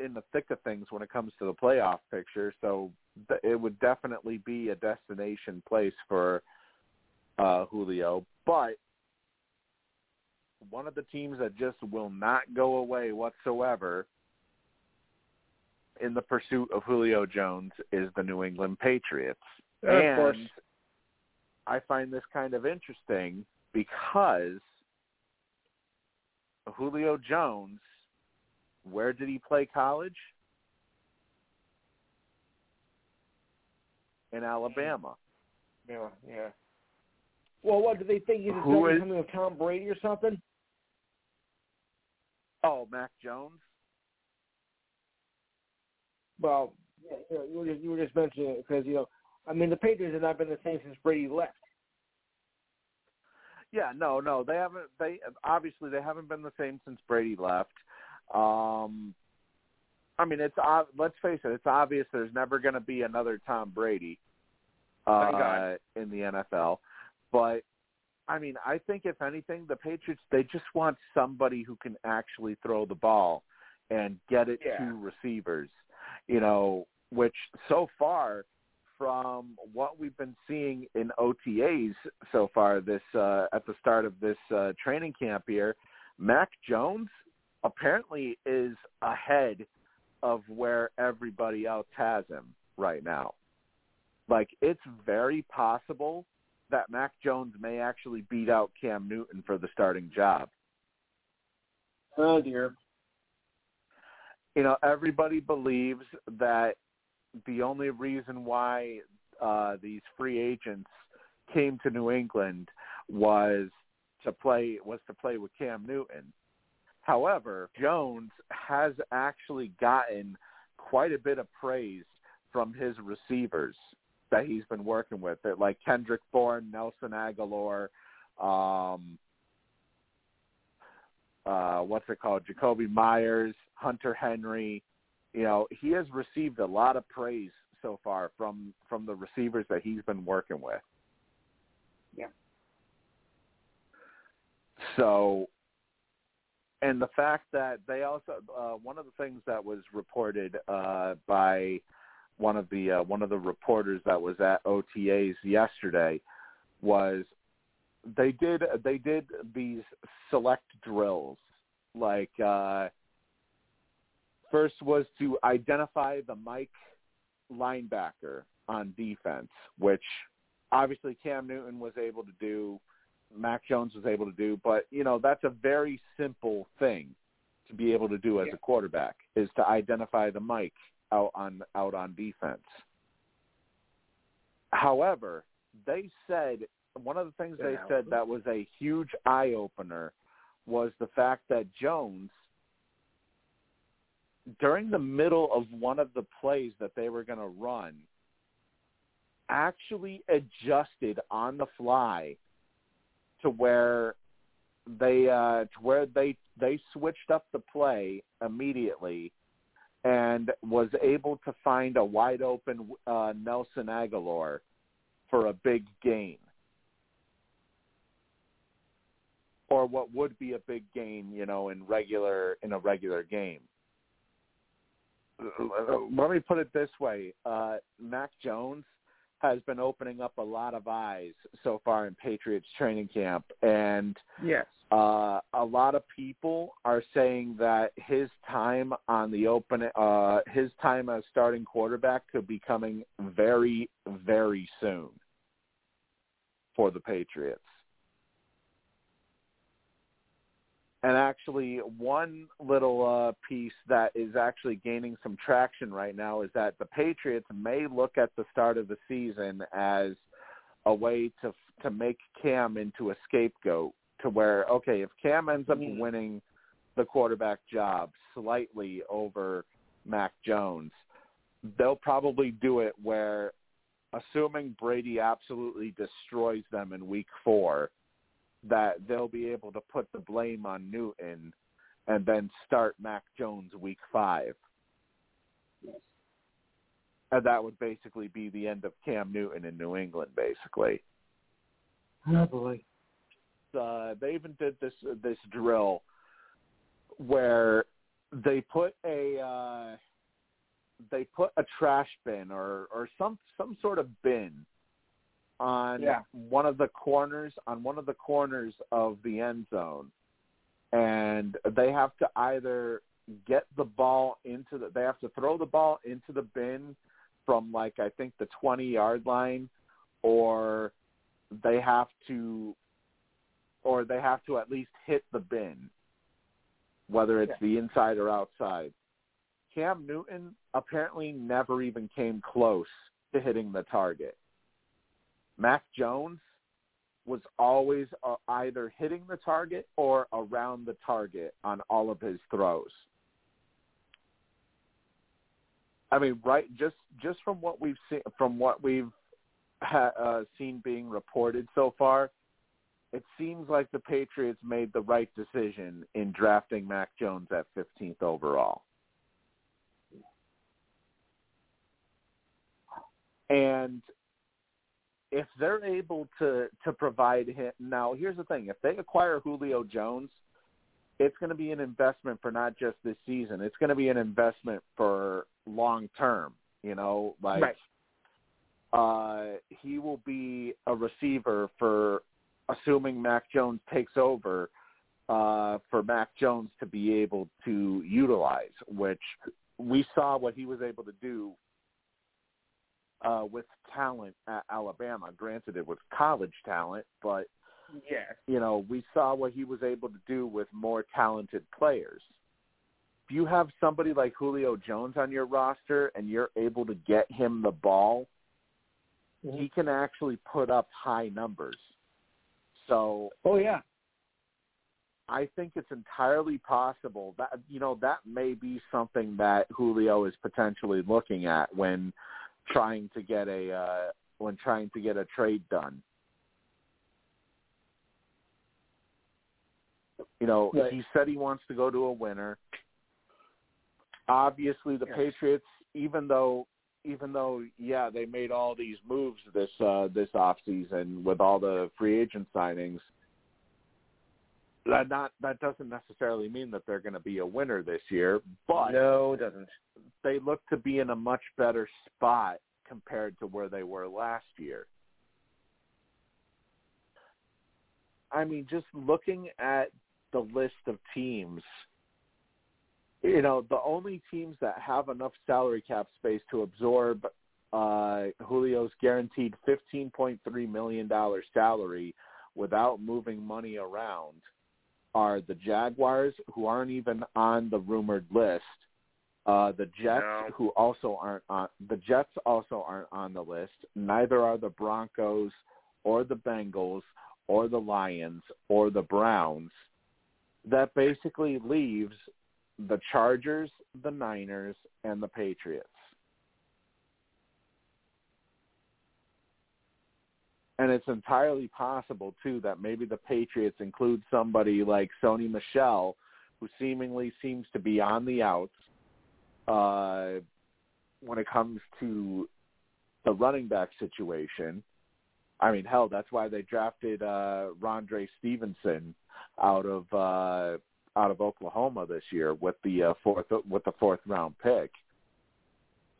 in the thick of things when it comes to the playoff picture. So th- it would definitely be a destination place for uh, Julio. But one of the teams that just will not go away whatsoever in the pursuit of Julio Jones is the New England Patriots. Of and course. I find this kind of interesting because Julio Jones, where did he play college? In Alabama. Yeah, yeah. Well, what do they think he's Who is- something with Tom Brady or something? Oh, Mac Jones? Well, yeah, you, know, you were just you were just mentioning it because you know, I mean, the Patriots have not been the same since Brady left. Yeah, no, no, they haven't. They obviously they haven't been the same since Brady left. Um, I mean, it's let's face it, it's obvious there's never going to be another Tom Brady uh, in the NFL. But I mean, I think if anything, the Patriots they just want somebody who can actually throw the ball and get it Yeah. to receivers. You know, which so far from what we've been seeing in OTAs so far this uh, at the start of this uh, training camp here, Mac Jones apparently is ahead of where everybody else has him right now. Like it's very possible that Mac Jones may actually beat out Cam Newton for the starting job. Oh dear. You know, everybody believes that the only reason why uh, these free agents came to New England was to play was to play with Cam Newton. However, Jones has actually gotten quite a bit of praise from his receivers that he's been working with, like Kendrick Bourne, Nelson Agholor, um, uh, what's it called, Jakobi Meyers, Hunter Henry. You know, he has received a lot of praise so far from from the receivers that he's been working with. Yeah. So, and the fact that they also uh, one of the things that was reported uh, by one of the uh, one of the reporters that was at OTAs yesterday was they did they did these select drills like uh first was to identify the Mike linebacker on defense which obviously Cam Newton was able to do Mac Jones was able to do but you know that's a very simple thing to be able to do as Yeah. a quarterback is to identify the Mike out on out on defense however they said one of the things they said that was a huge eye opener was the fact that Jones during the middle of one of the plays that they were going to run actually adjusted on the fly to where they uh to where they they switched up the play immediately and was able to find a wide open uh Nelson Agholor for a big gain or what would be a big gain, you know, in regular in a regular game. let me put it this way: uh, Mac Jones has been opening up a lot of eyes so far in Patriots training camp, and yes, uh, a lot of people are saying that his time on the open, uh, his time as starting quarterback could be coming very, very soon for the Patriots. And actually, one little uh, piece that is actually gaining some traction right now is that the Patriots may look at the start of the season as a way to to make Cam into a scapegoat. To where, okay, if Cam ends up Mm. winning the quarterback job slightly over Mac Jones, they'll probably do it where, assuming Brady absolutely destroys them in Week Four that they'll be able to put the blame on Newton and then start Mac Jones week five. And that would basically be the end of Cam Newton in New England, basically. Happily. Uh, they even did this this drill where they put a uh, they put a trash bin or or some some sort of bin on Yeah. one of the corners on one of the corners of the end zone and they have to either get the ball into the they have to throw the ball into the bin from like I think the 20 yard line or they have to or they have to at least hit the bin whether it's Yeah. the inside or outside. Cam Newton apparently never even came close to hitting the target. Mac Jones was always uh, either hitting the target or around the target on all of his throws. I mean, right? Just just from what we've seen, from what we've ha- uh, seen being reported so far, it seems like the Patriots made the right decision in drafting Mac Jones at 15th overall. And if they're able to to provide him now, here's the thing: if they acquire Julio Jones, it's going to be an investment for not just this season. It's going to be an investment for long term. You know, like Right. uh, he will be a receiver for assuming Mac Jones takes over uh, for Mac Jones to be able to utilize, which we saw what he was able to do uh, with talent at Alabama. Granted, it was college talent, but Yes. you know, we saw what he was able to do with more talented players. If you have somebody like Julio Jones on your roster and you're able to get him the ball, he can actually put up high numbers. So Oh yeah. I think it's entirely possible that you know that may be something that Julio is potentially looking at when trying to get a uh, when trying to get a trade done. You know, Right. he said he wants to go to a winner. Obviously, the Yes. Patriots, even though even though yeah they made all these moves this uh, this off season with all the free agent signings, that not that doesn't necessarily mean that they're going to be a winner this year, but no, it doesn't. they look to be in a much better spot compared to where they were last year. I mean, just looking at the list of teams, you know, the only teams that have enough salary cap space to absorb uh, Julio's guaranteed $15.3 million salary without moving money around are the Jaguars, who aren't even on the rumored list, uh, the Jets, No. who also aren't on the Jets also aren't on the list. Neither are the Broncos or the Bengals or the Lions or the Browns. That basically leaves the Chargers, the Niners, and the Patriots. And it's entirely possible too that maybe the Patriots include somebody like Sony Michel, who seemingly seems to be on the outs uh, when it comes to the running back situation. I mean, hell, that's why they drafted uh, Rhamondre Stevenson out of uh, out of Oklahoma this year with the uh, fourth with the fourth round pick.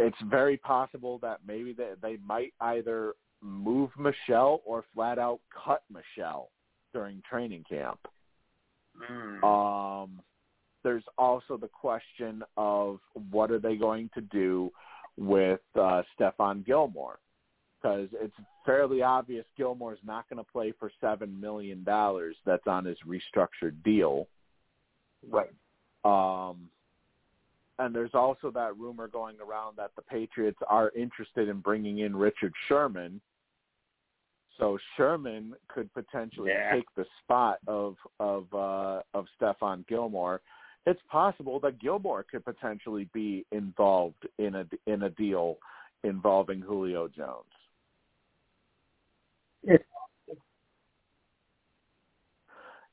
it's very possible that maybe they, they might either move Michel or flat out cut Michel during training camp. Mm. Um, there's also the question of what are they going to do with uh, Stephon Gilmore because it's fairly obvious Gilmore's not going to play for seven million dollars that's on his restructured deal. Right. Um, and there's also that rumor going around that the Patriots are interested in bringing in Richard Sherman. So Sherman could potentially Yeah. take the spot of of uh, of Stephon Gilmore. It's possible that Gilmore could potentially be involved in a in a deal involving Julio Jones. It's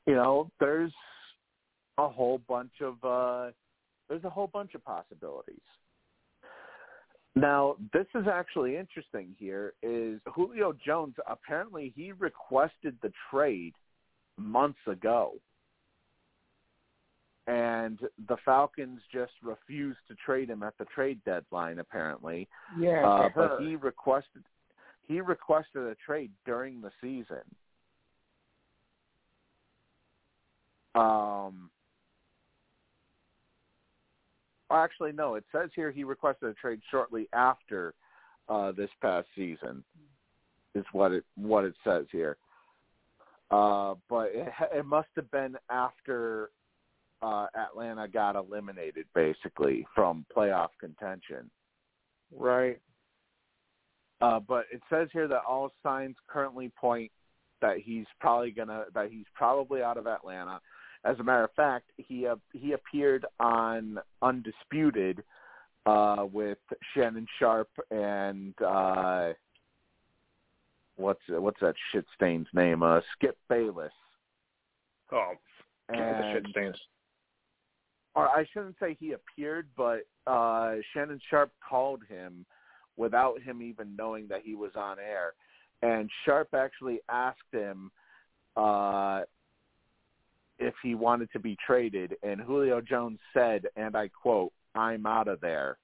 You know, there's a whole bunch of uh, there's a whole bunch of possibilities. Now, this is actually interesting here is Julio Jones apparently he requested the trade months ago. And the Falcons just refused to trade him at the trade deadline apparently. yeah, Uh, but he requested he requested a trade during the season. Um, well, actually, no. It says here he requested a trade shortly after uh, this past season. Is what it what it says here. Uh, but it, it must have been after uh, Atlanta got eliminated, basically from playoff contention. right. Uh, but it says here that all signs currently point that he's probably gonna that he's probably out of Atlanta. As a matter of fact, he uh, he appeared on Undisputed uh, with Shannon Sharpe and uh, what's what's that shit stain's name? Uh, Skip Bayless. Oh, the shit And stains. or I shouldn't say he appeared, but uh, Shannon Sharpe called him without him even knowing that he was on air. And Sharpe actually asked him uh, if he wanted to be traded, and Julio Jones said, and I quote, "I'm out of there."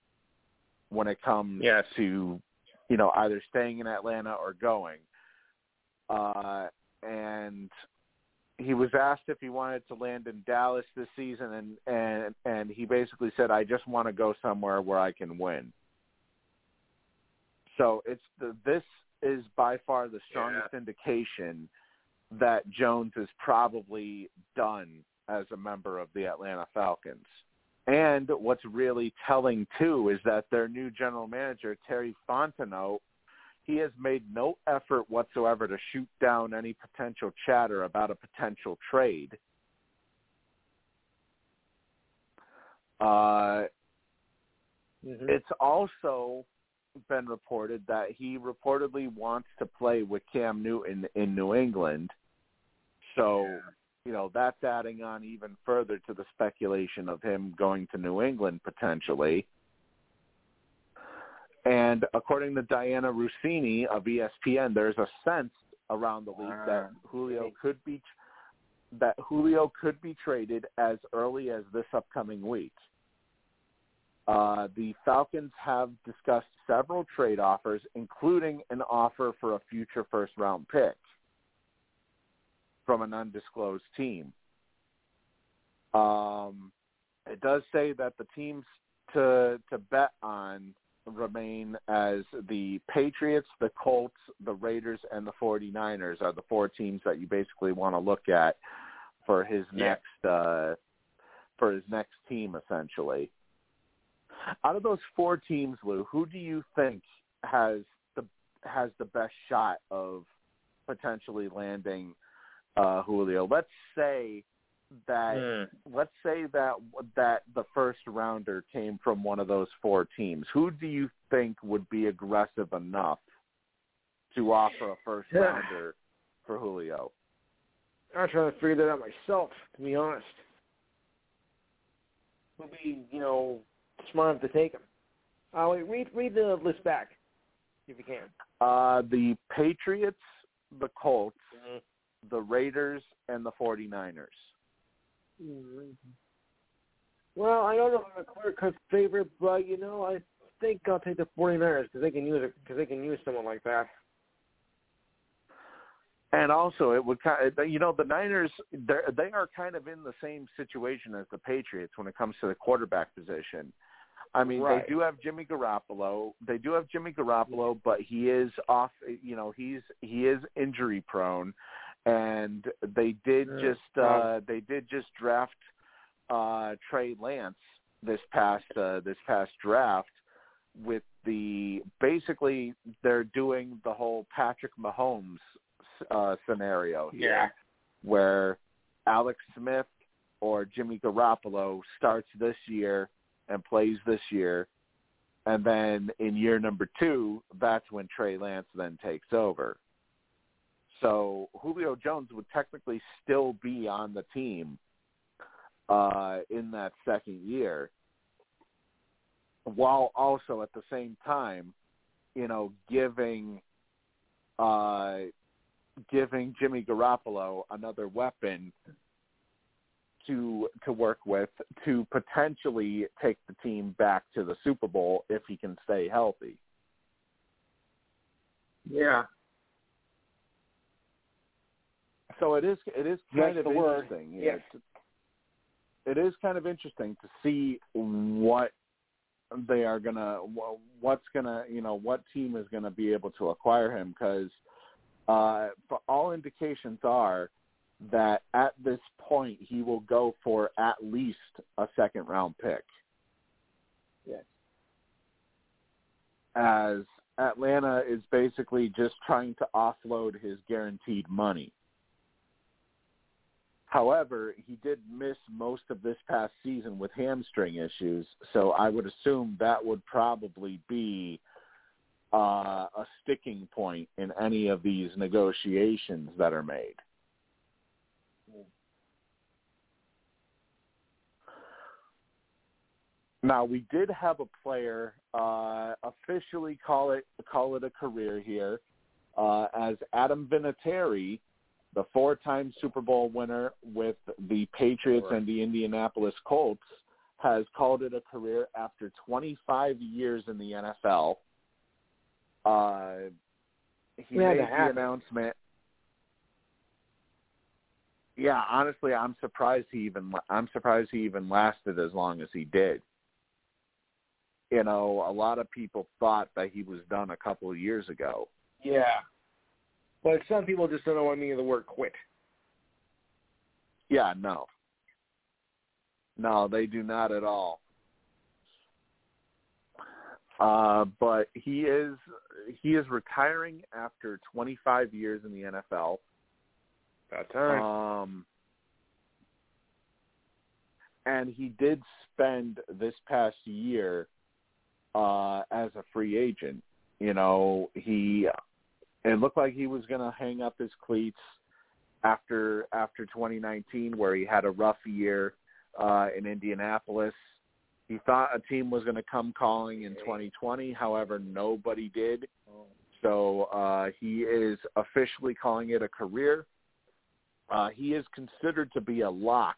When it comes Yes. to, you know, either staying in Atlanta or going, uh, and he was asked if he wanted to land in Dallas this season, and and and he basically said, "I just want to go somewhere where I can win." So it's the this is by far the strongest indication that Jones is probably done as a member of the Atlanta Falcons. And what's really telling too is that their new general manager Terry Fontenot he has made no effort whatsoever to shoot down any potential chatter about a potential trade. Uh, Mhm. it's also been reported that he reportedly wants to play with Cam Newton in New England. So, you know, that's adding on even further to the speculation of him going to New England potentially. And according to Dianna Russini of ESPN, there's a sense around the league that Ah. Julio could be that Julio could be traded as early as this upcoming week. Uh, the Falcons have discussed several trade offers, including an offer for a future first round pick from an undisclosed team. Um, it does say that the teams to to bet on remain as the Patriots, the Colts, the Raiders, and the 49ers are the four teams that you basically want to look at for his Yeah. next uh, for his next team essentially. Out of those four teams, Lou, who do you think has the has the best shot of potentially landing uh, Julio? Let's say that Hmm. let's say that that the first rounder came from one of those four teams. Who do you think would be aggressive enough to offer a first rounder for Julio? I'm trying to figure that out myself, to be honest. Would be, you know, smart enough to take him. Uh, wait, read read the list back, if you can. Uh, the Patriots, the Colts, Mm-hmm. The Raiders, and the 49ers. Well, I don't know if I'm a clear cut favorite, but you know, I think I'll take the 49ers because they can use it because they can use someone like that. And also, it would kind of, you know, the Niners they they are kind of in the same situation as the Patriots when it comes to the quarterback position. I mean, Right. they do have Jimmy Garoppolo. They do have Jimmy Garoppolo, but he is off. You know, he's he is injury prone, and they did Yeah. just uh they did just draft uh Trey Lance this past uh this past draft with the basically they're doing the whole Patrick Mahomes uh scenario here Yeah. where Alex Smith or Jimmy Garoppolo starts this year and plays this year and then in year number 2 that's when Trey Lance then takes over. So Julio Jones would technically still be on the team uh in that second year while also at the same time, you know, giving uh giving Jimmy Garoppolo another weapon to to work with to potentially take the team back to the Super Bowl if he can stay healthy. Yeah. So it is it is kind That's of interesting. Yes. It's- It is kind of interesting to see what they are gonna what's gonna you know what team is gonna be able to acquire him because uh, for all indications are that at this point he will go for at least a second round pick Yes. as Atlanta is basically just trying to offload his guaranteed money. However, he did miss most of this past season with hamstring issues, so I would assume that would probably be uh, a sticking point in any of these negotiations that are made. Now we did have a player uh, officially call it call it a career here, uh, as Adam Vinatieri, the four-time Super Bowl winner with the Patriots Sure. and the Indianapolis Colts, has called it a career after 25 years in the NFL. Uh, he Yeah, made the happened. announcement. Yeah, honestly, I'm surprised he even I'm surprised he even lasted as long as he did. You know, a lot of people thought that he was done a couple of years ago. Yeah. But some people just don't know what I mean of the word quit. Yeah, no. No, they do not at all. Uh, but he is he is retiring after 25 years in the NFL. About time. Um, and he did spend this past year uh, as a free agent. You know, he it looked like he was going to hang up his cleats after after 2019, where he had a rough year uh, in Indianapolis. He thought a team was going to come calling in 2020. However, nobody did. So uh, he is officially calling it a career. Uh, he is considered to be a lock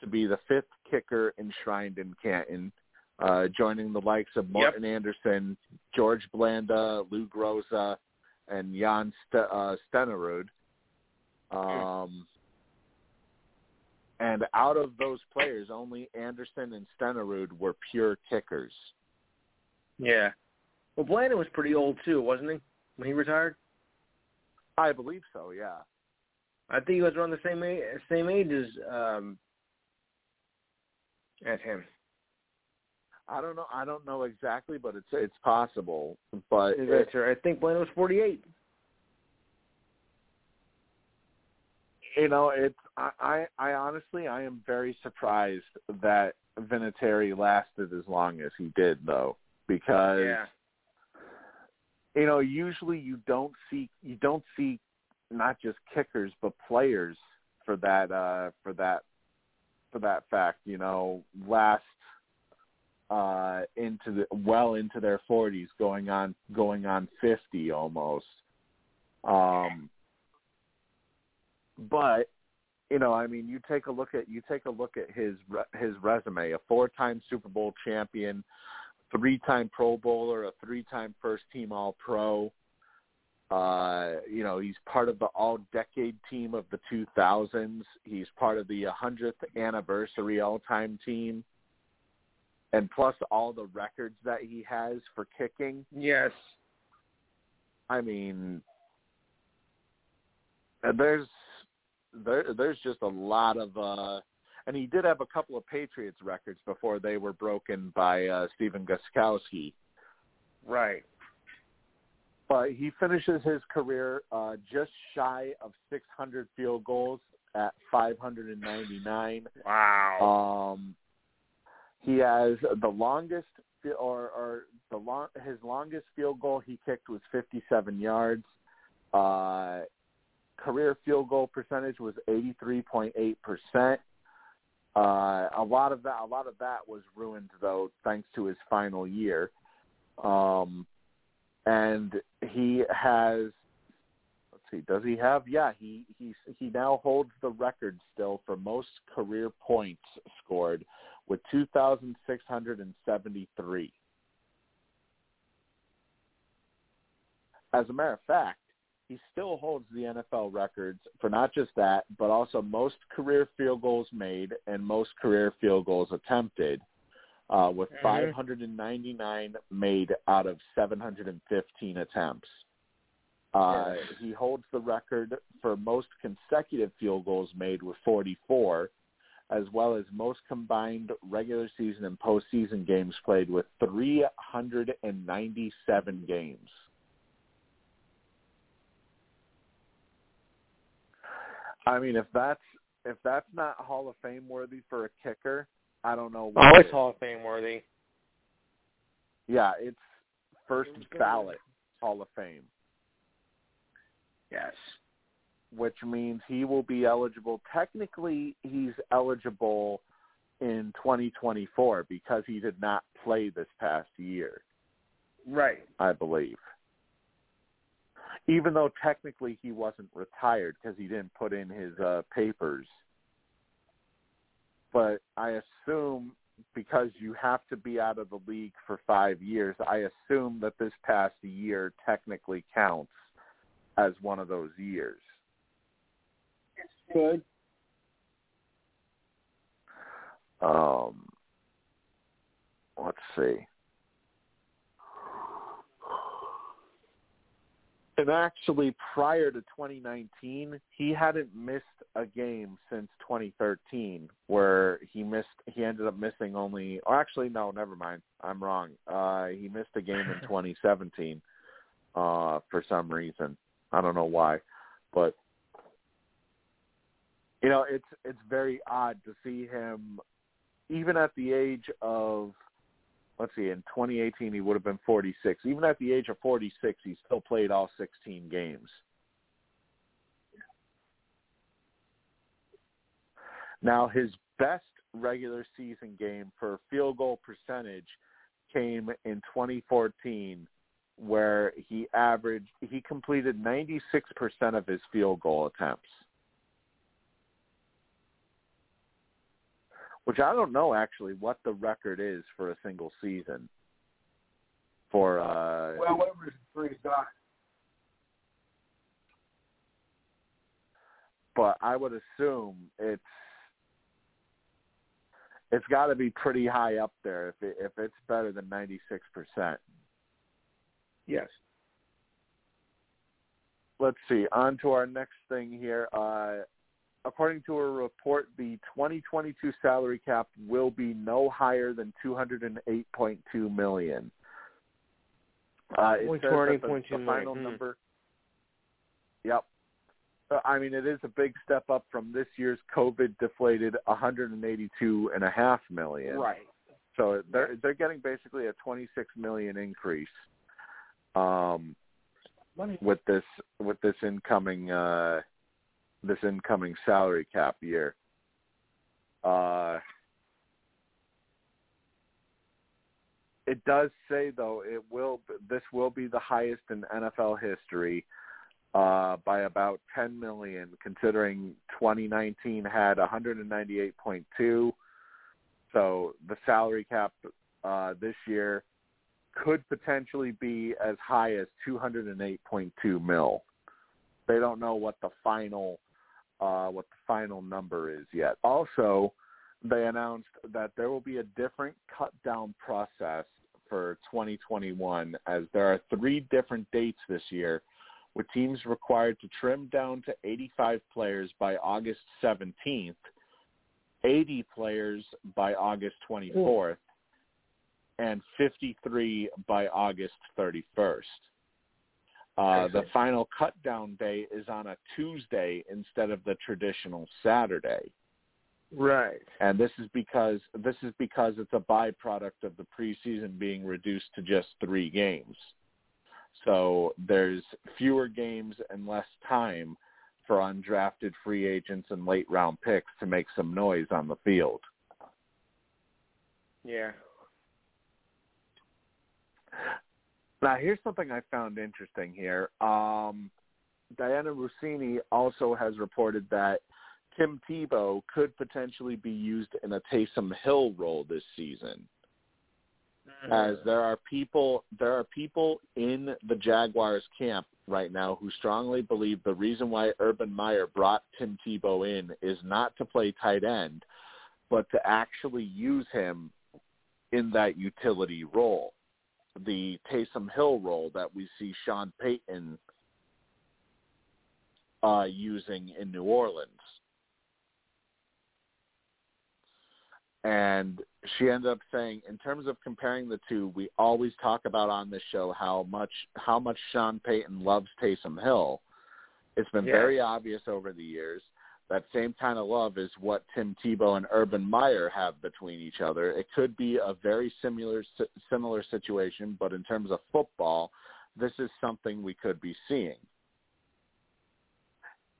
to be the fifth kicker enshrined in Canton, uh, joining the likes of Morten Andersen, George Blanda, Lou Groza, and Jan St- uh, Stenerud. Um, and out of those players, only Andersen and Stenerud were pure kickers. Yeah. Well, Blandon was pretty old too, wasn't he? When he retired, I believe so. Yeah. I think he was around the same age, same age as um, as him. I don't know. I don't know exactly, but it's it's possible. But Is it, that true? I think Blandon was forty-eight. you know, it's I, I I honestly I am very surprised that Vinatieri lasted as long as he did, though, because Yeah. you know usually you don't see you don't see not just kickers but players for that uh for that for that fact you know last uh into the well into their 40s going on going on 50 almost um but you know i mean you take a look at you take a look at his his resume a four-time super bowl champion three-time Pro Bowler, a three-time first-team All-Pro. Uh, you know, he's part of the All-Decade team of the 2000s. He's part of the 100th anniversary all-time team. And plus all the records that he has for kicking. Yes. I mean, there's there there's just a lot of uh and he did have a couple of Patriots records before they were broken by uh Stephen Gostkowski. Right. But he finishes his career uh just shy of 600 field goals at 599. Wow. Um he has the longest or or the long his longest field goal he kicked was 57 yards. Uh career field goal percentage was 83.8%. Uh, a lot of that, a lot of that was ruined though, thanks to his final year. Um, and he has, let's see, does he have? Yeah, he he he now holds the record still for most career points scored with 2,673. As a matter of fact, he still holds the NFL records for not just that, but also most career field goals made and most career field goals attempted, uh, with Mhm. 599 made out of 715 attempts. Uh, He holds the record for most consecutive field goals made with 44, as well as most combined regular season and postseason games played with 397 games. I mean, if that's if that's not Hall of Fame worthy for a kicker, I don't know. What Oh, is. it's Hall of Fame worthy. Yeah, it's first ballot Hall of Fame, Yes. Which means he will be eligible. Technically, he's eligible in 2024 because he did not play this past year, Right. I believe. Even though technically he wasn't retired because he didn't put in his uh, papers. But I assume because you have to be out of the league for five years, I assume that this past year technically counts as one of those years. Good. Um, let's see. And actually, prior to 2019, he hadn't missed a game since 2013, where he missed. He ended up missing only. Or actually, no, never mind. I'm wrong. Uh, he missed a game in 2017 uh, for some reason. I don't know why, but you know, it's it's very odd to see him, even at the age of let's see, in 2018 he would have been 46. Even at the age of 46, he still played all 16 games. Now his best regular season game for field goal percentage came in 2014 where he averaged he completed 96% of his field goal attempts. Which I don't know actually what the record is for a single season. For uh Well, whatever three got. but I would assume it's it's got to be pretty high up there if it, if it's better than 96%. Yes. Let's see. On to our next thing here. Uh according to a report, the 2022 salary cap will be no higher than 208.2 million. Uh, it Only says that the, 208.2 the final Hmm. number. Yep. I mean, it is a big step up from this year's COVID-deflated 182.5 million. Right. So they're they're getting basically a 26 million increase. Um, with this with this incoming uh this incoming salary cap year. Uh it does say though it will this will be the highest in NFL history uh by about 10 million considering 2019 had 198.2 so the salary cap uh this year could potentially be as high as 208.2 mil. They don't know what the final uh, what the final number is yet. Also, they announced that there will be a different cut down process for 2021 as there are three different dates this year with teams required to trim down to 85 players by August 17th, 80 players by August 24th, and 53 by August 31st. Uh, the final cut down day is on a Tuesday instead of the traditional Saturday. Right. And this is because this is because it's a byproduct of the preseason being reduced to just 3 games. So there's fewer games and less time for undrafted free agents and late round picks to make some noise on the field. Yeah. Now, here's something I found interesting here. Um, Dianna Russini also has reported that Tim Tebow could potentially be used in a Taysom Hill role this season. As there are people, there are people in the Jaguars camp right now who strongly believe the reason why Urban Meyer brought Tim Tebow in is not to play tight end, but to actually use him in that utility role the Taysom Hill role that we see Sean Payton uh, using in New Orleans. And she ended up saying, in terms of comparing the two, we always talk about on this show how much how much Sean Payton loves Taysom Hill. It's been Yeah. very obvious over the years that same kind of love is what Tim Tebow and Urban Meyer have between each other. It could be a very similar similar situation, but in terms of football, this is something we could be seeing.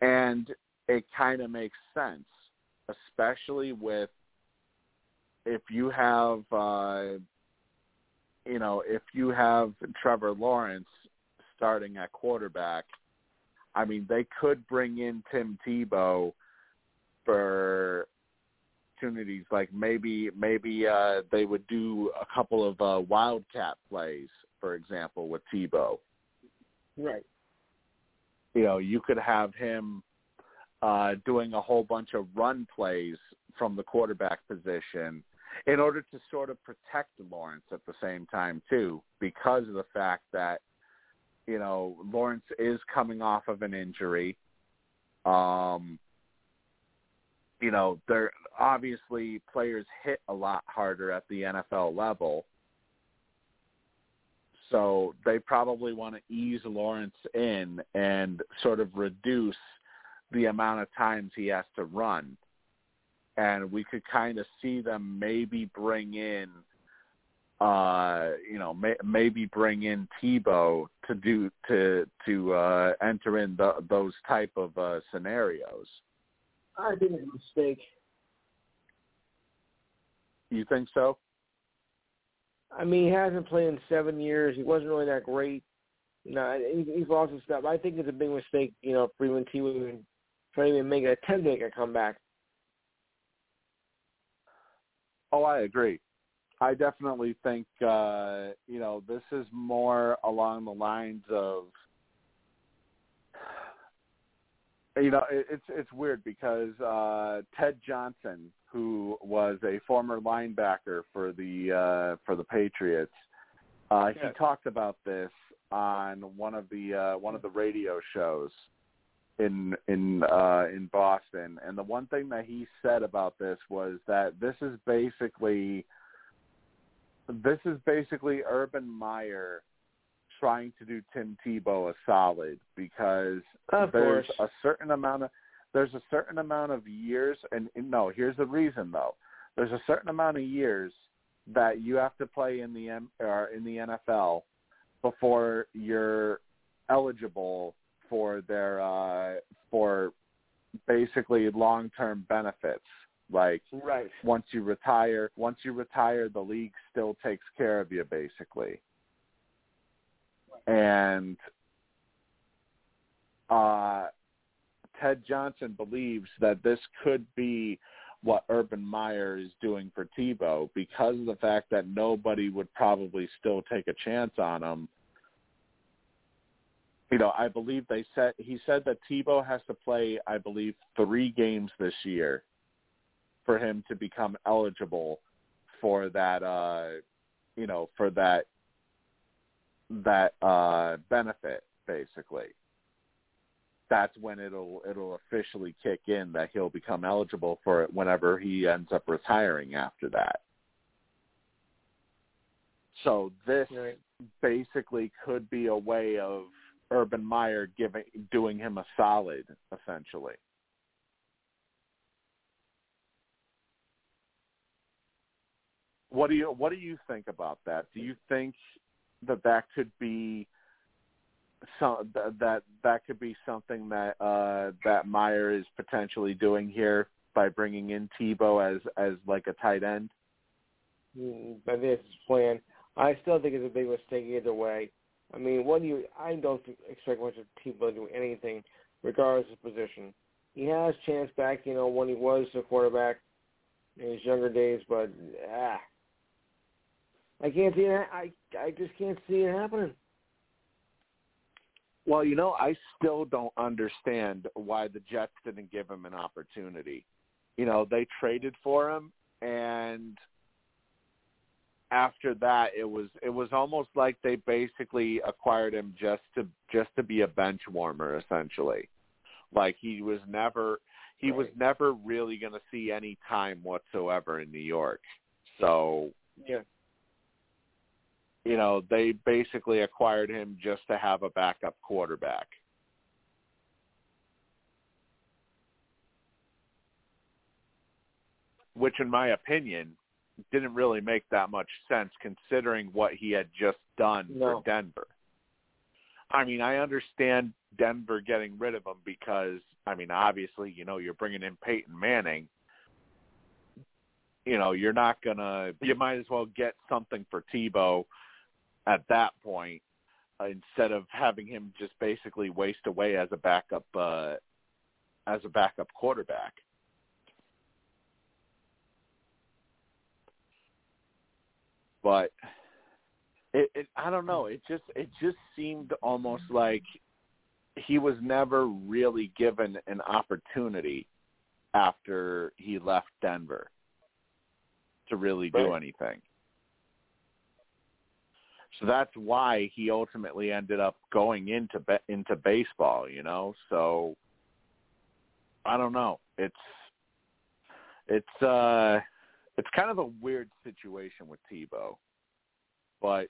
And it kind of makes sense, especially with if you have uh you know, if you have Trevor Lawrence starting at quarterback, I mean, they could bring in Tim Tebow for opportunities like maybe maybe uh they would do a couple of uh wildcat plays, for example, with Tebow. Right. You know, you could have him uh doing a whole bunch of run plays from the quarterback position in order to sort of protect Lawrence at the same time too, because of the fact that you know Lawrence is coming off of an injury. Um, you know, they're obviously players hit a lot harder at the NFL level. So they probably want to ease Lawrence in and sort of reduce the amount of times he has to run and we could kind of see them maybe bring in uh you know may, maybe bring in Tebow to do to to uh enter in the, those type of uh scenarios I think it's a mistake. you think so I mean, he hasn't played in seven years. He wasn't really that great. No, he, he's lost his stuff. I think it's a big mistake, you know, for even T even trying to even make an attempt to make a comeback. oh i agree i definitely think uh you know this is more along the lines of you know it, it's it's weird because uh Ted Johnson who was a former linebacker for the uh for the Patriots uh he Yes. talked about this on one of the uh one of the radio shows in in uh in Boston and the one thing that he said about this was that this is basically this is basically Urban Meyer trying to do Tim Tebow a solid because Of there's course. a certain amount of there's a certain amount of years and, and no here's the reason though there's a certain amount of years that you have to play in the M, or in the NFL before you're eligible for their uh for basically long-term benefits like Right. once you retire once you retire the league still takes care of you basically and uh Ted Johnson believes that this could be what Urban Meyer is doing for Tebow because of the fact that nobody would probably still take a chance on him. You know, I believe they said he said that Tebow has to play, I believe, three games this year for him to become eligible for that uh you know, for that that uh benefit basically that's when it'll it'll officially kick in that he'll become eligible for it whenever he ends up retiring after that. So this Right. basically could be a way of Urban Meyer giving doing him a solid essentially. What do you what do you think about that? Do you think that that could be some that that could be something that uh that Meyer is potentially doing here by bringing in Tebow as as like a tight end. Mm, But this plan, I still think it's a big mistake either way. I mean, what do you? I don't expect much of people to do anything, regardless of position. He has chance back, you know, when he was a quarterback in his younger days, but ah, I can't see it. I I just can't see it happening. Well, you know, I still don't understand why the Jets didn't give him an opportunity. You know, they traded for him and after that it was it was almost like they basically acquired him just to just to be a bench warmer essentially. Like he was never he was never really going to see any time whatsoever in New York. So, Yeah. You know, they basically acquired him just to have a backup quarterback. Which, in my opinion, didn't really make that much sense considering what he had just done No. for Denver. I mean, I understand Denver getting rid of him because, I mean, obviously, you know, you're bringing in Peyton Manning. You know, you're not gonna. You might as well get something for Tebow at that point uh, instead of having him just basically waste away as a backup uh, as a backup quarterback. But it, it I don't know, it just it just seemed almost like he was never really given an opportunity after he left Denver to really do Right. anything. So that's why he ultimately ended up going into be- into baseball, you know. So I don't know. It's it's uh it's kind of a weird situation with Tebow. But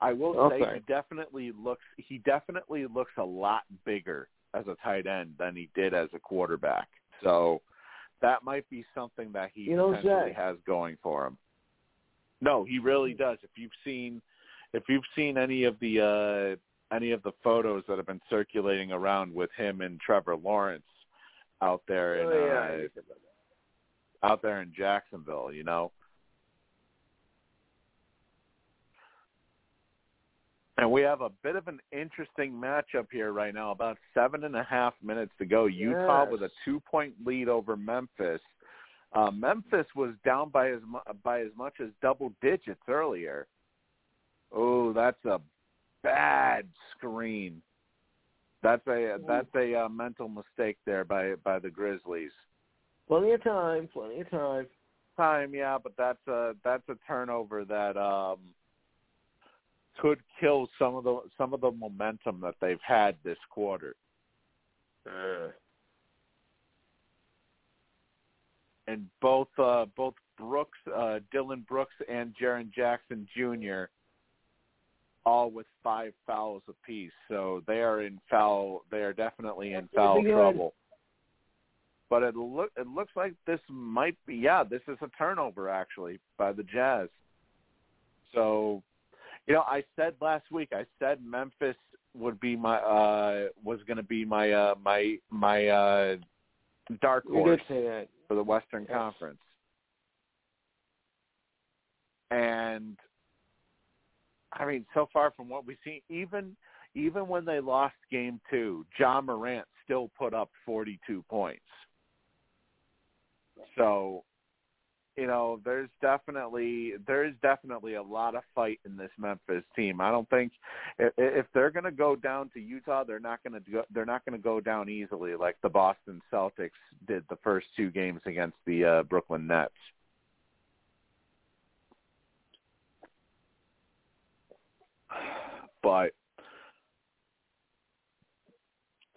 I will say he definitely looks he definitely looks a lot bigger as a tight end than he did as a quarterback. So that might be something that he You don't potentially has going for him. No, he really does. If you've seen if you've seen any of the uh any of the photos that have been circulating around with him and Trevor Lawrence out there in oh, yeah. uh, out there in Jacksonville, you know. And we have a bit of an interesting matchup here right now. About seven and a half minutes to go. Utah Yes. with a two-point lead over Memphis. Uh, Memphis was down by as mu- by as much as double digits earlier. Oh, that's a bad screen. That's a that's a uh, mental mistake there by by the Grizzlies. Plenty of time. Plenty of time. Time, yeah, but that's a that's a turnover that um could kill some of the some of the momentum that they've had this quarter. And both uh both Brooks, uh Dillon Brooks and Jaren Jackson Jr. all with five fouls apiece. So they are in foul they are definitely in That's foul trouble. But it look it looks like this might be yeah, this is a turnover actually by the Jazz. So, you know, I said last week I said Memphis would be my uh was going to be my uh my my uh dark horse for the Western Yes. Conference. And I mean, so far from what we've seen, even even when they lost game two, Ja Morant still put up forty two points. So, you know, there's definitely there's definitely a lot of fight in this Memphis team. I don't think if, if they're going to go down to Utah, they're not going to they're not going to go down easily like the Boston Celtics did the first two games against the uh, Brooklyn Nets. But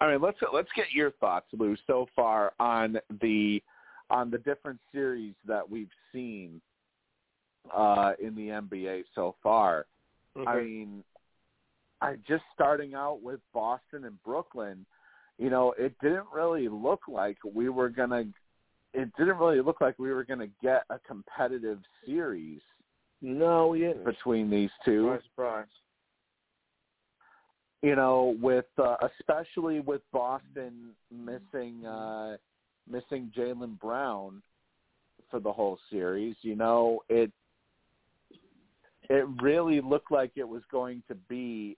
I mean, let's let's get your thoughts, Lou, so far on the on the different series that we've seen uh, in the NBA so far. Okay. I mean, I just starting out with Boston and Brooklyn. You know, it didn't really look like we were gonna. It didn't really look like we were gonna get a competitive series no, we didn't. between these two. Surprise, surprise. You know, with uh, especially with Boston missing uh, missing Jaylen Brown for the whole series, you know, it it really looked like it was going to be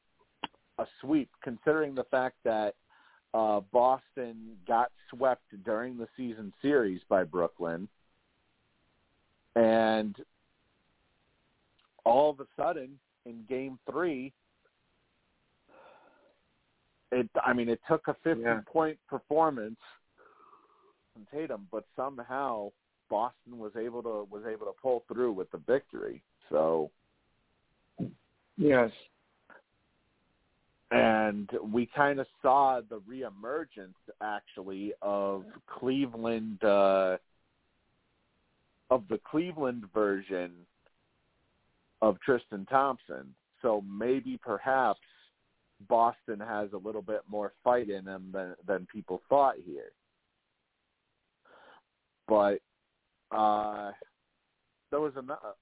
a sweep, considering the fact that uh, Boston got swept during the season series by Brooklyn, and all of a sudden in Game Three it I mean it took a 50 Yeah. point performance from Tatum, but somehow Boston was able to was able to pull through with the victory. So Yes. and we kind of saw the reemergence actually of Cleveland uh of the Cleveland version of Tristan Thompson. So maybe perhaps Boston has a little bit more fight in them than than people thought here. But uh there was another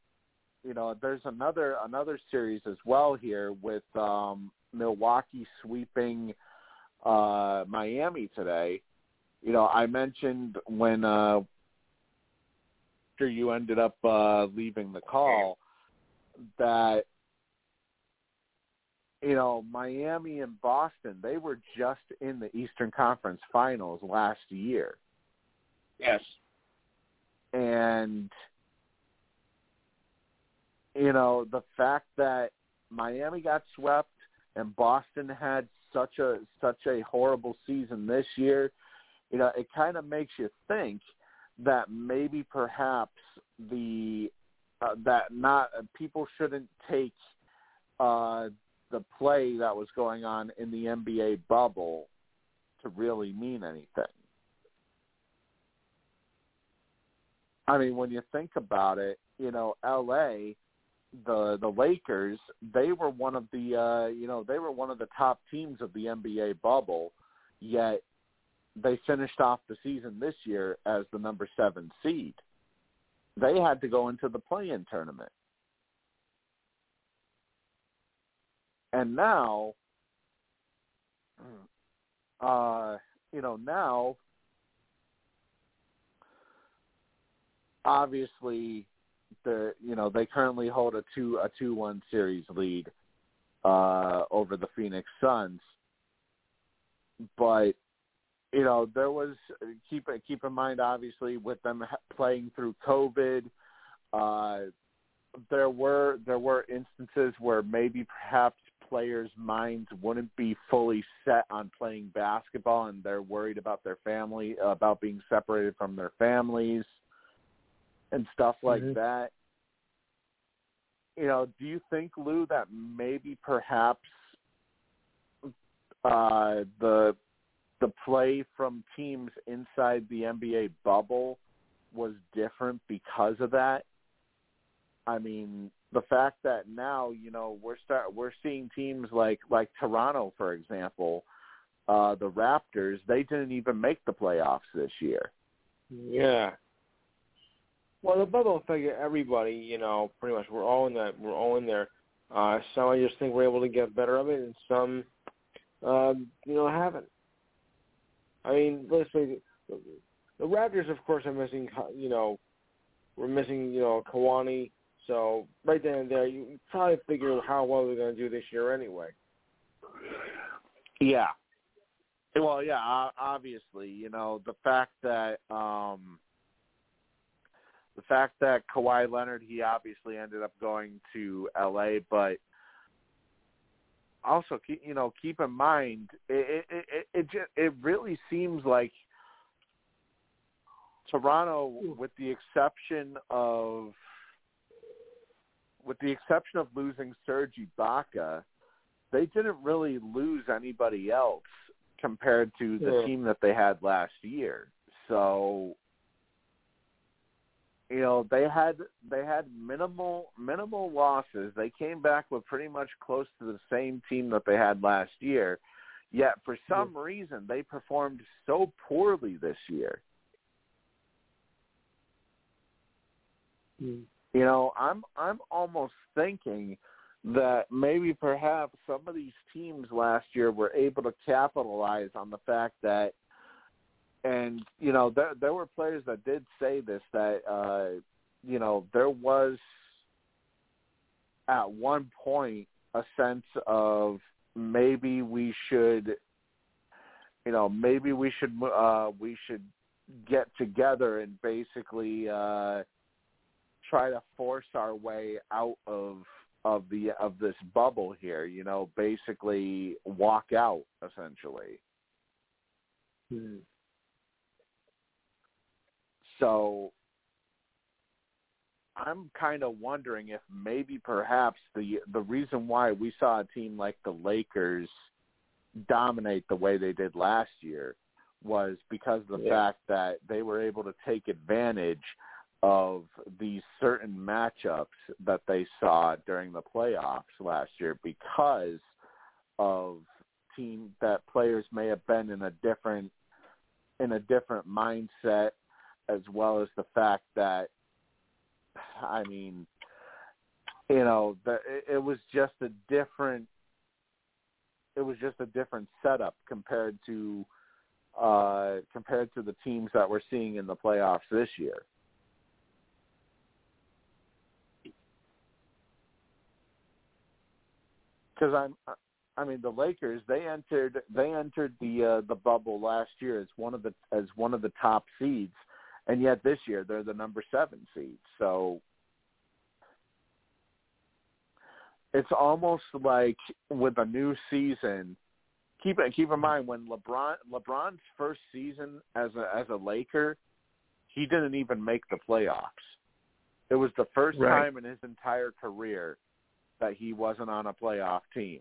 you know, there's another another series as well here with um Milwaukee sweeping uh Miami today. You know, I mentioned when uh after you ended up uh leaving the call that you know, Miami and Boston, they were just in the Eastern Conference Finals last year. Yes. And you know, the fact that Miami got swept and Boston had such a such a horrible season this year, you know, it kind of makes you think that maybe perhaps the uh, that not people shouldn't take uh the play that was going on in the NBA bubble to really mean anything. I mean, when you think about it, you know, LA, the the Lakers, they were one of the uh, you know, they were one of the top teams of the NBA bubble, yet they finished off the season this year as the number 7 seed. They had to go into the play-in tournament. And now uh, you know, now obviously the you know they currently hold a two a two one series lead uh over the Phoenix Suns. But you know there was keep keep in mind obviously with them playing through covid uh there were there were instances where maybe perhaps players minds wouldn't be fully set on playing basketball and they're worried about their family about being separated from their families and stuff like Mhm. that. You know, do you think Lou that maybe perhaps uh the the play from teams inside the NBA bubble was different because of that? I mean, the fact that now, you know, we're start we're seeing teams like like Toronto, for example, uh the Raptors, they didn't even make the playoffs this year. Yeah. Well, the bubble affected everybody. You know, pretty much. We're all in that. We're all in there. Uh, some I just think we're able to get better of it, and some, um, you know, haven't. I mean, let's the Raptors, of course, are missing. You know, we're missing. You know, Kawani. So right then and there, you probably figure how well they're going to do this year anyway. Yeah. Well, yeah, obviously, you know, the fact that um the fact that Kawhi Leonard, he obviously ended up going to LA, but also, you know, keep in mind, it it it it, it really seems like Toronto, with the exception of with the exception of losing Serge Ibaka, they didn't really lose anybody else compared to the Yeah. team that they had last year. So you know they had they had minimal minimal losses. They came back with pretty much close to the same team that they had last year. Yet for some reason they performed so poorly this year. Mm. You know, I'm I'm almost thinking that maybe perhaps some of these teams last year were able to capitalize on the fact that and you know there there were players that did say this that uh you know there was at one point a sense of maybe we should you know maybe we should uh we should get together and basically uh try to force our way out of of the of this bubble here you know basically walk out essentially Mm. So I'm kind of wondering if maybe perhaps the the reason why we saw a team like the Lakers dominate the way they did last year was because of the Yeah. fact that they were able to take advantage of these certain matchups that they saw during the playoffs last year because of team that players may have been in a different in a different mindset as well as the fact that I mean you know the, it, it was just a different it was just a different setup compared to uh compared to the teams that we're seeing in the playoffs this year. Because I'm, I mean, the Lakers they entered they entered the uh, the bubble last year as one of the as one of the top seeds, and yet this year they're the number seven seed. So it's almost like with a new season. Keep keep in mind when LeBron LeBron's first season as a as a Laker, he didn't even make the playoffs. It was the first Right. time in his entire career that he wasn't on a playoff team.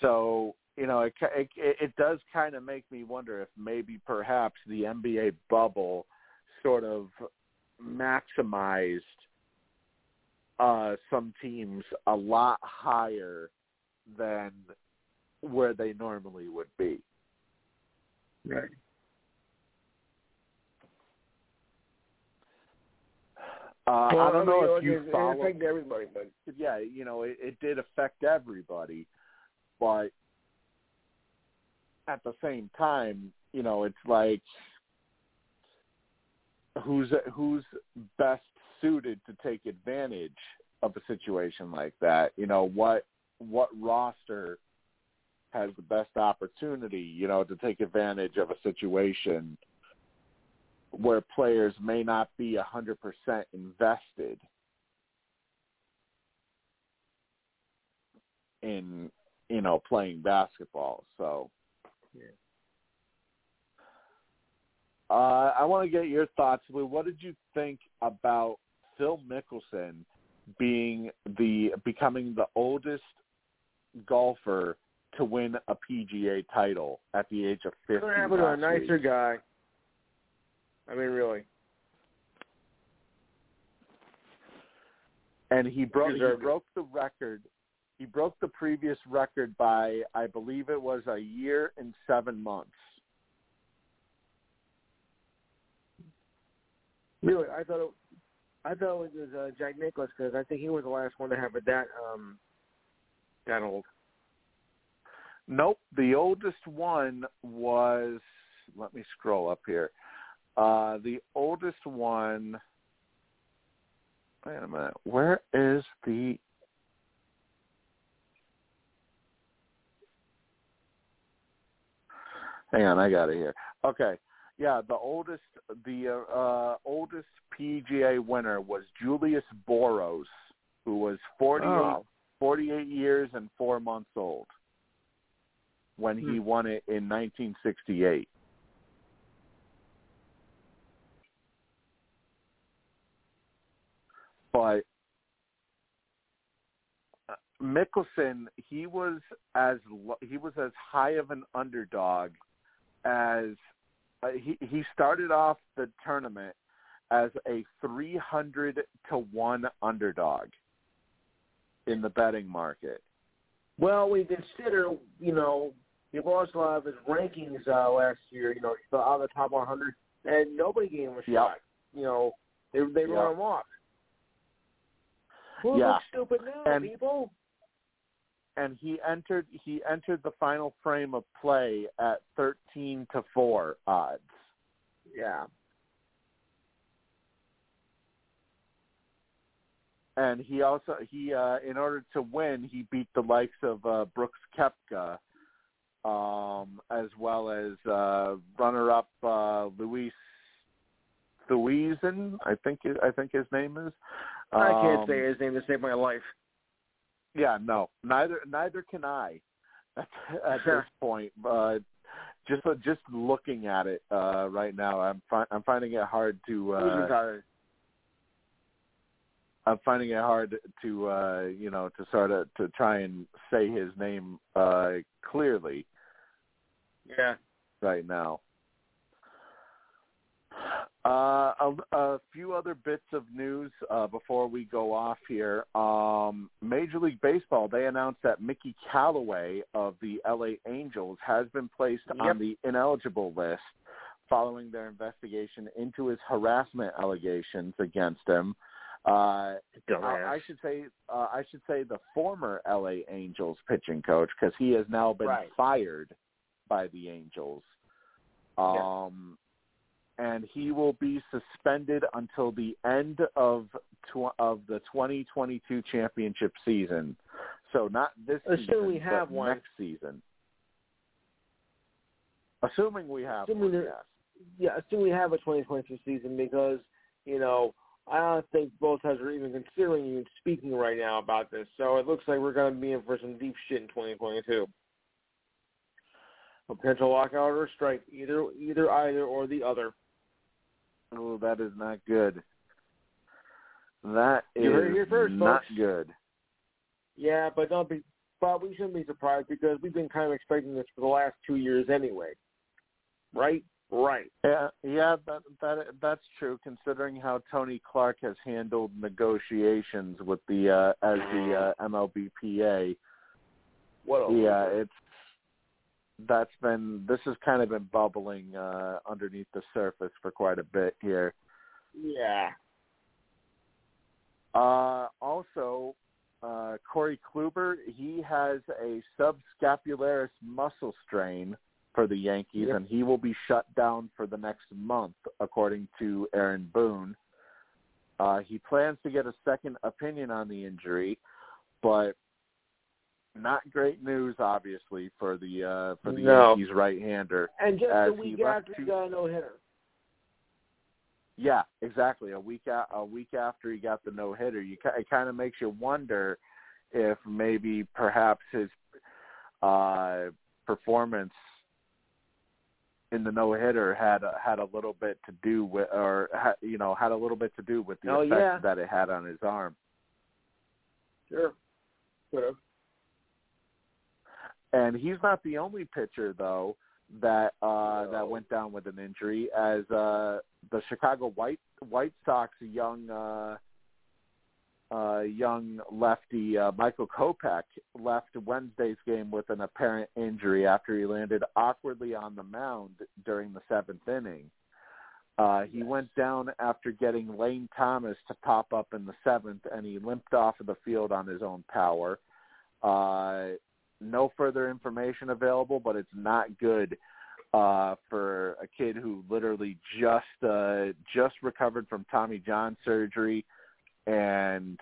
So you know, it it, it does kind of make me wonder if maybe perhaps the NBA bubble sort of maximized uh, some teams a lot higher than where they normally would be. Right. Uh, well, I don't know if you it, follow. It affected everybody, but yeah, you know, it, it did affect everybody, but at the same time, you know, it's like who's who's best suited to take advantage of a situation like that? You know, what what roster has the best opportunity, you know, to take advantage of a situation where players may not be a hundred percent invested in you know playing basketball. So, Yeah. uh, I want to get your thoughts, Lou. What did you think about Phil Mickelson being the becoming the oldest golfer to win a PGA title at the age of fifty? what happened to a nicer week? guy? I mean, really. and he broke he it. broke the record. He broke the previous record by I believe it was a year and seven months. Really, I thought it, I thought it was uh, Jack Nicklaus because I think he was the last one to have it that um that old. Nope, the oldest one was. Let me scroll up here. Uh, the oldest one. Wait a minute. Where is the? Hang on, I got it here. Okay, Yeah, the oldest the uh, oldest PGA winner was Julius Boros, who was 48, Oh. 48 years and four months old when he Hmm. won it in 1968. But uh, Mickelson, he was as he was as high of an underdog as uh, he he started off the tournament as a 300 to 1 underdog in the betting market. Well, we consider, you know, he lost a lot of his rankings uh, last year. You know, he fell out of the top 100, and nobody gave him a Yep. shot. You know, they they Yep. wrote him off. Who Yeah. looks stupid now, And- people? and he entered he entered the final frame of play at 13 to 4 odds. Yeah. and he also he uh in order to win he beat the likes of uh Brooks Koepka um as well as uh runner up uh Luis Thuisen I think I think his name is I can't Um, say his name to save my life. yeah no neither neither can I at, at Sure. this point but just uh, just looking at it uh right now I'm fi- I'm finding it hard to uh? I'm finding it hard to uh you know to sort of to try and say his name uh clearly Yeah. right now. Uh, a, a few other bits of news uh, before we go off here. Um, Major League Baseball they announced that Mickey Callaway of the LA Angels has been placed Yep. on the ineligible list following their investigation into his harassment allegations against him. Uh, I, I should say uh, I should say the former LA Angels pitching coach because he has now been Right. fired by the Angels. Um, and he will be suspended until the end of tw- of the 2022 championship season. So not this Assuming season, we have but one. next season. Assuming we have Assuming one, there- yes. yeah, assume we have a 2022 season because you know I don't think both sides are even considering even speaking right now about this. So it looks like we're going to be in for some deep shit in 2022. A potential lockout or strike, either either either or the other. Oh, that is not good. That is You here first, not folks. good. Yeah, but don't be. But we shouldn't be surprised because we've been kind of expecting this for the last two years anyway. Right? Right. Yeah, yeah, that that that's true. Considering how Tony Clark has handled negotiations with the uh, as the uh, MLBPA, What? A yeah, it's that's been this has kind of been bubbling uh, underneath the surface for quite a bit here. Yeah. Uh, also, uh, Corey Kluber, he has a subscapularis muscle strain for the Yankees, Yep. and he will be shut down for the next month, according to Aaron Boone. Uh, he plans to get a second opinion on the injury, but not great news, obviously, for the uh, for the No. Yankees right-hander. And just a week after two- he got a no hitter. Yeah, exactly. A week a, a week after he got the no hitter, you it kind of makes you wonder if maybe perhaps his uh, performance in the no hitter had a, had a little bit to do with, or ha, you know, had a little bit to do with the Oh, effect yeah. that it had on his arm. Sure. Could have. And he's not the only pitcher though that uh No. that went down with an injury as uh the Chicago White White Sox young uh uh young lefty uh Michael Kopech left Wednesday's game with an apparent injury after he landed awkwardly on the mound during the 7th inning. Uh he went down after getting Lane Thomas to pop up in the 7th and he limped off of the field on his own power. Uh no further information available, but it's not good uh for a kid who literally just uh just recovered from Tommy John surgery and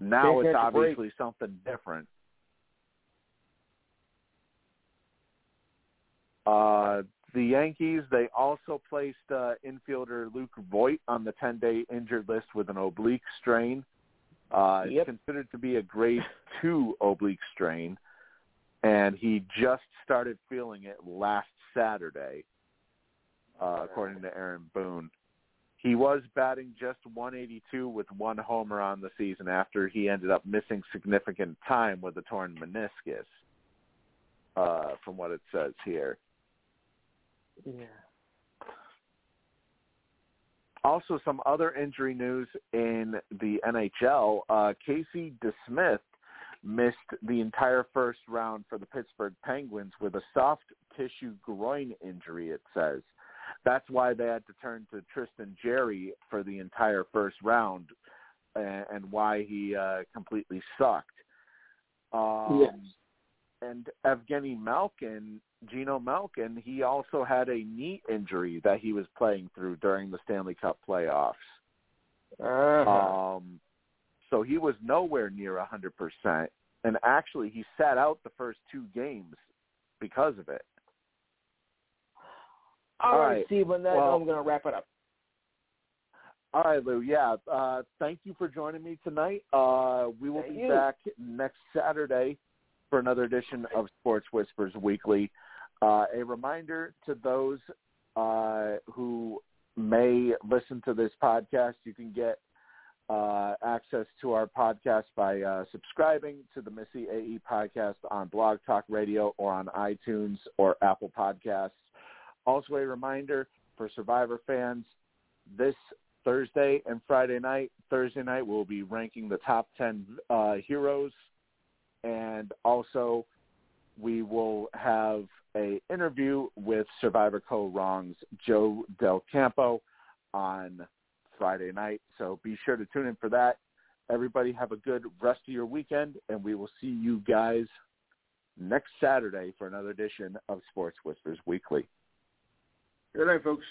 now Can't it's a break. obviously something different. Uh the Yankees, they also placed uh, infielder Luke Voit on the 10-day injured list with an oblique strain. Uh, Yep. It's considered to be a grade two oblique strain, and he just started feeling it last Saturday, uh, according to Aaron Boone. He was batting just 182 with one homer on the season after he ended up missing significant time with a torn meniscus, uh, from what it says here. Yeah. Also, some other injury news in the NHL. Uh, Casey DeSmith missed the entire first round for the Pittsburgh Penguins with a soft tissue groin injury, it says. That's why they had to turn to Tristan Jarry for the entire first round and, and why he uh, completely sucked. Um, Yes. And Evgeny Malkin, Geno Malkin, he also had a knee injury that he was playing through during the Stanley Cup playoffs. Uh-huh. Um, so he was nowhere near a 100%. And actually, he sat out the first two games because of it. All all right, right. Steve. On that, Well- I'm going to wrap it up. All right, Lou. Yeah. Uh, thank you for joining me tonight. Uh, we will Thank be you. back next Saturday for another edition of Sports Whispers Weekly. Uh, a reminder to those uh, who may listen to this podcast, you can get uh, access to our podcast by uh, subscribing to the Missyae podcast on Blog Talk Radio or on iTunes or Apple Podcasts. Also, a reminder for Survivor fans, this Thursday and Friday night. Thursday night we'll be ranking the top 10 uh, heroes and also we will have a interview with Survivor Kaoh Rong's Joe Del Campo on Friday night. So be sure to tune in for that. Everybody have a good rest of your weekend and we will see you guys next Saturday for another edition of Sports Whispers Weekly. Good night, folks.